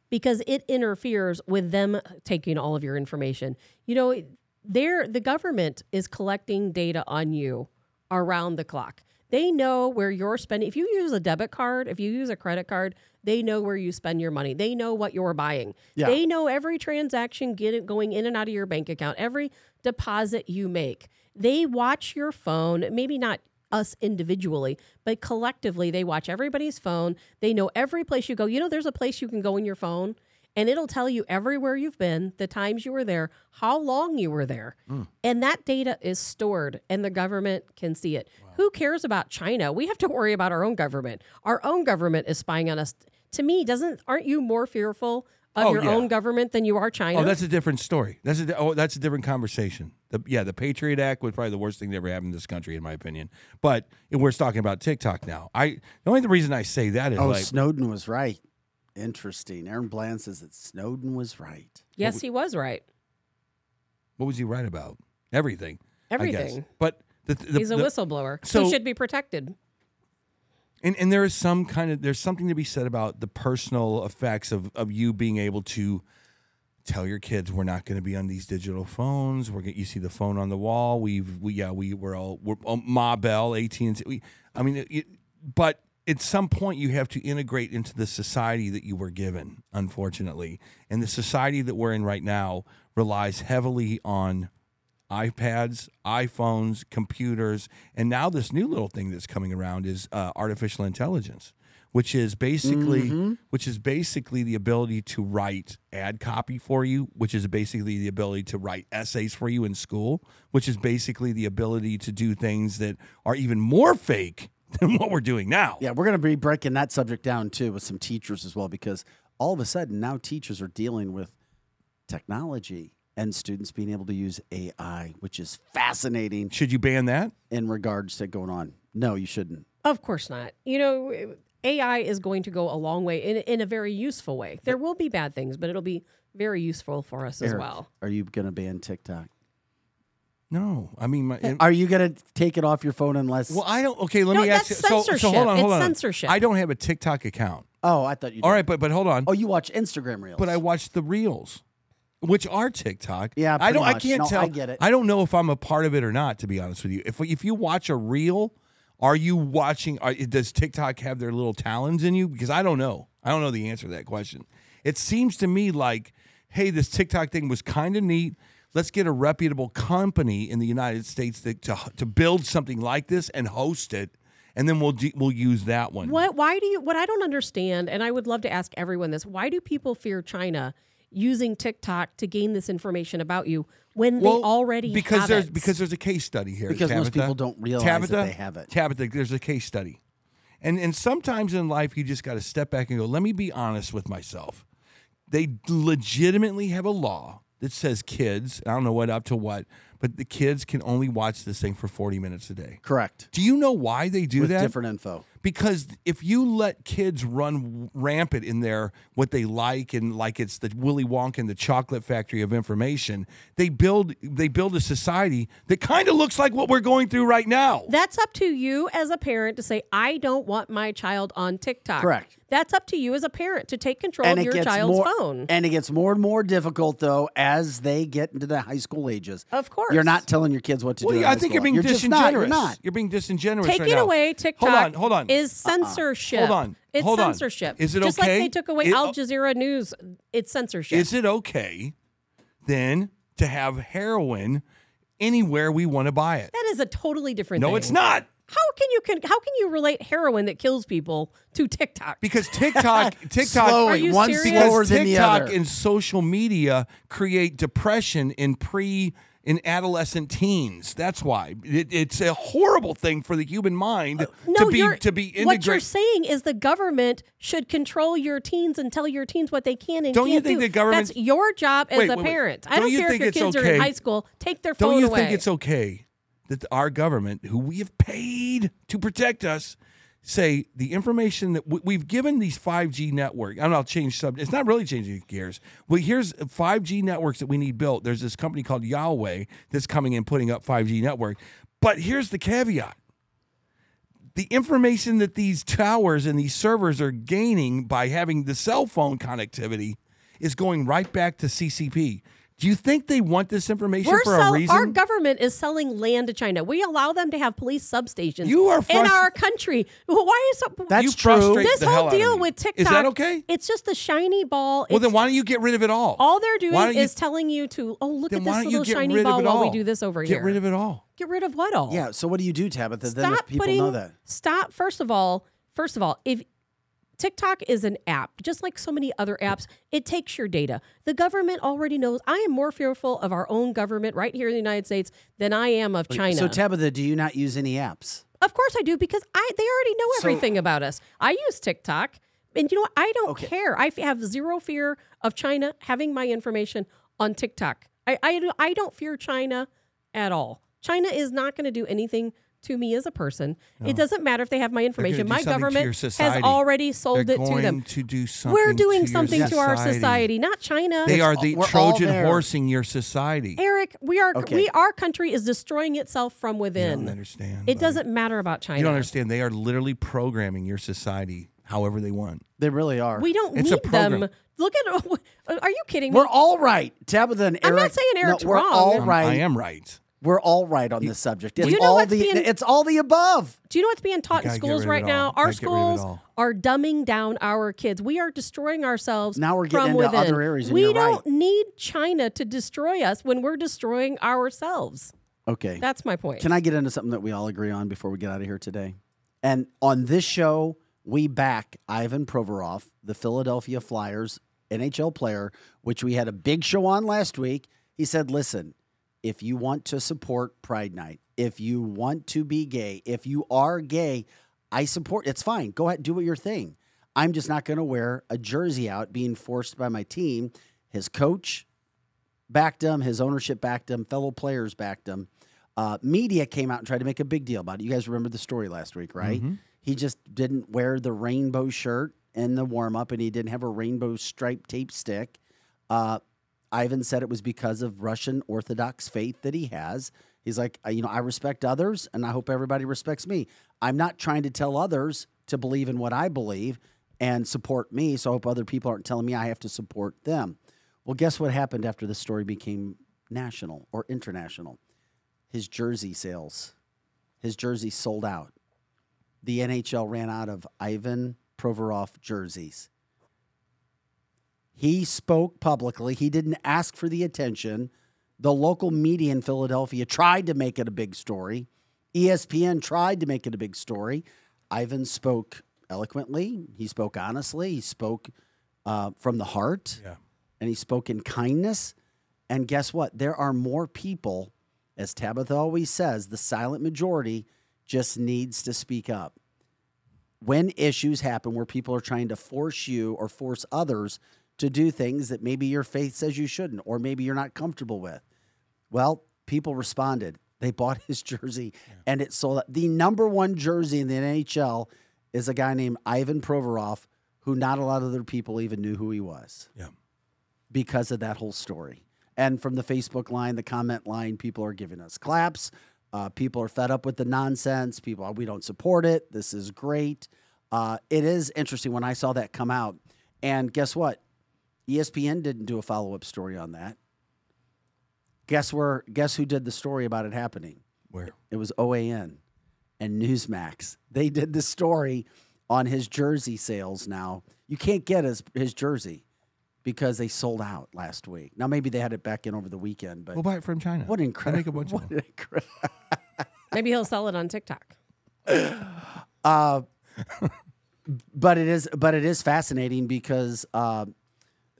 because it interferes with them taking all of your information. You know, they're, the government is collecting data on you around the clock. They know where you're spending. If you use a debit card, if you use a credit card, they know where you spend your money. They know what you're buying. Yeah. They know every transaction going in and out of your bank account, every deposit you make. They watch your phone, maybe not us individually, but collectively, they watch everybody's phone. They know every place you go. You know, there's a place you can go in your phone and it'll tell you everywhere you've been, the times you were there, how long you were there. Hmm. And that data is stored and the government can see it. Who cares about China? We have to worry about our own government. Our own government is spying on us. To me, doesn't aren't you more fearful of Oh, your yeah. own government than you are oh, China? Oh, that's a different story. That's a di- oh, that's a different conversation. The, yeah, the Patriot Act was probably the worst thing that ever happened in this country, in my opinion. But we're talking about TikTok now. I the only reason I say that is Oh, like Snowden was right. Interesting. Aaron Bland says that Snowden was right. yes, he was right. what was he right about? Everything. I guess. Everything. But the, the, He's a the- whistleblower. so- he should be protected. and and there is some kind of there's something to be said about the personal effects of of you being able to tell your kids we're not going to be on these digital phones. We're get, you see the phone on the wall. We've we yeah we we're all we're oh, Ma Bell AT and T. I mean, it, it- but at some point you have to integrate into the society that you were given. Unfortunately, and the society that we're in right now relies heavily on iPads, iPhones, computers, and now this new little thing that's coming around is uh, artificial intelligence, which is basically Mm-hmm. which is basically the ability to write ad copy for you, which is basically the ability to write essays for you in school, which is basically the ability to do things that are even more fake <laughs> than what we're doing now. Yeah, we're going to be breaking that subject down too with some teachers as well because all of a sudden now teachers are dealing with technology and students being able to use AI, which is fascinating Should you ban that? in regards to going on. No, you shouldn't. Of course not. You know, AI is going to go a long way in, in a very useful way. There will be bad things, but it'll be very useful for us as well. Are you going to ban TikTok? No. I mean, my, uh, Are you going to take it off your phone unless? well, I don't. Okay, let No, me ask you. So, so hold on, hold It's on. censorship. I don't have a TikTok account. oh, I thought you. Did. All right, but but hold on. Oh, you watch Instagram reels. But I watch the reels, which are TikTok. Yeah, I don't. pretty I much. can't No, tell. I get it. I don't know if I'm a part of it or not. To be honest with you, if if you watch a reel, are you watching? Are, does TikTok have their little talons in you? Because I don't know. I don't know the answer to that question. It seems to me like, hey, this TikTok thing was kind of neat. Let's get a reputable company in the United States that, to to build something like this and host it, and then we'll do, we'll use that one. What? Why do you? What I don't understand, and I would love to ask everyone this: Why do people fear China using TikTok to gain this information about you when Well, they already because have there's it? because there's a case study here. Because most people don't realize that Tabitha, they have it. Tabitha, there's a case study, and and sometimes in life you just got to step back and go. Let me be honest with myself. They legitimately have a law that says kids. I don't know what up to what, but the kids can only watch this thing for 40 minutes a day. correct Do you know why they do with that? different info. because if you let kids run rampant in their what they like and like it's the Willy Wonka and the chocolate factory of information, they build they build a society that kind of looks like what we're going through right now. That's up to you as a parent to say, I don't want my child on TikTok. Correct. That's up to you as a parent to take control and of your child's more, phone. And it gets more and more difficult though as they get into the high school ages. Of course. you're not telling your kids what to Well, do. in I high think school. you're being You're just disingenuous. not. You're not. You're being disingenuous right Taking now. away TikTok Hold on, hold on. is uh-uh. censorship. Hold on, It's hold on. censorship. Is it Just okay? Just like they took away It- Al Jazeera News, it's censorship. Is it okay then to have heroin anywhere we want to buy it? that is a totally different No, thing. it's not. How can you can how can you relate heroin that kills people to TikTok? Because TikTok, <laughs> TikTok, Slowly, Are you one serious? slower because than the TikTok other. and social media create depression in pre in adolescent teens. That's why it, it's a horrible thing for the human mind Uh, no, to be you're, to be what you're saying is the government should control your teens and tell your teens what they can and Don't you can't think do. the government- That's your job as Wait, a wait, wait. parent. I Don't don't you care if your it's kids are in high school. Take their phone away. Don't you away. think it's okay that our government, who we have paid to protect us, say the information that we- we've given these 5G network? Know, I'll change subject. It's not really changing gears. Well, here's 5G networks that we need built. There's this company called Huawei that's coming in putting up 5G network. But here's the caveat. The information that these towers and these servers are gaining by having the cell phone connectivity is going right back to CCP. Do you think they want this information We're for sell- a reason? our government is selling land to China. We allow them to have police substations You are in our country. Well, Why is so, That's You true. this whole deal with TikTok? Is that okay? It's just a shiny ball. well, It's- then why don't you get rid of it all? all they're doing Why you- is telling you to oh look then at this little shiny ball while we do this over get here. Get rid of it all. Get rid of what all? Yeah. So what do you do, Tabitha? Then if Stop people putting. know that. Stop. First of all, first of all, if TikTok is an app, just like so many other apps, it takes your data. The government already knows. I am more fearful of our own government right here in the United States than I am of China. So Tabitha, do you not use any apps? Of course I do because I they already know everything about us. I use TikTok, and you know what? I don't care. I have zero fear of China having my information on TikTok. I I, I don't fear China at all. China is not going to do anything to me as a person. It oh. doesn't matter if they have my information. My government has already sold They're it to them. to do We're doing to your something to our society. society, not China. They are the all Trojan there. horsing your society. Eric, we are Okay. we our country is destroying itself from you within. don't understand. It buddy. doesn't matter about China. You don't understand. They are literally programming your society however they want. They really are. We don't It's need program. them. Look at. <laughs> Are you kidding me? we're all right. Tabitha and Eric. I'm not saying Eric's no, we're wrong. all I'm- right. I am right. We're all right on this subject. It's you know all what's the. being- It's all the above. Do you know what's being taught in gotta get schools rid of right it now? all. Our Gotta get rid of it schools all. are dumbing down our kids. We are destroying ourselves. Now we're getting from into within. other areas, and we you're don't right. need China to destroy us when we're destroying ourselves. Okay. That's my point. Can I get into something that we all agree on before we get out of here today? And on this show, we back Ivan Provorov, the Philadelphia Flyers NHL player, which we had a big show on last week. He said, listen, if you want to support Pride Night, if you want to be gay, if you are gay, I support it's fine. Go ahead, do what your thing. I'm just not going to wear a jersey out being forced by my team. His coach backed him, his ownership backed him, fellow players backed him. Uh, media came out and tried to make a big deal about it. You guys remember the story last week, right? He just didn't wear the rainbow shirt in the warm up and he didn't have a rainbow striped tape stick. Uh, Ivan said it was because of Russian Orthodox faith that he has. He's like, "Uh, you know, I respect others and I hope everybody respects me. I'm not trying to tell others to believe in what I believe and support me. So I hope other people aren't telling me I have to support them. Well, guess what happened after the story became national or international? His jersey sales, his jersey sold out. The NHL ran out of Ivan Provorov jerseys. He spoke publicly. He didn't ask for the attention. The local media in Philadelphia tried to make it a big story. ESPN tried to make it a big story. Ivan spoke eloquently. He spoke honestly. He spoke uh, from the heart. Yeah. And he spoke in kindness. And guess what? There are more people, as Tabitha always says, the silent majority just needs to speak up when issues happen where people are trying to force you or force others to do things that maybe your faith says you shouldn't or maybe you're not comfortable with. Well, people responded. They bought <laughs> his jersey and it sold out. The number one jersey in the NHL is a guy named Ivan Provorov, who not a lot of other people even knew who he was Yeah. because of that whole story. And from the Facebook line, the comment line, people are giving us claps. Uh, people are fed up with the nonsense. People, we don't support it. This is great. Uh, it is interesting when I saw that come out. And guess what? ESPN didn't do a follow up story on that. Guess where? Guess who did the story about it happening? Where? It was OAN and Newsmax. They did the story on his jersey sales now. You can't get his, his jersey because they sold out last week. Now, maybe they had it back in over the weekend, but We'll buy it from China. what incredible. Make a bunch of <laughs> What them. incre- Maybe he'll sell it on TikTok. uh, <laughs> but it is but it is fascinating because uh,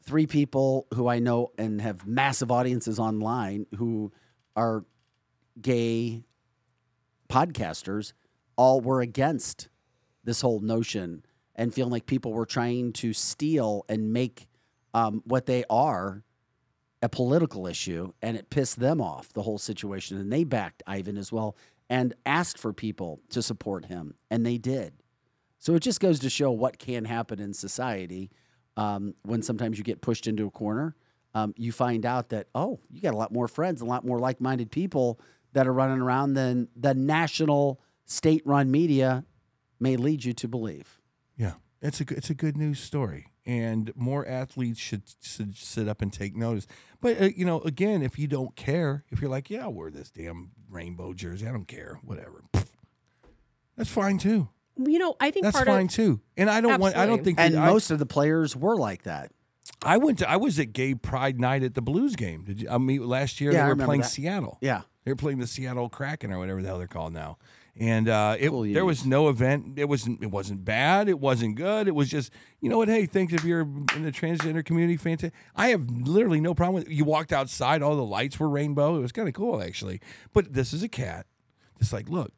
three people who I know and have massive audiences online who are gay podcasters all were against this whole notion and feeling like people were trying to steal and make um, what they are a political issue and it pissed them off the whole situation and they backed Ivan as well and asked for people to support him and they did. So it just goes to show what can happen in society um, when sometimes you get pushed into a corner um, you find out that oh you got a lot more friends a lot more like-minded people that are running around than the national state-run media may lead you to believe Yeah, it's a it's a good news story, and more athletes should, should sit up and take notice. But uh, you know, again, if you don't care, if you're like, yeah, I'll wear this damn rainbow jersey, I don't care, whatever. That's fine too. You know, I think That's part fine of too. And I don't want. I don't think. and that I- most of the players were like that I went to. I was at Gay Pride Night at the Blues game. Did you? I mean, last year Yeah, they were playing that. Seattle. yeah They were playing the Seattle Kraken or whatever the hell they're called now. And uh, it, Cool there was no event. It wasn't. It wasn't bad. It wasn't good. It was just. You know what? Hey, thanks if you're in the transgender community. Fantastic. I have literally no problem with. You walked outside. All the lights were rainbow. It was kind of cool actually. But this is a cat. It's like look.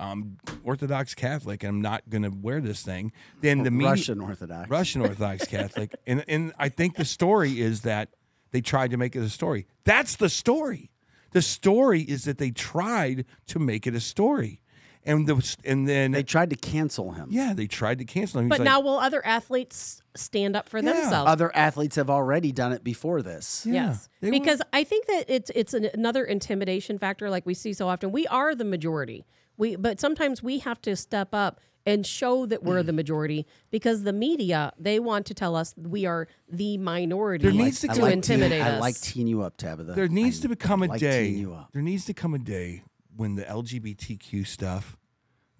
I'm Orthodox Catholic. And I'm not going to wear this thing. Then the media, russian orthodox Russian Orthodox Catholic. <laughs> And and I think the story is that they tried to make it a story. That's the story. The story is that they tried to make it a story. And the and then they tried to cancel him yeah, they tried to cancel him. He's But like, now will other athletes stand up for Yeah. themselves? other athletes have already done it before this Yeah, yes, they were- because I think that it's it's an, another intimidation factor, like we see so often. We are the majority. We, but sometimes we have to step up and show that we're the majority because the media they want to tell us we are the minority There needs to to come- I intimidate I us. like teeing you up, Tabitha. there needs I to become a like day. teeing you up. There needs to come a day when the LGBTQ stuff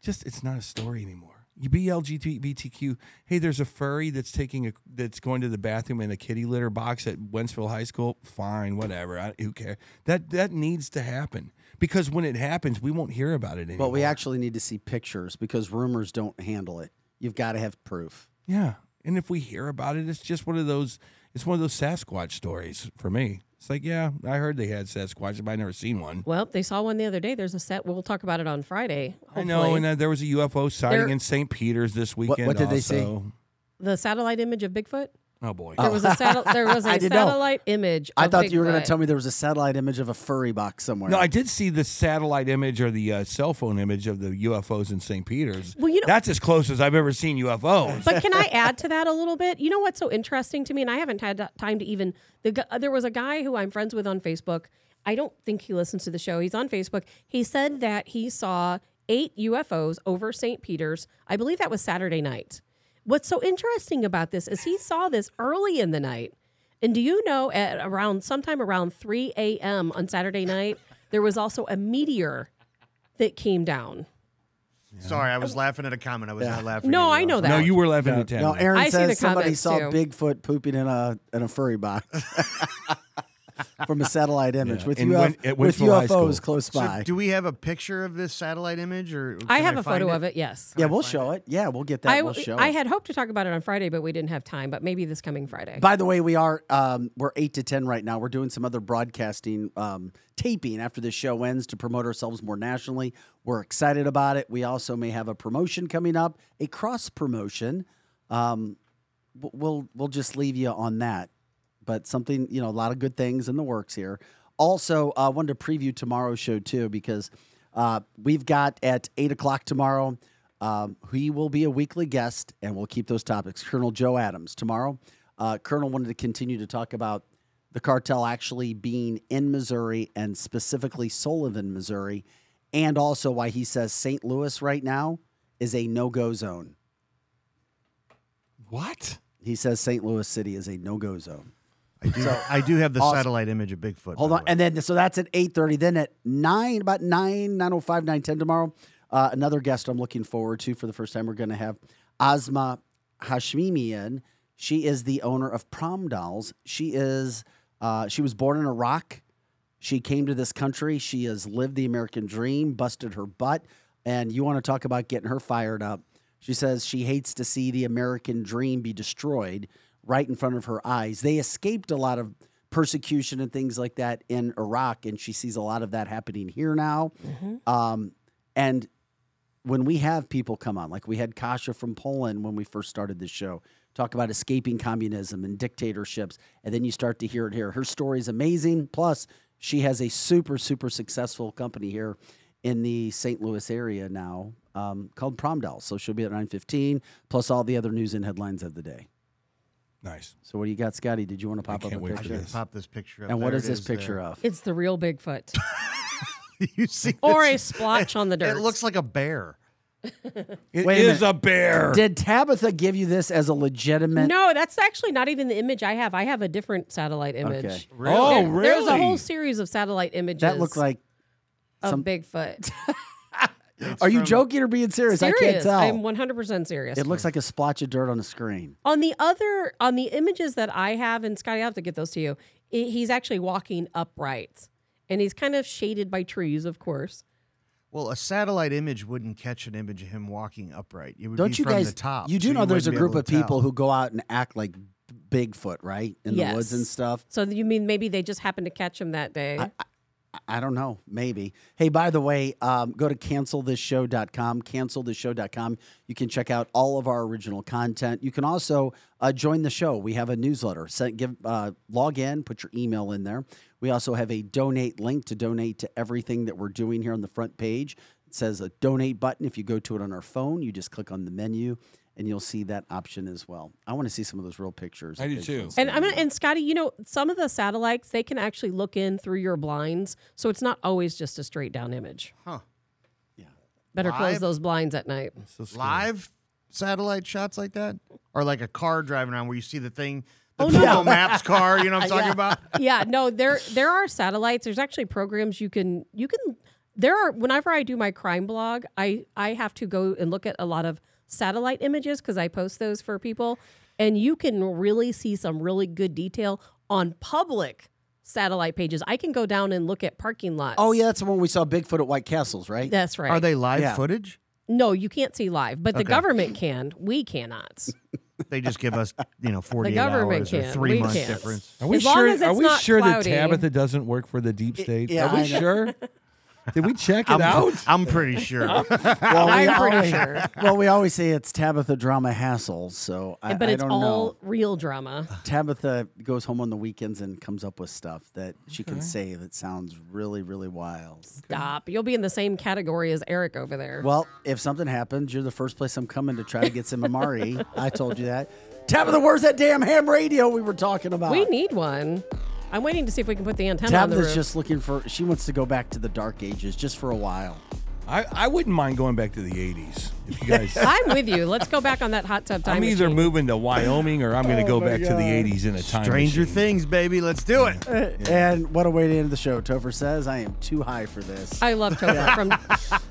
just it's not a story anymore. You be LGBTQ. Hey, there's a furry that's taking a that's going to the bathroom in a kitty litter box at Wentzville High School. Fine, whatever. I, who cares? That that needs to happen because when it happens, we won't hear about it anymore. But we actually need to see pictures because rumors don't handle it. you've got to have proof. Yeah. And if we hear about it, it's just one of those it's one of those Sasquatch stories for me. It's like, yeah, I heard they had Sasquatch, but I never seen one. Well, they saw one the other day. There's a set. We'll talk about it on Friday. I know, and uh, there was a UFO sighting There- in St. Peter's this weekend. what did they see? the satellite image of Bigfoot. Oh boy. There was a <laughs> satel- there was a I didn't know. satellite image. I of thought you were going Bigfoot. to tell me there was a satellite image of a furry box somewhere. No, I did see the satellite image or the uh, cell phone image of the UFOs in St. Peter's. Well, you know- that's as close as I've ever seen UFOs. But can I <laughs> add to that a little bit? You know what's so interesting to me, and I haven't had time to even. The, gu- there was a guy who I'm friends with on Facebook. I don't think he listens to the show. He's on Facebook. He said that he saw eight UFOs over St. Peter's. I believe that was Saturday night. What's so interesting about this is he saw this early in the night. And do you know at around sometime around 3 a.m. on Saturday night, there was also a meteor that came down. Sorry, I was laughing at a comment. I was not laughing. No, at I know that. no, you were laughing at No, Aaron I see the says somebody saw too. Bigfoot pooping in a in a furry box <laughs> from a satellite image Yeah, with, in UF- Win- with Winslow High School. UFOs close So by. do we have a picture of this satellite image, or I have a find photo of it, yes. yeah, we'll show it. Yeah, we'll get that. I, we'll show I it. had hoped to talk about it on Friday, but we didn't have time. But maybe this coming Friday. By the way, we are um, we're eight to ten right now. We're doing some other broadcasting um, taping after this show ends to promote ourselves more nationally. We're excited about it. We also may have a promotion coming up, a cross promotion. Um, we'll we'll just leave you on that. But something you know, a lot of good things in the works here. Also, I uh, wanted to preview tomorrow's show too because uh, we've got at eight o'clock tomorrow. Um, he will be a weekly guest, and we'll keep those topics. Colonel Joe Adams tomorrow. Uh, Colonel wanted to continue to talk about the cartel actually being in Missouri and specifically Sullivan, Missouri, and also why he says St. Louis right now is a no-go zone. what? He says St. Louis City is a no-go zone. I do, I do have the Awesome. satellite image of Bigfoot. Hold on, way. and then so that's at eight thirty. Then at nine, about nine, nine oh five, nine ten tomorrow. Uh, another guest I'm looking forward to for the first time. We're going to have Asma Hashmimian. She is the owner of Prom Dolls. She is uh, she was born in Iraq. She came to this country. She has lived the American dream, busted her butt, and you want to talk about getting her fired up. She says she hates to see the American dream be destroyed right in front of her eyes. They escaped a lot of persecution and things like that in Iraq, and she sees a lot of that happening here now. Um, and when we have people come on, like we had Kasha from Poland when we first started this show, talk about escaping communism and dictatorships, and then you start to hear it here. Her story is amazing. Plus, she has a super, super successful company here in the St. Louis area now um, called Prom Dolls. So she'll be at 9.15, plus all the other news and headlines of the day. Nice. So what do you got, Scotty? Did you want to pop up can't a wait for picture? this. Pop this picture up. And what There is it this there. picture of? it's the real Bigfoot, <laughs> you see, or a this? splotch on the <laughs> dirt. It looks like a bear. <laughs> It Wait a is minute. a bear. Did Tabitha give you this as a legitimate? no, that's actually not even the image I have. I have a different satellite image. Okay. Oh, There- really? There's a whole series of satellite images That looked like. of some- Bigfoot. Are you from- joking or being serious? I can't tell. I'm 100% serious. It looks like a splotch of dirt on a screen. on the other, on the images that I have, and Scotty, I have to get those to you. i he's actually walking upright, and he's kind of shaded by trees, of course. Well, a satellite image wouldn't catch an image of him walking upright. It would Don't be you from guys? the top. you do so know there's a wouldn't be group able of to tell. people who go out and act like Bigfoot, right, in the woods Yes. and stuff. So you mean maybe they just happened to catch him that day? I- I don't know, maybe. Hey, by the way, um, go to cancelthisshow.com, cancelthisshow.com. You can check out all of our original content. You can also uh, join the show. We have a newsletter. Send, give, uh, log in, put your email in there. We also have a donate link to donate to everything that we're doing here on the front page. It says a donate button. If you go to it on our phone, you just click on the menu and you'll see that option as well. I want to see some of those real pictures. I do too. And I'm gonna, and Scotty, you know, some of the satellites they can actually look in through your blinds, so it's not always just a straight down image. Huh. Yeah. Better close those blinds at night. So live satellite shots like that, or like a car driving around where you see the thing, the Oh, Google no. Maps car. You know what I'm <laughs> talking Yeah. about? yeah, no, there there are satellites. There's actually programs you can you can there are whenever I do my crime blog, I I have to go and look at a lot of satellite images because I post those for people, and you can really see some really good detail on public satellite pages. I can go down and look at parking lots. Oh, yeah, that's the one we saw Bigfoot at White Castles, right? that's right. Are they live Yeah. footage? No, you can't see live, but the Okay. government can. We cannot. <laughs> They just give us, you know, 48 government hours or three We months can't. difference. Are we As long sure? as are we not sure cloudy. that Tabitha doesn't work for the deep state? yeah, are we sure? <laughs> Did we check it I'm, out? I'm pretty sure. <laughs> Well, we I'm pretty always, sure. Well, we always say it's Tabitha drama hassles, so I, but I it's don't all know. real drama. Tabitha goes home on the weekends and comes up with stuff that she can say that sounds really, really wild. Stop. You'll be in the same category as Eric over there. Well, if something happens, you're the first place I'm coming to try to get some MRE. I told you that. Tabitha, where's that damn ham radio we were talking about? we need one. I'm waiting to see if we can put the antenna on the Tabitha's roof. just looking for. She wants to go back to the dark ages just for a while. I, I wouldn't mind going back to the 80s. If you guys, <laughs> I'm with you. Let's go back on that hot tub time I'm either machine. moving to Wyoming or I'm going to Oh go my back to the 80s in a time Stranger machine. Things, baby. Let's do it. <laughs> And what a way to end the show. Topher says, I am too high for this. I love Topher. From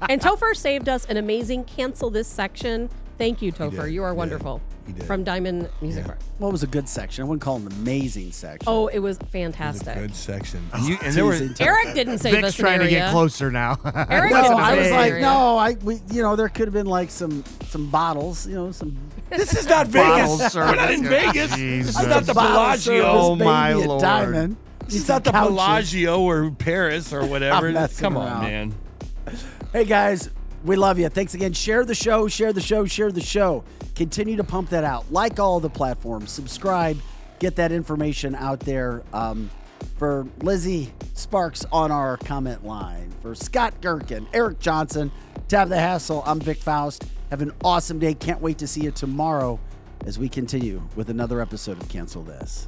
<laughs> and Topher saved us an amazing cancel this section. Thank you, Topher. You are He did. wonderful. He did. From Diamond Music Bar. Well, it was a good section. I wouldn't call it an amazing section. Oh, it was It's a fantastic. good section. And, you, and there were Teasing. Eric didn't save Vic's us an trying to area. get closer now. <laughs> Eric no, didn't I save was us an like, area. no, I, we, you know, there could have been like some, some bottles, you know, some <laughs> This is not Bottle Vegas. <laughs> service. We're not in Vegas. Jesus. It's not the bottle Bellagio. service, Oh, my at Lord. Diamond. It's not the Couches. Bellagio or Paris or whatever. messing Come around. on, man. Hey guys, we love you. Thanks again. Share the show, share the show, share the show. Continue to pump that out. Like all the platforms, subscribe, get that information out there. Um, for Lizzie Sparks on our comment line, for Scott Gherkin, Eric Johnson, Tabitha Hassel, I'm Vic Faust. Have an awesome day. Can't wait to see you tomorrow as we continue with another episode of Cancel This.